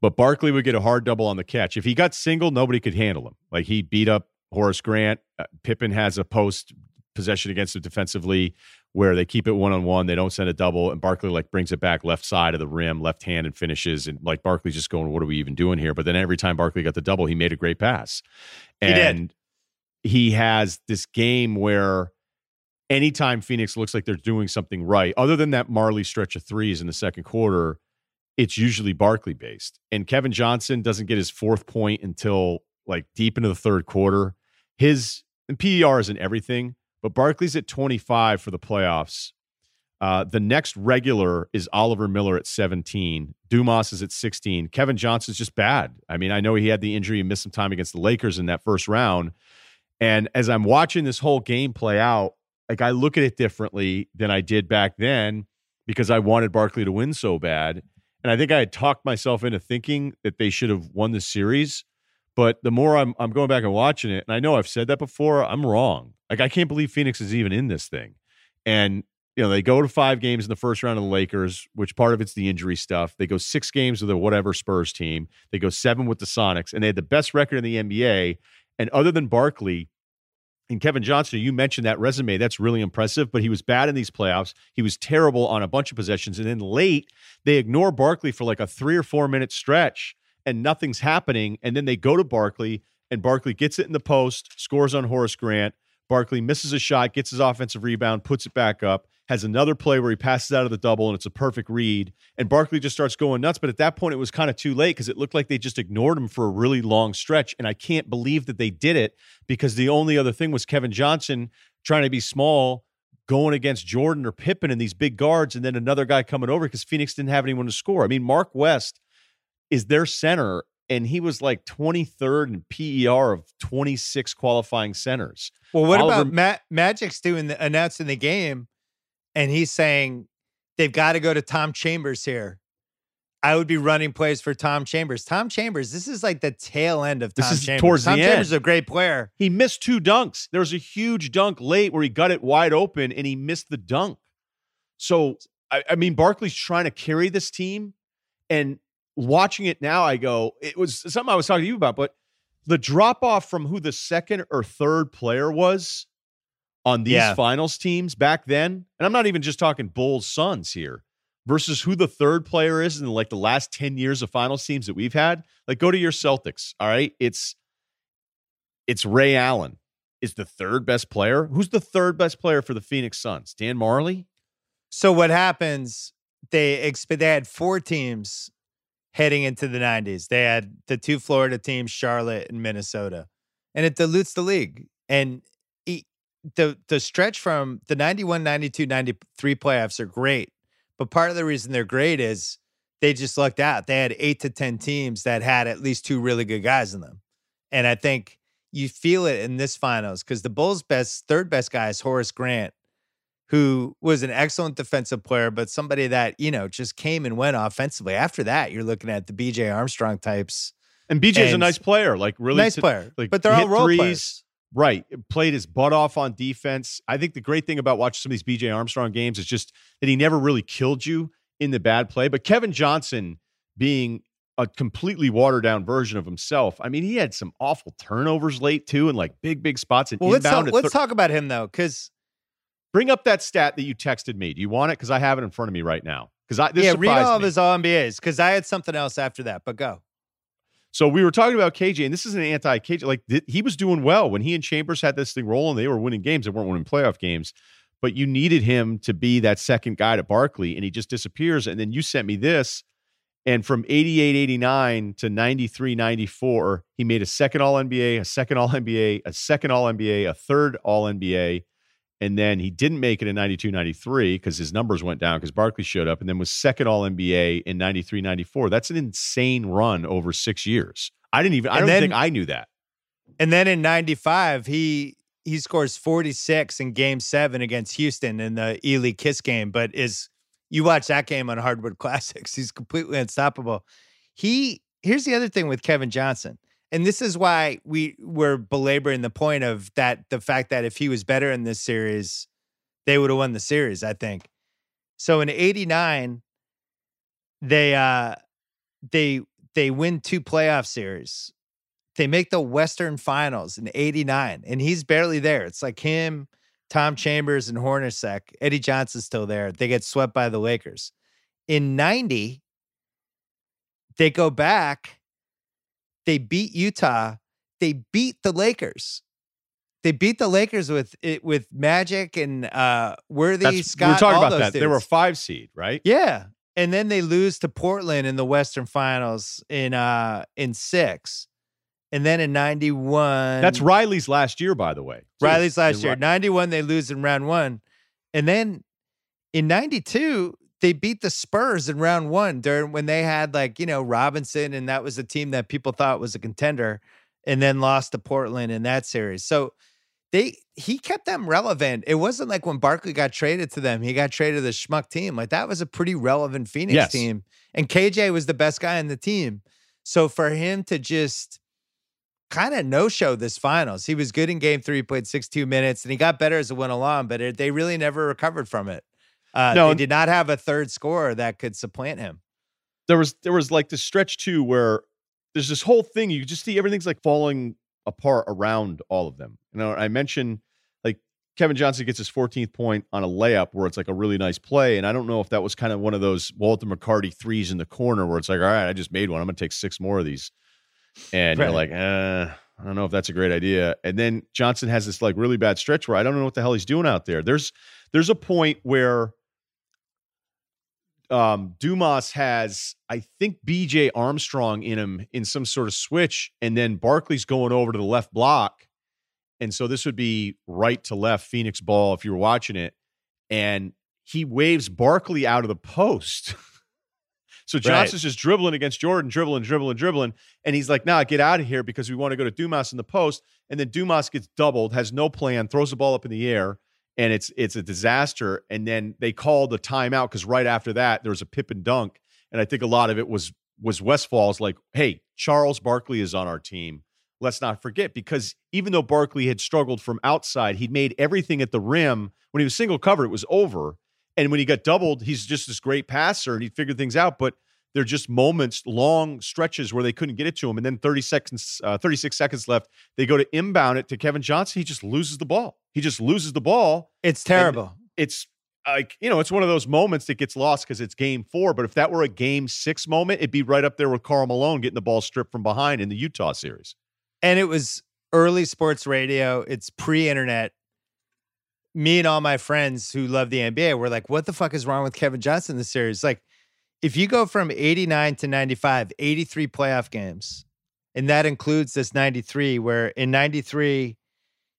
But Barkley would get a hard double on the catch. If he got single, nobody could handle him. Like he beat up Horace Grant. Uh, Pippen has a post possession against him defensively where they keep it one on one, they don't send a double, and Barkley like brings it back left side of the rim, left hand, and finishes. And like Barkley's just going, "What are we even doing here?" But then every time Barkley got the double, he made a great pass, and he, he has this game where anytime Phoenix looks like they're doing something right, other than that Majerle stretch of threes in the second quarter, it's usually Barkley based. And Kevin Johnson doesn't get his fourth point until like deep into the third quarter. His and PER isn't everything, but Barkley's at 25 for the playoffs. Uh, the next regular is Oliver Miller at 17. Dumas is at 16. Kevin Johnson's just bad. I mean, I know he had the injury and missed some time against the Lakers in that first round. And as I'm watching this whole game play out, like I look at it differently than I did back then because I wanted Barkley to win so bad. And I think I had talked myself into thinking that they should have won the series. But the more I'm I'm going back and watching it, and I know I've said that before, I'm wrong. Like I can't believe Phoenix is even in this thing. And you know, they go to five games in the first round of the Lakers, which part of it's the injury stuff. They go six games with the whatever Spurs team. They go seven with the Sonics, and they had the best record in the NBA. And other than Barkley and Kevin Johnson, you mentioned that resume. That's really impressive, but he was bad in these playoffs. He was terrible on a bunch of possessions. And then late, they ignore Barkley for like a three or four minute stretch and nothing's happening. And then they go to Barkley, and Barkley gets it in the post, scores on Horace Grant. Barkley misses a shot, gets his offensive rebound, puts it back up, has another play where he passes out of the double, and it's a perfect read. And Barkley just starts going nuts. But at that point, it was kind of too late because it looked like they just ignored him for a really long stretch. And I can't believe that they did it because the only other thing was Kevin Johnson trying to be small going against Jordan or Pippen and these big guards, and then another guy coming over because Phoenix didn't have anyone to score. I mean, Mark West is their center, and he was like 23rd in PER of 26 qualifying centers. Well, what Oliver, about Ma- Magic's doing the, announcing the game, and he's saying they've got to go to Tom Chambers here. I would be running plays for Tom Chambers. Tom Chambers, this is like the tail end of Tom this is Chambers. Towards Tom the Chambers end. is a great player. He missed two dunks. There was a huge dunk late where he got it wide open and he missed the dunk. So I, I mean, Barkley's trying to carry this team, and watching it now, I go, it was something I was talking to you about, but the drop off from who the second or third player was on these Yeah. finals teams back then, and I'm not even just talking Bulls Suns here, versus who the third player is in like the last 10 years of finals teams that we've had, like go to your Celtics. All right. It's it's Ray Allen is the third best player. Who's the third best player for the Phoenix Suns? Dan Majerle? So what happens? They exp- they had four teams heading into the 90s. They had the two Florida teams, Charlotte and Minnesota. And it dilutes the league. And the the stretch from the 91, 92, 93 playoffs are great. But part of the reason they're great is they just lucked out. They had 8 to 10 teams that had at least two really good guys in them. And I think you feel it in this finals cuz the Bulls best third best guy is Horace Grant who was an excellent defensive player, but somebody that, you know, just came and went offensively. After that, you're looking at the BJ Armstrong types. And BJ's and a nice player, like really nice player. Like but they're all role threes, players. Right. Played his butt off on defense. I think the great thing about watching some of these BJ Armstrong games is just that he never really killed you in the bad play. But Kevin Johnson being a completely watered down version of himself. I mean, he had some awful turnovers late too, and like big, big spots. And well, let's talk, let's talk about him though, because Bring up that stat that you texted me. Do you want it? Because I have it in front of me right now. Because I this yeah, read all of his All NBAs. Because I had something else after that. But go. So we were talking about KJ, and this is an anti KJ. Like th- he was doing well when he and Chambers had this thing rolling. They were winning games. They weren't winning playoff games, but you needed him to be that second guy to Barkley, and he just disappears. And then you sent me this, and from 88, 89 to 93, 94, he made a second All NBA, a second All NBA, a second All NBA, a third All NBA, and then he didn't make it in 92 93 because his numbers went down because Barkley showed up and then was second all NBA in 93 94. That's an insane run over six years. I didn't even, I don't then, think I knew that. And then in 95, he he scores 46 in game seven against Houston in the Elie Kiss game, but is you watch that game on Hardwood Classics, he's completely unstoppable. He here's the other thing with Kevin Johnson and this is why we were belaboring the point of that the fact that if he was better in this series, they would have won the series, I think. So in 89, they uh they they win two playoff series. They make the Western Finals in 89, and he's barely there. It's like him, Tom Chambers, and Hornacek. Eddie Johnson's still there. They get swept by the Lakers. In 90, they go back they beat Utah. They beat the Lakers. They beat the Lakers with it with Magic and uh Worthy That's, Scott. We are talking about that. Dudes. They were a five seed, right? Yeah. And then they lose to Portland in the Western Finals in uh in six. And then in 91. That's Riley's last year, by the way. Riley's last year. 91, they lose in round one. And then in 92, they beat the Spurs in round one during when they had like, you know, Robinson, and that was a team that people thought was a contender, and then lost to Portland in that series. So they he kept them relevant. It wasn't like when Barkley got traded to them, he got traded to the schmuck team. Like that was a pretty relevant Phoenix yes. team. And KJ was the best guy in the team. So for him to just kind of no show this finals, he was good in game three, played 62 minutes, and he got better as it went along, but it, they really never recovered from it. Uh, no, they did not have a third scorer that could supplant him. There was there was like this stretch too where there's this whole thing you just see everything's like falling apart around all of them. You know, I mentioned like Kevin Johnson gets his 14th point on a layup where it's like a really nice play, and I don't know if that was kind of one of those Walter McCarty threes in the corner where it's like, all right, I just made one, I'm gonna take six more of these, and right. you're like, uh, I don't know if that's a great idea. And then Johnson has this like really bad stretch where I don't know what the hell he's doing out there. There's there's a point where um, Dumas has, I think, BJ Armstrong in him in some sort of switch, and then Barkley's going over to the left block. And so this would be right to left Phoenix ball if you were watching it. And he waves Barkley out of the post. so Johnson's right. just dribbling against Jordan, dribbling, dribbling, dribbling. And he's like, nah, get out of here because we want to go to Dumas in the post. And then Dumas gets doubled, has no plan, throws the ball up in the air and it's it's a disaster. And then they called the timeout because right after that there was a pip and dunk, and I think a lot of it was was Westphal's like, hey, Charles Barkley is on our team. Let's not forget because even though Barkley had struggled from outside, he'd made everything at the rim. When he was single covered, it was over. And when he got doubled, he's just this great passer and he figured things out. But they're just moments, long stretches where they couldn't get it to him. And then 30 seconds, uh, 36 seconds left, they go to inbound it to Kevin Johnson. He just loses the ball. He just loses the ball. It's terrible. It's like you know, it's one of those moments that gets lost because it's game four. But if that were a game six moment, it'd be right up there with Karl Malone getting the ball stripped from behind in the Utah series. And it was early sports radio. It's pre-internet. Me and all my friends who love the NBA were like, "What the fuck is wrong with Kevin Johnson?" This series, like, if you go from 89 to 95, 83 playoff games, and that includes this 93, where in 93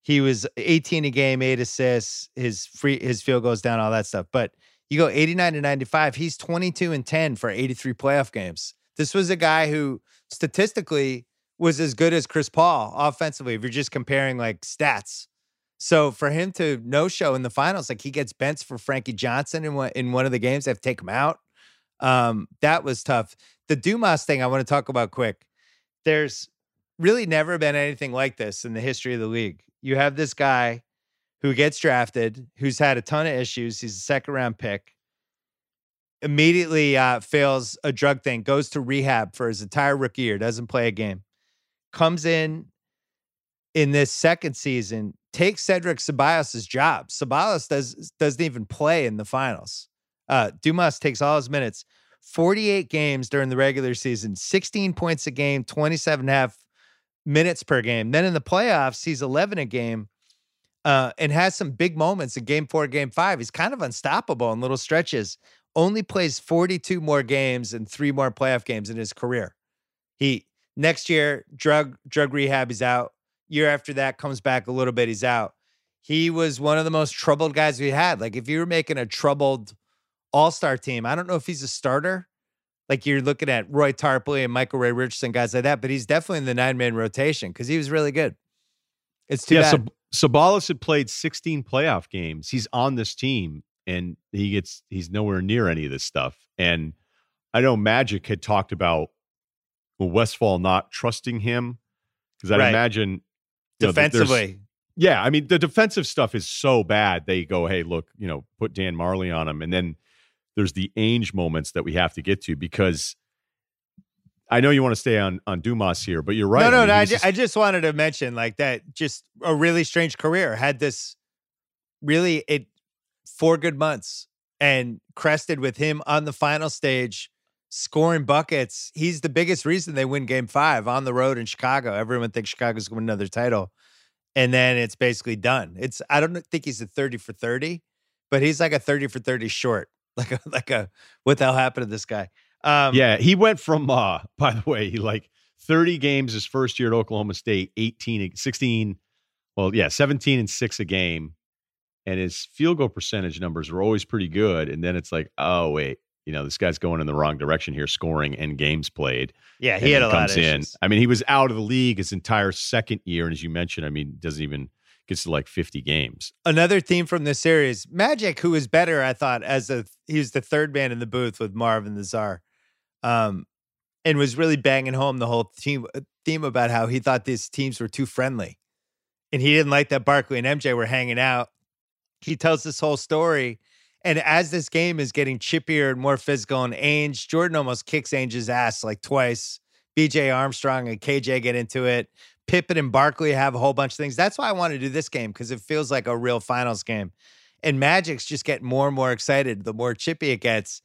he was 18 a game, eight assists, his free his field goes down, all that stuff. But you go 89 to 95, he's 22 and 10 for 83 playoff games. This was a guy who statistically was as good as Chris Paul offensively, if you're just comparing like stats. So for him to no show in the finals, like he gets benched for Frankie Johnson in one in one of the games, they have to take him out. Um, that was tough. The Dumas thing I want to talk about quick. There's really never been anything like this in the history of the league you have this guy who gets drafted, who's had a ton of issues. He's a second round pick. Immediately uh, fails a drug thing, goes to rehab for his entire rookie year, doesn't play a game. Comes in in this second season, takes Cedric Ceballos' job. Ceballos does doesn't even play in the finals. Uh, Dumas takes all his minutes. 48 games during the regular season, 16 points a game, 27 and a half minutes per game. Then in the playoffs, he's 11 a game uh, and has some big moments in game four, game five. He's kind of unstoppable in little stretches. Only plays 42 more games and three more playoff games in his career. He next year, drug drug rehab, he's out. Year after that, comes back a little bit, he's out. He was one of the most troubled guys we had. Like if you were making a troubled all-star team, I don't know if he's a starter, like you're looking at Roy Tarpley and Michael Ray Richardson, guys like that, but he's definitely in the nine man rotation because he was really good. It's too yeah, bad. So, Ceballos had played 16 playoff games. He's on this team and he gets he's nowhere near any of this stuff. And I know Magic had talked about Westphal not trusting him because I'd right. imagine defensively. Know, yeah, I mean the defensive stuff is so bad. They go, hey, look, you know, put Dan Majerle on him, and then there's the Ainge moments that we have to get to because I know you want to stay on on Dumas here, but you're right. No, no, I, mean, no I, just, I just wanted to mention like that. Just a really strange career. Had this really it four good months and crested with him on the final stage scoring buckets. He's the biggest reason they win game five on the road in Chicago. Everyone thinks Chicago's going to win another title. And then it's basically done. It's I don't think he's a 30 for 30, but he's like a 30 for 30 short like a like a what the hell happened to this guy? Um, yeah, he went from uh by the way, he like 30 games his first year at Oklahoma State, 18 16 well, yeah, 17 and 6 a game. And his field goal percentage numbers were always pretty good and then it's like, oh wait, you know, this guy's going in the wrong direction here scoring and games played. Yeah, he had a lot of in. I mean, he was out of the league his entire second year and as you mentioned, I mean, doesn't even gets to like 50 games. Another theme from this series, Magic, who was better, I thought, as a he was the third man in the booth with Marvin the Czar. Um, and was really banging home the whole team uh, theme about how he thought these teams were too friendly. And he didn't like that Barkley and MJ were hanging out. He tells this whole story. And as this game is getting chippier and more physical, and Ainge, Jordan almost kicks Ainge's ass like twice. BJ Armstrong and KJ get into it. Pippen and Barkley have a whole bunch of things. That's why I want to do this game because it feels like a real finals game. And Magic's just getting more and more excited the more chippy it gets.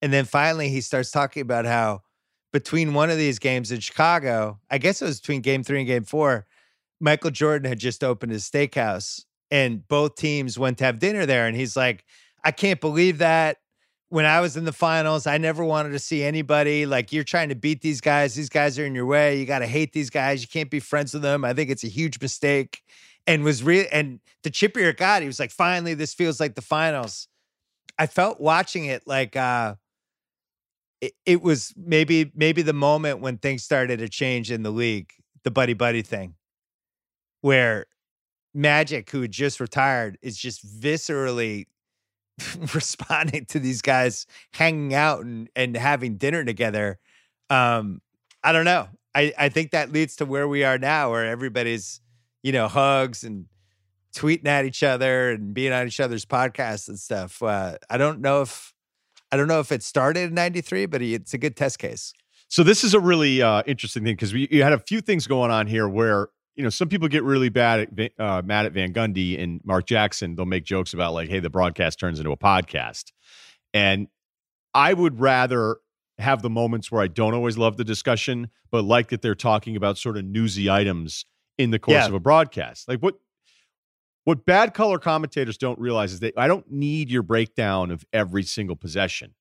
And then finally, he starts talking about how between one of these games in Chicago, I guess it was between game three and game four, Michael Jordan had just opened his steakhouse and both teams went to have dinner there. And he's like, I can't believe that when I was in the finals, I never wanted to see anybody like you're trying to beat these guys. These guys are in your way. You got to hate these guys. You can't be friends with them. I think it's a huge mistake. And was real. And the chippier it got, he was like, finally, this feels like the finals. I felt watching it like uh it, it was maybe maybe the moment when things started to change in the league, the buddy buddy thing, where Magic, who just retired, is just viscerally responding to these guys hanging out and, and having dinner together. Um, I don't know. I, I think that leads to where we are now, where everybody's, you know, hugs and tweeting at each other and being on each other's podcasts and stuff. Uh, I don't know if I don't know if it started in '93, but it's a good test case. So this is a really uh, interesting thing because you had a few things going on here where you know, some people get really bad at uh, mad at Van Gundy and Mark Jackson. They'll make jokes about like, "Hey, the broadcast turns into a podcast," and I would rather have the moments where I don't always love the discussion, but like that they're talking about sort of newsy items in the course yeah. of a broadcast. Like what what bad color commentators don't realize is that I don't need your breakdown of every single possession.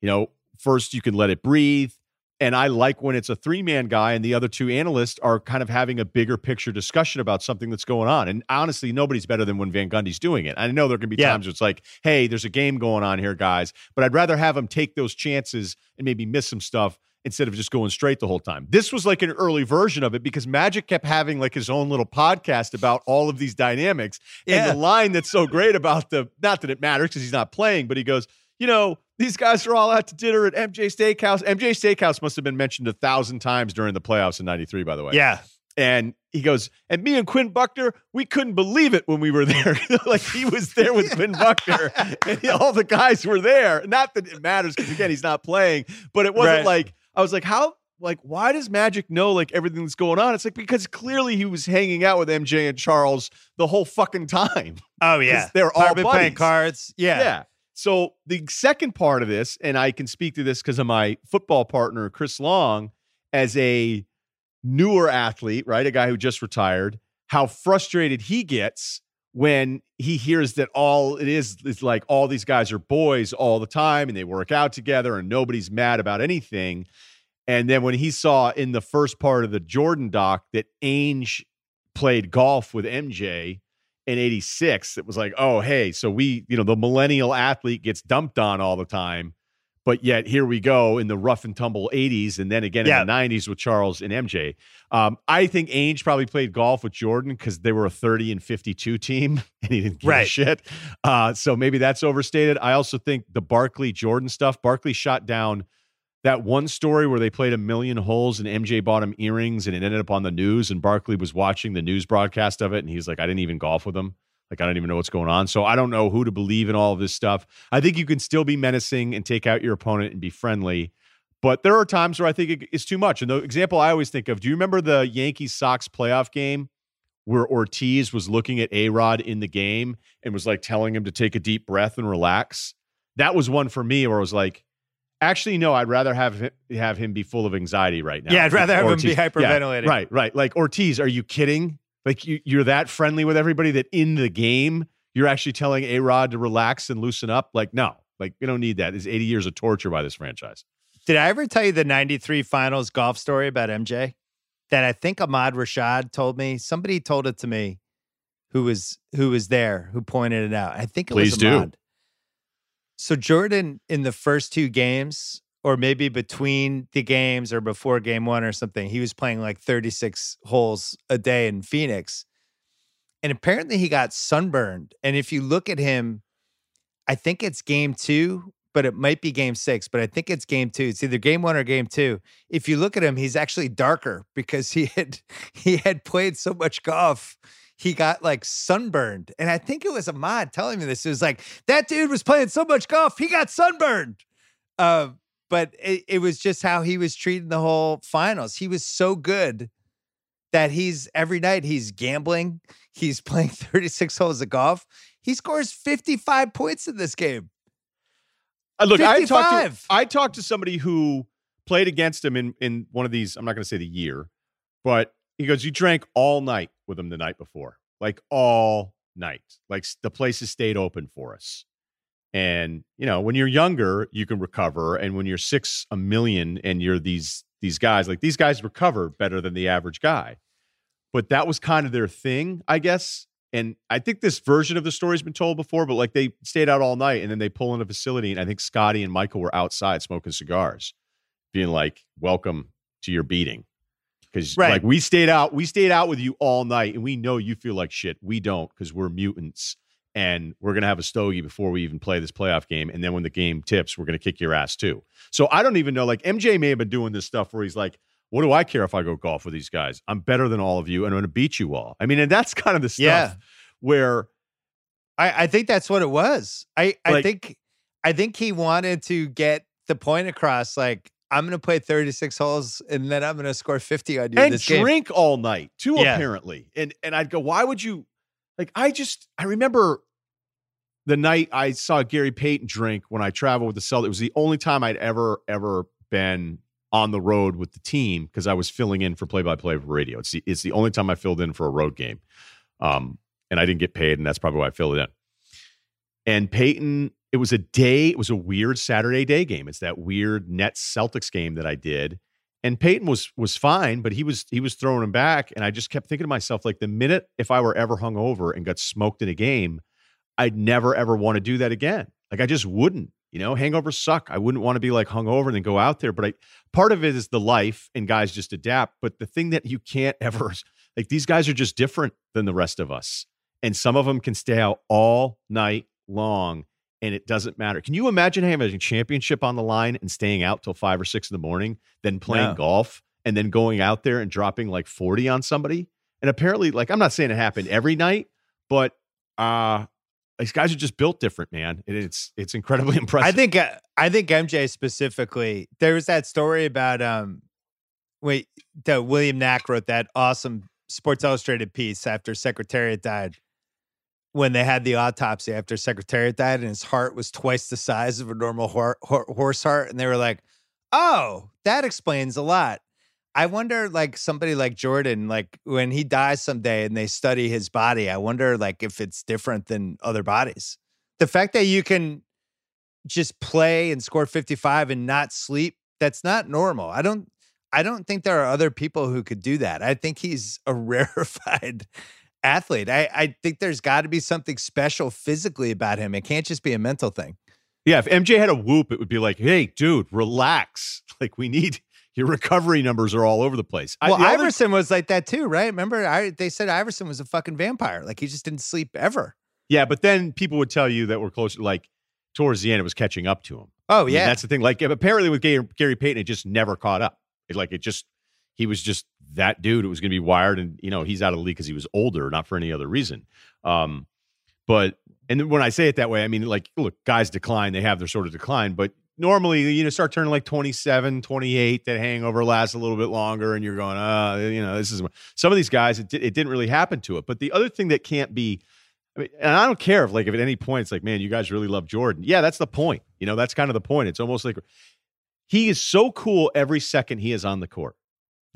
You know, first you can let it breathe. And I like when it's a three man guy and the other two analysts are kind of having a bigger picture discussion about something that's going on. And honestly, nobody's better than when Van Gundy's doing it. I know there can be yeah. times where it's like, hey, there's a game going on here, guys. But I'd rather have him take those chances and maybe miss some stuff instead of just going straight the whole time. This was like an early version of it because Magic kept having like his own little podcast about all of these dynamics. Yeah. And the line that's so great about the, not that it matters because he's not playing, but he goes, you know, these guys are all out to dinner at MJ Steakhouse. MJ Steakhouse must have been mentioned a thousand times during the playoffs in 93, by the way. Yeah. And he goes, and me and Quinn Buckner, we couldn't believe it when we were there. like he was there with Quinn Buckner, and he, all the guys were there. Not that it matters because again, he's not playing, but it wasn't right. like I was like, how like why does Magic know like everything that's going on? It's like because clearly he was hanging out with MJ and Charles the whole fucking time. Oh yeah, they're all buddies. playing cards. Yeah, yeah. So the second part of this, and I can speak to this because of my football partner, Chris Long, as a newer athlete, right? A guy who just retired, how frustrated he gets when he hears that all it is is like all these guys are boys all the time and they work out together and nobody's mad about anything. And then when he saw in the first part of the Jordan doc that Ainge played golf with MJ in 86 it was like oh hey so we you know the millennial athlete gets dumped on all the time but yet here we go in the rough and tumble 80s and then again yeah. in the 90s with charles and mj um, i think ainge probably played golf with jordan because they were a 30 and 52 team and he didn't give right. a shit uh, so maybe that's overstated i also think the barkley jordan stuff barkley shot down that one story where they played a million holes and MJ bought him earrings and it ended up on the news and Barkley was watching the news broadcast of it and he's like, I didn't even golf with him. Like, I don't even know what's going on. So I don't know who to believe in all of this stuff. I think you can still be menacing and take out your opponent and be friendly. But there are times where I think it's too much. And the example I always think of do you remember the Yankees Sox playoff game where Ortiz was looking at A Rod in the game and was like telling him to take a deep breath and relax? That was one for me where I was like, Actually, no. I'd rather have him, have him be full of anxiety right now. Yeah, I'd rather have Ortiz. him be hyperventilating. Yeah, right, right. Like Ortiz, are you kidding? Like you, you're that friendly with everybody that in the game you're actually telling A Rod to relax and loosen up. Like no, like we don't need that. It's 80 years of torture by this franchise. Did I ever tell you the 93 finals golf story about MJ? That I think Ahmad Rashad told me. Somebody told it to me who was who was there, who pointed it out. I think it Please was Ahmad. Do. So Jordan in the first two games, or maybe between the games or before game one or something, he was playing like 36 holes a day in Phoenix. And apparently he got sunburned. And if you look at him, I think it's game two, but it might be game six, but I think it's game two. It's either game one or game two. If you look at him, he's actually darker because he had he had played so much golf he got like sunburned. And I think it was Ahmad telling me this. It was like, that dude was playing so much golf, he got sunburned. Uh, but it, it was just how he was treating the whole finals. He was so good that he's every night he's gambling, he's playing 36 holes of golf. He scores 55 points in this game. Uh, look, 55. I talked to I talked to somebody who played against him in in one of these. I'm not going to say the year, but he goes, "You drank all night with him the night before, like all night. Like the places stayed open for us." And you know, when you're younger, you can recover, and when you're six a million and you're these these guys, like these guys recover better than the average guy. But that was kind of their thing, I guess. And I think this version of the story's been told before, but like they stayed out all night and then they pull in a facility, and I think Scotty and Michael were outside smoking cigars, being like, "Welcome to your beating." Because right. like we stayed out, we stayed out with you all night, and we know you feel like shit. We don't because we're mutants, and we're gonna have a stogie before we even play this playoff game. And then when the game tips, we're gonna kick your ass too. So I don't even know. Like MJ may have been doing this stuff where he's like, "What do I care if I go golf with these guys? I'm better than all of you, and I'm gonna beat you all." I mean, and that's kind of the stuff yeah. where I, I think that's what it was. I I think I think he wanted to get the point across. Like I'm going to play 36 holes and then I'm going to score 50 on you and this game. drink all night too, Yeah. apparently. And and I'd go, why would you? Like, I just I remember the night I saw Gary Payton drink when I traveled with the Celtics. It was the only time I'd ever ever been on the road with the team because I was filling in for play by play radio. It's the it's the only time I filled in for a road game, um, and I didn't get paid, and that's probably why I filled it in. And Payton, it was a day, it was a weird Saturday day game. It's that weird Nets Celtics game that I did. And Payton was was fine, but he was he was throwing him back. And I just kept thinking to myself, like the minute if I were ever hung over and got smoked in a game, I'd never ever want to do that again. Like I just wouldn't. You know, hangovers suck. I wouldn't want to be like hungover and then go out there. But I part of it is the life and guys just adapt. But the thing that you can't ever like these guys are just different than the rest of us. And some of them can stay out all night long and it doesn't matter. Can you imagine having a championship on the line and staying out till five or six in the morning, then playing No. golf and then going out there and dropping like 40 on somebody? And apparently, like, I'm not saying it happened every night, but uh these guys are just built different, man. And it's it's incredibly impressive. I think uh, I think MJ specifically. There was that story about um, wait, that William Nack wrote that awesome Sports Illustrated piece after Secretariat died. When they had the autopsy after Secretariat died, and his heart was twice the size of a normal hor- hor- horse heart, and they were like, "Oh, that explains a lot." I wonder, like somebody like Jordan, like when he dies someday and they study his body, I wonder, like if it's different than other bodies. The fact that you can just play and score 55 and not sleep that's not normal i don't i don't think there are other people who could do that i think he's a rarefied athlete i, I think there's got to be something special physically about him it can't just be a mental thing yeah, if MJ had a whoop, it would be like, hey, dude, relax. Like we need your recovery numbers are all over the place. I- well the other- iverson was like that too right remember I, they said iverson was a fucking vampire like he just didn't sleep ever yeah, but then people would tell you that we're close, like towards the end, it was catching up to him. oh I mean, yeah that's the thing. Like apparently with Gary, Gary Payton, it just never caught up. It, like it just he was just that dude. It was going to be wired, and you know he's out of the league because he was older, not for any other reason. Um, but and when I say it that way, I mean like look, guys decline. They have their sort of decline, but normally you know start turning like 27 28 that hangover lasts a little bit longer and you're going uh you know this is some of these guys it, it didn't really happen to it but the other thing that can't be I mean, and I don't care if like if at any point it's like, man, you guys really love Jordan. Yeah, that's the point. You know, that's kind of the point. It's almost like he is so cool every second he is on the court.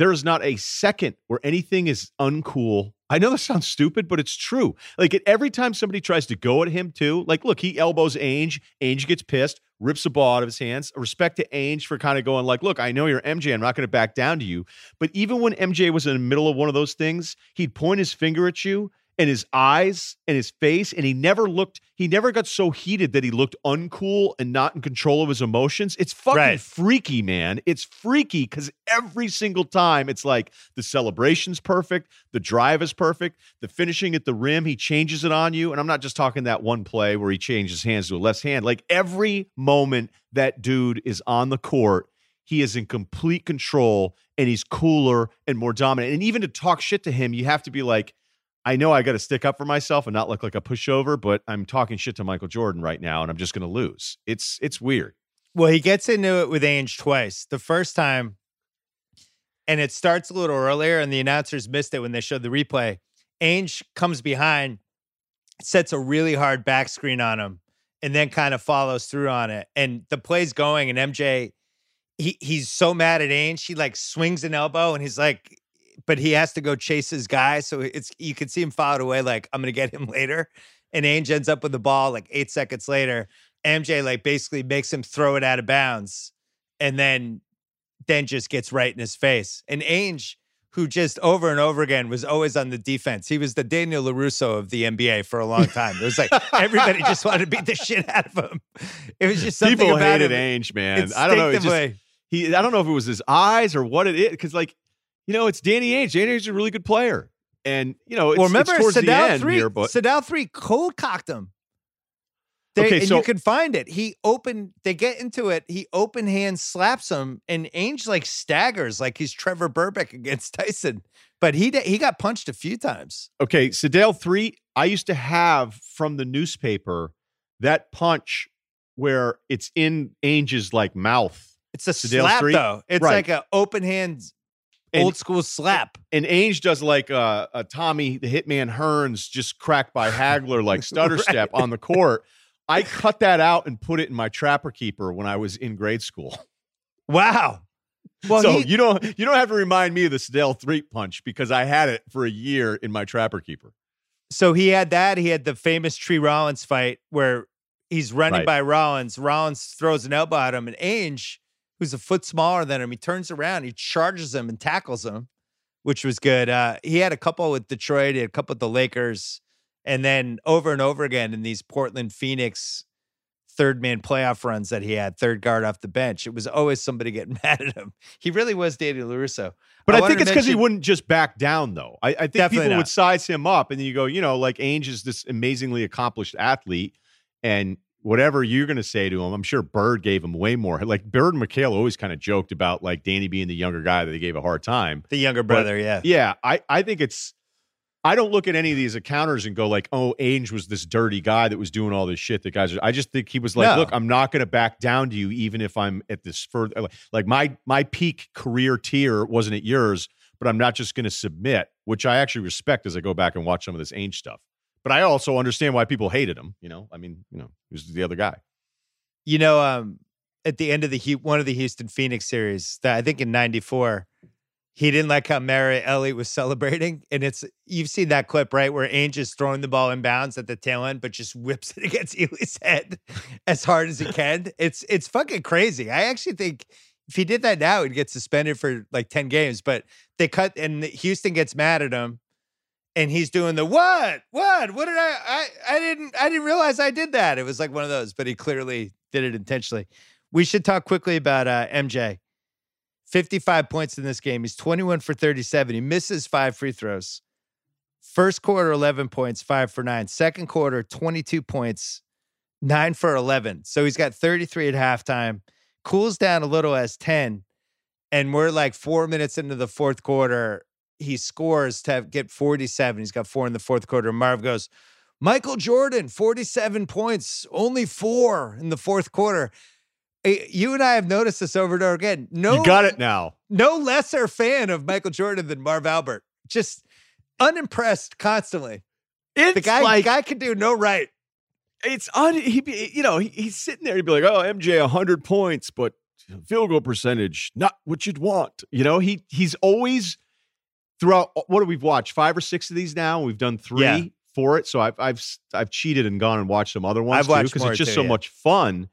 There is not a second where anything is uncool. I know this sounds stupid, but it's true. Like every time somebody tries to go at him too, like look, he elbows Ainge, Ainge gets pissed, rips the ball out of his hands. Respect to Ainge for kind of going like, look, I know you're MJ, I'm not going to back down to you. But even when MJ was in the middle of one of those things, he'd point his finger at you and his eyes and his face and he never looked he never got so heated that he looked uncool and not in control of his emotions. It's fucking Right. freaky man. It's freaky because every single time it's like the celebration's perfect the drive is perfect the finishing at the rim he changes it on you. And i'm not just talking that one play where he changes hands to a left hand. Like every moment that dude is on the court he is in complete control and he's cooler and more dominant. And even to talk shit to him you have to be like I know I got to stick up for myself and not look like a pushover, but I'm talking shit to Michael Jordan right now, and I'm just going to lose. It's it's weird. Well, he gets into it with Ainge twice. The first time, and it starts a little earlier, and the announcers missed it when they showed the replay. Ainge comes behind, sets a really hard back screen on him, and then kind of follows through on it. And the play's going, and MJ, he he's so mad at Ainge, he like swings an elbow, and he's like, but he has to go chase his guy. So it's you can see him fouled away, like I'm gonna get him later. And Ainge ends up with the ball like eight seconds later. MJ like basically makes him throw it out of bounds and then then just gets right in his face. And Ainge, who just over and over again was always on the defense. He was the Daniel LaRusso of the NBA for a long time. It was like everybody just wanted to beat the shit out of him. It was just something People about hated him. Ainge, man. I don't know. Just, he, I don't know if it was his eyes or what it is, because like, you know, it's Danny Ainge. Danny Ainge is a really good player, and you know, it's, well, remember it's towards the end three. here, but Sedale Threatt cold cocked him. They, Okay, and so- you can find it. He opened. They get into it. He open hand slaps him, and Ainge like staggers like he's Trevor Berbick against Tyson. But he he got punched a few times. Okay, Sedale Threatt. I used to have from the newspaper that punch where it's in Ainge's like mouth, It's a Sedale slap Street? though. It's Right. like a open hand, And- old school slap. and Ainge does like a, a Tommy the Hitman Hearns just cracked by Hagler like stutter Right. step on the court. I cut that out and put it in my trapper keeper when I was in grade school. Wow. Well, so he- you don't you don't have to remind me of the Sedale Threatt punch because I had it for a year in my trapper keeper. so he had that. He had the famous Tree Rollins fight where he's running Right. by Rollins. Rollins throws an elbow at him, and Ainge, who's a foot smaller than him, he turns around, he charges him and tackles him, which was good. Uh, he had a couple with Detroit, he had a couple with the Lakers, and then over and over again in these Portland, Phoenix third man playoff runs that he had, third guard off the bench. It was always somebody getting mad at him. He really was Danny LaRusso. But I, wanted think it's because he wouldn't just back down, though. I, I think people not. would size him up, and then you go, you know, like Ainge is this amazingly accomplished athlete, and whatever you're going to say to him, I'm sure Bird gave him way more. Like Bird and McHale always kind of joked about like Danny being the younger guy that they gave a hard time. The younger But- brother, yeah. Yeah, I, I think it's. I don't look at any of these encounters and go like, "Oh, Ainge was this dirty guy that was doing all this shit." That guys, are, I just think he was like, No. "Look, I'm not going to back down to you, even if I'm at this further. Uh, like my my peak career tier wasn't at yours, but I'm not just going to submit." Which I actually respect as I go back and watch some of this Ainge stuff. But I also understand why people hated him. You know, I mean, you know, he was the other guy. You know, um, at the end of the Hu- one of the Houston Phoenix series, that I think in '94, he didn't like how Mario Elie was celebrating, and it's you've seen that clip right where Ainge is throwing the ball in bounds at the tail end, but just whips it against Elie's head as hard as he can. It's it's fucking crazy. I actually think if he did that now, he'd get suspended for like ten games. But they cut, and Houston gets mad at him. And he's doing the what? What? What did I? I I didn't. I didn't realize I did that. It was like one of those, but he clearly did it intentionally. We should talk quickly about uh, MJ. 55 points in this game. He's 21 for 37. He misses five free throws. First quarter, 11 points, five for nine. Second quarter, 22 points, nine for 11. So he's got 33 at halftime. Cools down a little as 10. And we're like four minutes into the fourth quarter. He scores to have, get 47. He's got four in the fourth quarter. Marv goes, Michael Jordan, 47 points, only four in the fourth quarter. Eh, You and I have noticed this over and over again. No, You got it now. no lesser fan of Michael Jordan than Marv Albert. Just unimpressed constantly. It's The guy, like guy could do no right. it's un, he be you know he, he's sitting there he'd be like oh mj 100 points but field goal percentage not what you'd want you know he he's always throughout uh, what we've watched five or six of these now we've done three Yeah. for it so i've i've i've cheated and gone and watched some other ones I've too because it's just too, so yeah. much fun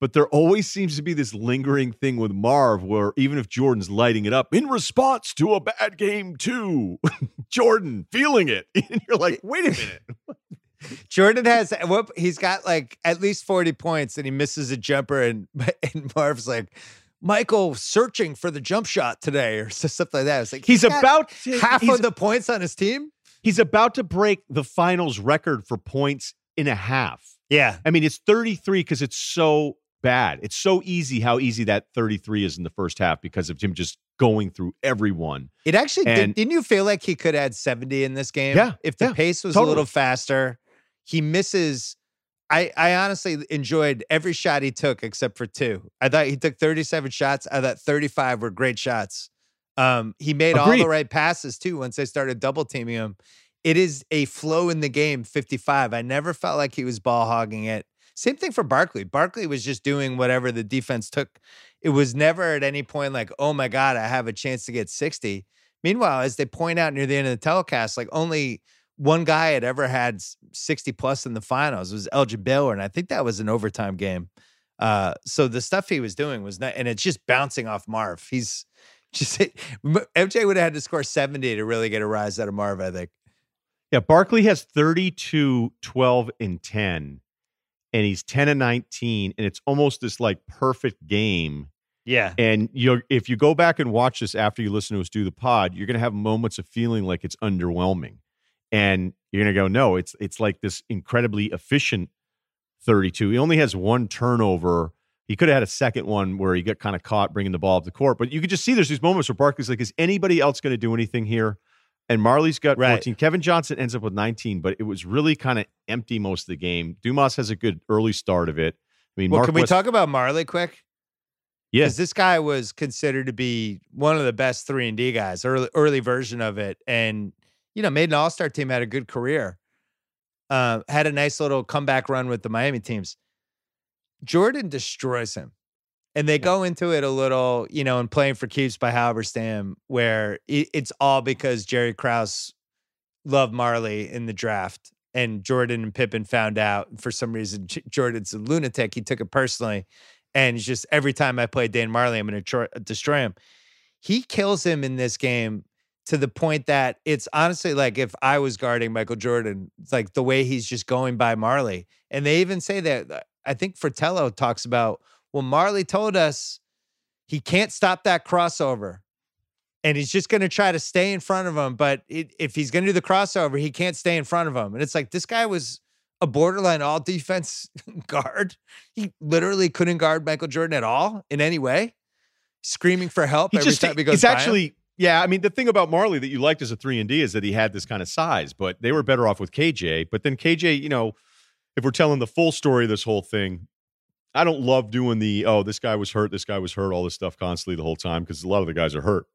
but there always seems to be this lingering thing with Marv where even if Jordan's lighting it up in response to a bad game too, Jordan feeling it. And you're like, wait a minute. Jordan has he's got like at least 40 points and he misses a jumper and, and Marv's like, Michael searching for the jump shot today or stuff like that. It's like He's got about to, half he's of the points on his team. He's about to break the finals record for points in a half. Yeah. I mean, it's 33 because it's so bad. It's so easy how easy that 33 is in the first half because of him just going through everyone. It actually did, And- didn't you feel like he could add 70 in this game? Yeah, If the yeah, pace was totally. a little faster, he misses. I, I honestly enjoyed every shot he took except for two. I thought he took 37 shots. I thought 35 were great shots. Um, he made all the right passes too once they started double teaming him. It is a flow in the game, 55. I never felt like he was ball hogging it. Same thing for Barkley. Barkley was just doing whatever the defense took. It was never at any point like, oh my God, I have a chance to get 60. Meanwhile, as they point out near the end of the telecast, like only one guy had ever had 60 plus in the finals was Elgin Baylor. And I think that was an overtime game. Uh, so the stuff he was doing was not, and it's just bouncing off Marv. He's just, MJ would have had to score 70 to really get a rise out of Marv, I think. Yeah, Barkley has 32, 12, and 10, and he's 10 and 19, and it's almost this like perfect game. Yeah. And you if you go back and watch this after you listen to us do the pod, you're gonna have moments of feeling like it's underwhelming. And you're gonna go, no, it's it's like this incredibly efficient 32. He only has one turnover. He could have had a second one where he got kind of caught bringing the ball up the court. But you could just see there's these moments where Barkley's like, is anybody else going to do anything here? And Majerle's got Right. 14. Kevin Johnson ends up with 19, but it was really kind of empty most of the game. Dumas has a good early start of it. I mean, Well, Mark can we West- talk about Marley quick? Yeah. Because this guy was considered to be one of the best three and D guys, early early version of it, and you know made an All Star team, had a good career, uh, had a nice little comeback run with the Miami teams. Jordan destroys him, and they go into it a little, you know, and playing for keeps by Halberstam, where it, it's all because Jerry Krause loved Majerle in the draft, and Jordan and Pippen found out. For some reason, J- Jordan's a lunatic. He took it personally and just every time I play Dan Majerle, I'm going to destroy him. He kills him in this game to the point that it's honestly like if I was guarding Michael Jordan, it's like the way he's just going by Majerle. And they even say that uh, I think Fratello talks about, well, Majerle told us he can't stop that crossover. And he's just going to try to stay in front of him. But it, if he's going to do the crossover, he can't stay in front of him. And it's like this guy was a borderline all defense guard. He literally couldn't guard Michael Jordan at all in any way, screaming for help he every just, time he goes. It's actually. Him. Yeah, I mean the thing about Majerle that you liked as a three and D is that he had this kind of size, but they were better off with KJ. But then KJ, you know, if we're telling the full story of this whole thing, I don't love doing the oh this guy was hurt, this guy was hurt, all this stuff constantly the whole time because a lot of the guys are hurt.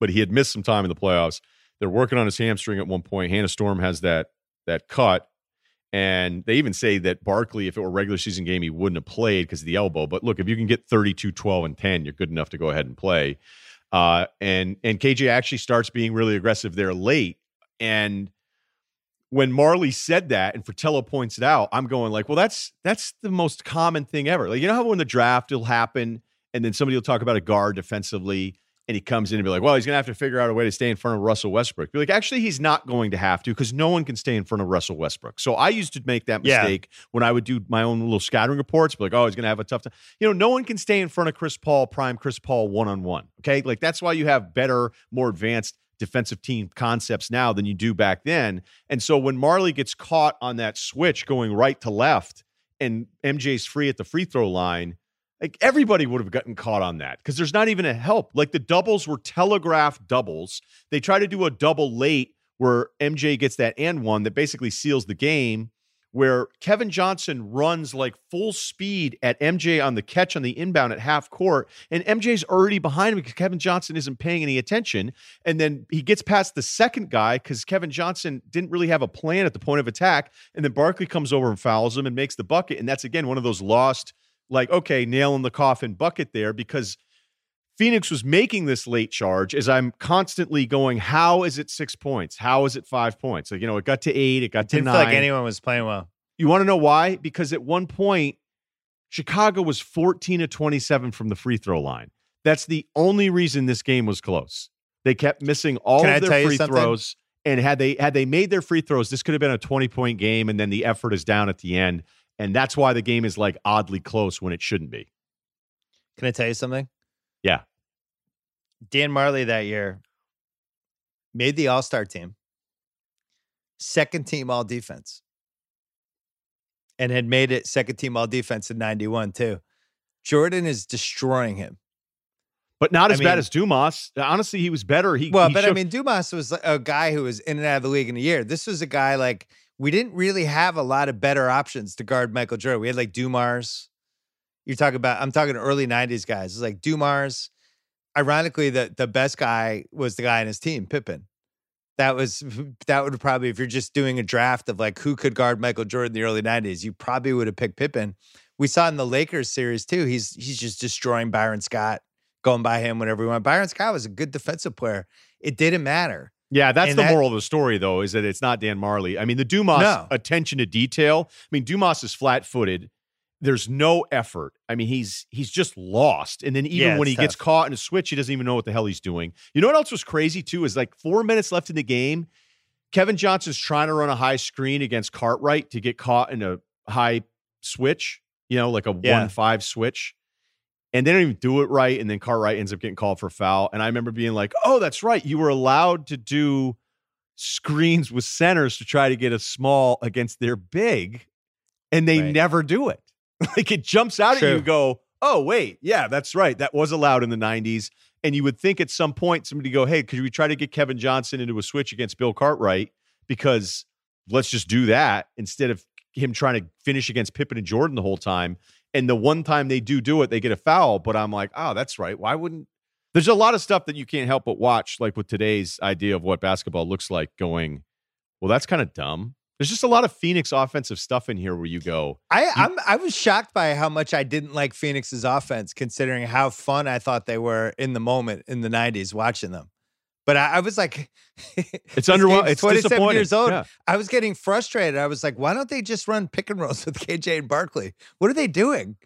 But he had missed some time in the playoffs. They're working on his hamstring at one point. Hannah Storm has that that cut and they even say that Barkley, if it were a regular season game, he wouldn't have played because of the elbow. But look, if you can get 32, 12, and 10, you're good enough to go ahead and play. Uh, and and KJ actually starts being really aggressive there late. And when Majerle said that and Fratello points it out, I'm going like, well, that's that's the most common thing ever. Like, you know how when the draft will happen and then somebody will talk about a guard defensively and he comes in and be like, well, he's going to have to figure out a way to stay in front of Russell Westbrook. Be like, actually, he's not going to have to because no one can stay in front of Russell Westbrook. So I used to make that mistake yeah. when I would do my own little scattering reports. Be like, oh, he's going to have a tough time. You know, no one can stay in front of Chris Paul, prime Chris Paul one on one. Okay. Like that's why you have better, more advanced defensive team concepts now than you do back then. And so when Majerle gets caught on that switch going right to left and MJ's free at the free throw line, like everybody would have gotten caught on that because there's not even a help. Like the doubles were telegraphed doubles. They try to do a double late where MJ gets that and one that basically seals the game. Where Kevin Johnson runs like full speed at MJ on the catch on the inbound at half court, and MJ's already behind him because Kevin Johnson isn't paying any attention. And then he gets past the second guy because Kevin Johnson didn't really have a plan at the point of attack. And then Barkley comes over and fouls him and makes the bucket. And that's again one of those lost like, okay, nail in the coffin bucket there because Phoenix was making this late charge as I'm constantly going, how is it six points? How is it five points? Like, you know, it got to eight, it got to Didn't nine. feel like anyone was playing well. You want to know why? Because at one point, Chicago was 14 to 27 from the free throw line. That's the only reason this game was close. They kept missing all Can of their free throws. And had they had they made their free throws, this could have been a 20 point game, and then the effort is down at the end. And that's why the game is like oddly close when it shouldn't be. Can I tell you something? Yeah. Dan Majerle that year made the All Star team, second team All Defense, and had made it second team All Defense in 91 too. Jordan is destroying him. But not as I mean, bad as Dumas. Honestly, he was better. He well, he but I mean, Dumas was a guy who was in and out of the league in a year. This was a guy like we didn't really have a lot of better options to guard Michael Jordan. We had like Dumars. You're talking about, I'm talking early 90s guys. It's like Dumars. Ironically, the, the best guy was the guy in his team, Pippen. That was that would probably if you're just doing a draft of like who could guard Michael Jordan in the early 90s, you probably would have picked Pippen. We saw in the Lakers series too. He's he's just destroying Byron Scott, going by him whenever we went. Byron Scott was a good defensive player. It didn't matter. Yeah, that's and the that, moral of the story, though, is that it's not Dan Majerle. I mean, the Dumas no. attention to detail. I mean, Dumas is flat footed. There's no effort. I mean, he's he's just lost. And then even yeah, when he tough. gets caught in a switch, he doesn't even know what the hell he's doing. You know what else was crazy too? Is like four minutes left in the game. Kevin Johnson's trying to run a high screen against Cartwright to get caught in a high switch. You know, like a yeah. one five switch and they don't even do it right. And then Cartwright ends up getting called for foul. And I remember being like, oh, that's right. You were allowed to do screens with centers to try to get a small against their big, and they right. never do it. like it jumps out True. at you, go, oh, wait, yeah, that's right. That was allowed in the 90s. And you would think at some point somebody go, hey, could we try to get Kevin Johnson into a switch against Bill Cartwright? Because let's just do that instead of him trying to finish against Pippen and Jordan the whole time And the one time they do do it, they get a foul. But I'm like, oh, that's right. Why wouldn't? There's a lot of stuff that you can't help but watch, like with today's idea of what basketball looks like. Going, well, that's kind of dumb. There's just a lot of Phoenix offensive stuff in here where you go. I I'm, I was shocked by how much I didn't like Phoenix's offense, considering how fun I thought they were in the moment in the '90s watching them. But I, I was like, it's underwhelming. It's 27 disappointing. years old. Yeah. I was getting frustrated. I was like, why don't they just run pick and rolls with KJ and Barkley? What are they doing?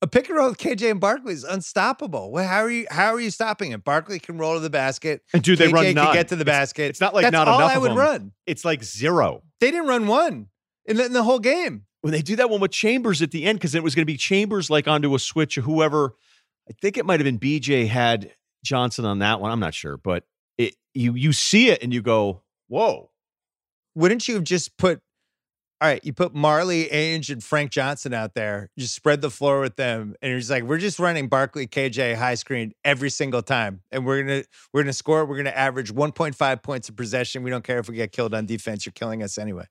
A pick and roll with KJ and Barkley is unstoppable. Well, how are you? How are you stopping it? Barkley can roll to the basket. And dude, they run can none. get to the It's- basket. It's not like That's not all enough I would run. It's like zero. They didn't run one in the, in the whole game. when they do that one with Chambers at the end, because it was going to be Chambers like onto a switch or whoever. I think it might have been BJ had Johnson on that one. I'm not sure, but it you you see it and you go, whoa. Wouldn't you have just put? All right, you put Majerle, Ainge, and Frank Johnson out there. You spread the floor with them, and just like, we're just running Barkley, KJ high screen every single time, and we're gonna we're gonna score. We're gonna average 1.5 points of possession. We don't care if we get killed on defense. You're killing us anyway.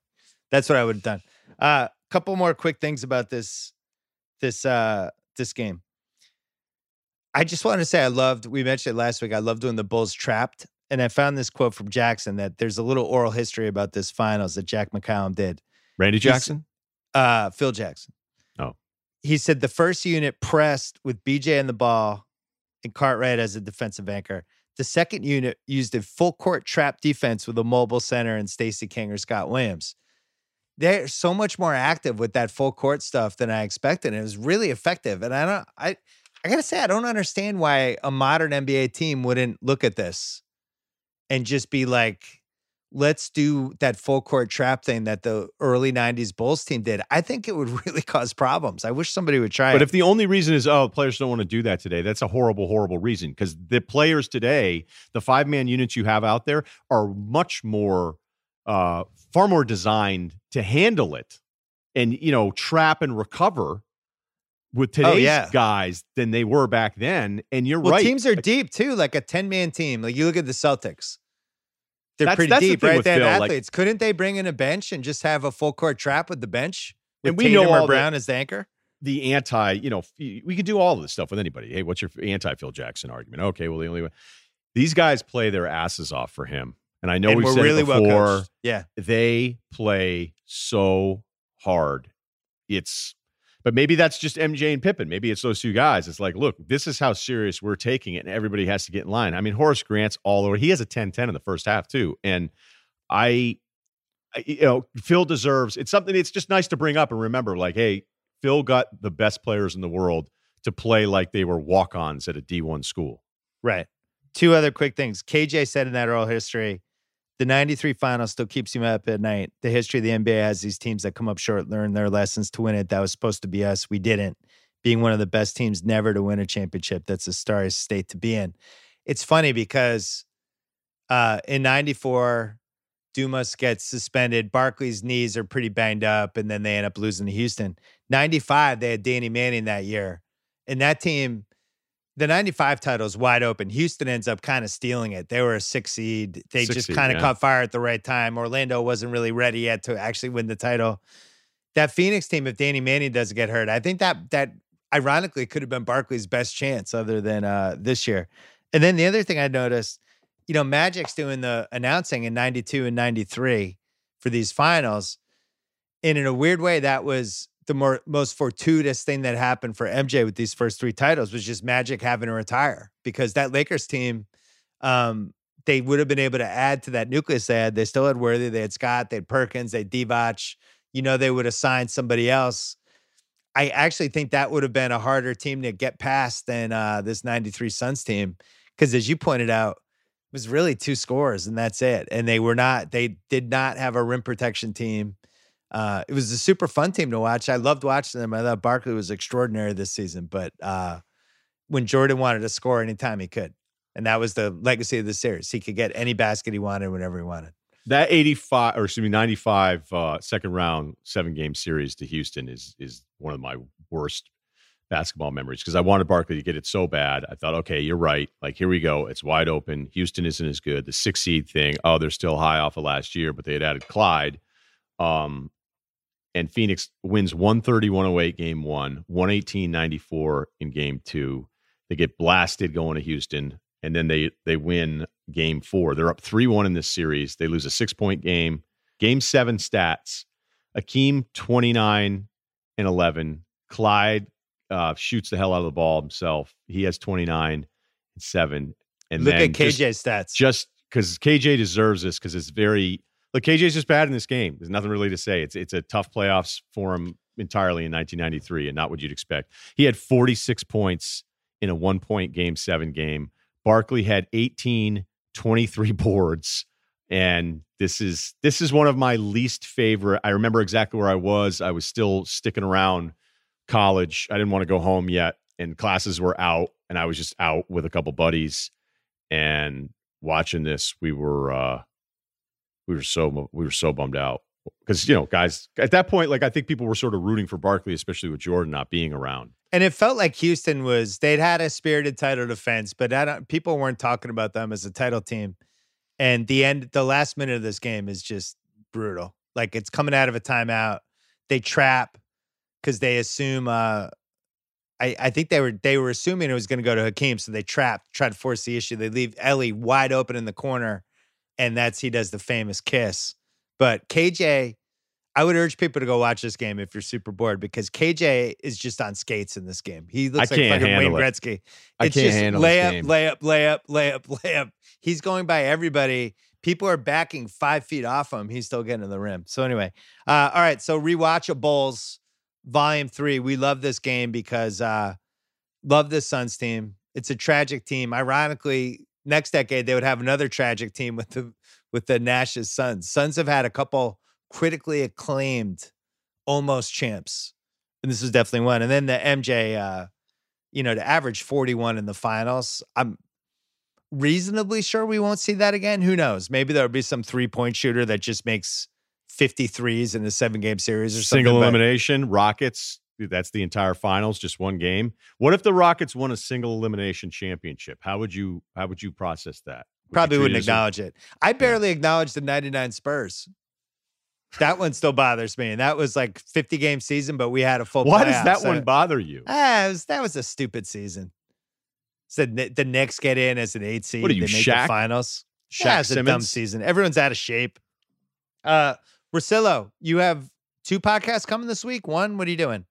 That's what I would have done. A uh, couple more quick things about this this uh this game. I just want to say I loved. We mentioned it last week. I loved when the Bulls trapped, and I found this quote from Jackson that there's a little oral history about this finals that Jack McCallum did. Randy He's- Jackson? Uh, Phil Jackson. Oh. He said the first unit pressed with BJ and the ball and Cartwright as a defensive anchor. The second unit used a full court trap defense with a mobile center and Stacy King or Scott Williams. They're so much more active with that full court stuff than I expected. It was really effective. And I don't I I gotta say, I don't understand why a modern NBA team wouldn't look at this and just be like, let's do that full court trap thing that the early 90s Bulls team did. I think it would really cause problems. I wish somebody would try But it. But if the only reason is, oh, players don't want to do that today, that's a horrible, horrible reason. Because the players today, the five man units you have out there are much more, uh, far more designed to handle it and, you know, trap and recover with oh, today's Oh, yeah. guys than they were back then. And you're well, right. teams are deep too, like a 10 man team. Like you look at the Celtics. They're That's- pretty that's deep, thing right? They have Phil, like- athletes. Couldn't they bring in a bench and just have a full court trap with the bench? With And we Tatum know all the- Brown as the anchor? the anti, you know, we could do all of this stuff with anybody. Hey, what's your anti Phil Jackson argument? Okay, well, the only way these guys play their asses off for him. And I know and we've we're said really it well before. coached. Yeah. they play so hard. It's, but maybe that's just MJ and Pippen. Maybe it's those two guys. It's like, look, this is how serious we're taking it, and everybody has to get in line. I mean, Horace Grant's all over. He has a 10 10 in the first half, too. And I, I- you know, Phil deserves it's something it's just nice to bring up and remember like, hey, Phil got the best players in the world to play like they were walk ons at a D1 school. Right. Two other quick things. KJ said in that oral history, the 93 final still keeps him up at night. The history of the NBA has these teams that come up short, learn their lessons to win it. That was supposed to be us. We didn't. Being one of the best teams never to win a championship. That's a starry state to be in. It's funny because uh, in 94, Dumas gets suspended. Barkley's knees are pretty banged up, and then they end up losing to Houston. 95, they had Danny Manning that year. And that team, the 95 title is wide open. Houston ends up kind of stealing it. They were a six seed. They Six just kind of yeah. caught fire at the right time. Orlando wasn't really ready yet to actually win the title. That Phoenix team, if Danny Manning doesn't get hurt, I think that that ironically could have been Barkley's best chance other than uh, this year. And then the other thing I noticed, you know, Magic's doing the announcing in 92 and 93 for these finals. And in a weird way, that was the more most fortuitous thing that happened for MJ with these first three titles was just Magic having to retire because that Lakers team, um, they would have been able to add to that nucleus they had. They still had Worthy, they had Scott, they had Perkins, they had Divac. You know, they would have signed somebody else. I actually think that would have been a harder team to get past than uh, this 93 Suns team. Because as you pointed out, it was really two scores and that's it. And they were not, they did not have a rim protection team. Uh, it was a super fun team to watch. I loved watching them. I thought Barkley was extraordinary this season, but uh, when Jordan wanted to score anytime he could, and that was the legacy of the series, he could get any basket he wanted whenever he wanted. That 85 or excuse me 95 uh, second round seven game series to Houston is is one of my worst basketball memories because I wanted Barkley to get it so bad. I thought, okay, you're right. Like here we go. It's wide open. Houston isn't as good. The six seed thing. Oh, they're still high off of last year, but they had added Clyde. Um, and Phoenix wins 130 108 game one, 118 94 in game two. They get blasted going to Houston, and then they they win game four. They're up 3 1 in this series. They lose a six point game. Game seven stats Hakeem 29 and 11. Clyde uh, shoots the hell out of the ball himself. He has 29 and seven. And look at KJ's stats. Just because KJ deserves this because it's very look. KJ's just bad in this game. There's nothing really to say. It's it's a tough playoffs for him entirely in 1993 and not what you'd expect. He had 46 points in a one point game seven game. Barkley had 18, 23 boards. And this is this is one of my least favorite. I remember exactly where I was. I was still sticking around college. I didn't want to go home yet, and classes were out, and I was just out with a couple buddies and watching this. We were uh we were so we were so bummed out. Because you know guys at that point like i think people were sort of rooting for barkley especially with jordan not being around. And it felt like houston was they'd had a spirited title defense but I don't, people weren't talking about them as a title team. And the end the last minute of this game is just brutal. Like it's coming out of a timeout. They trap because they assume uh I, I think they were they were assuming it was going to go to Hakeem, so they trapped, tried to force the issue. They leave Elie wide open in the corner, and that's he does the famous kiss. But KJ, I would urge people to go watch this game if you're super bored because KJ is just on skates in this game. He looks I like fucking Wayne it. Gretzky. It's I can't just handle this layup, game. layup, layup, layup, layup, layup. He's going by everybody. People are backing five feet off him. He's still getting to the rim. So anyway, uh, all right. So rewatchables, volume three. We love this game because uh, love this Suns team. It's a tragic team. Ironically, next decade they would have another tragic team with the with the Nash's Suns. Suns have had a couple critically acclaimed almost champs. And this is definitely one. And then the MJ uh, you know, to average 41 in the finals. I'm reasonably sure we won't see that again. Who knows? Maybe there'll be some three-point shooter that just makes 53s in a seven-game series or something. single elimination rockets that's the entire finals just one game what if the rockets won a single elimination championship how would you how would you process that Would Probably wouldn't as a- acknowledge it. I barely acknowledged the 99 Spurs. That one still bothers me. And that was like 50 game season, but we had a full why does that so- one bother you Ah, was- that was a stupid season. So the, the Knicks get in as an eight seed. What are you, they make Shaq? the finals. Shaq yeah, it's a dumb season. Everyone's out of shape. Uh Russillo, you have two podcasts coming this week. One, what are you doing?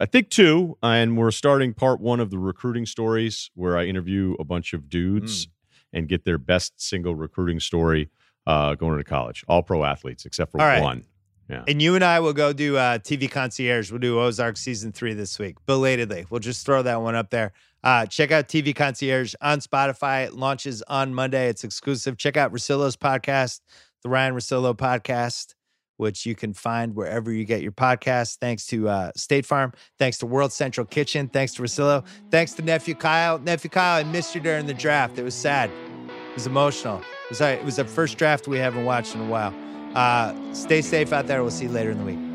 I think two, and we're starting part one of the recruiting stories, where I interview a bunch of Mm. dudes and get their best single recruiting story uh, going to college. All pro athletes except for right. one. Yeah, And you and I will go do uh, TV Concierge. We'll do Ozark season three this week, belatedly. We'll just throw that one up there. Uh, check out TV Concierge on Spotify. It launches on Monday. It's exclusive. Check out Russillo's podcast, the Ryen Russillo podcast, which you can find wherever you get your podcasts. Thanks to uh, State Farm. Thanks to World Central Kitchen. Thanks to Russillo. Thanks to Nephew Kyle. Nephew Kyle, I missed you during the draft. It was sad. It was emotional. It was, it was the first draft we haven't watched in a while. Uh, stay safe out there. We'll see you later in the week.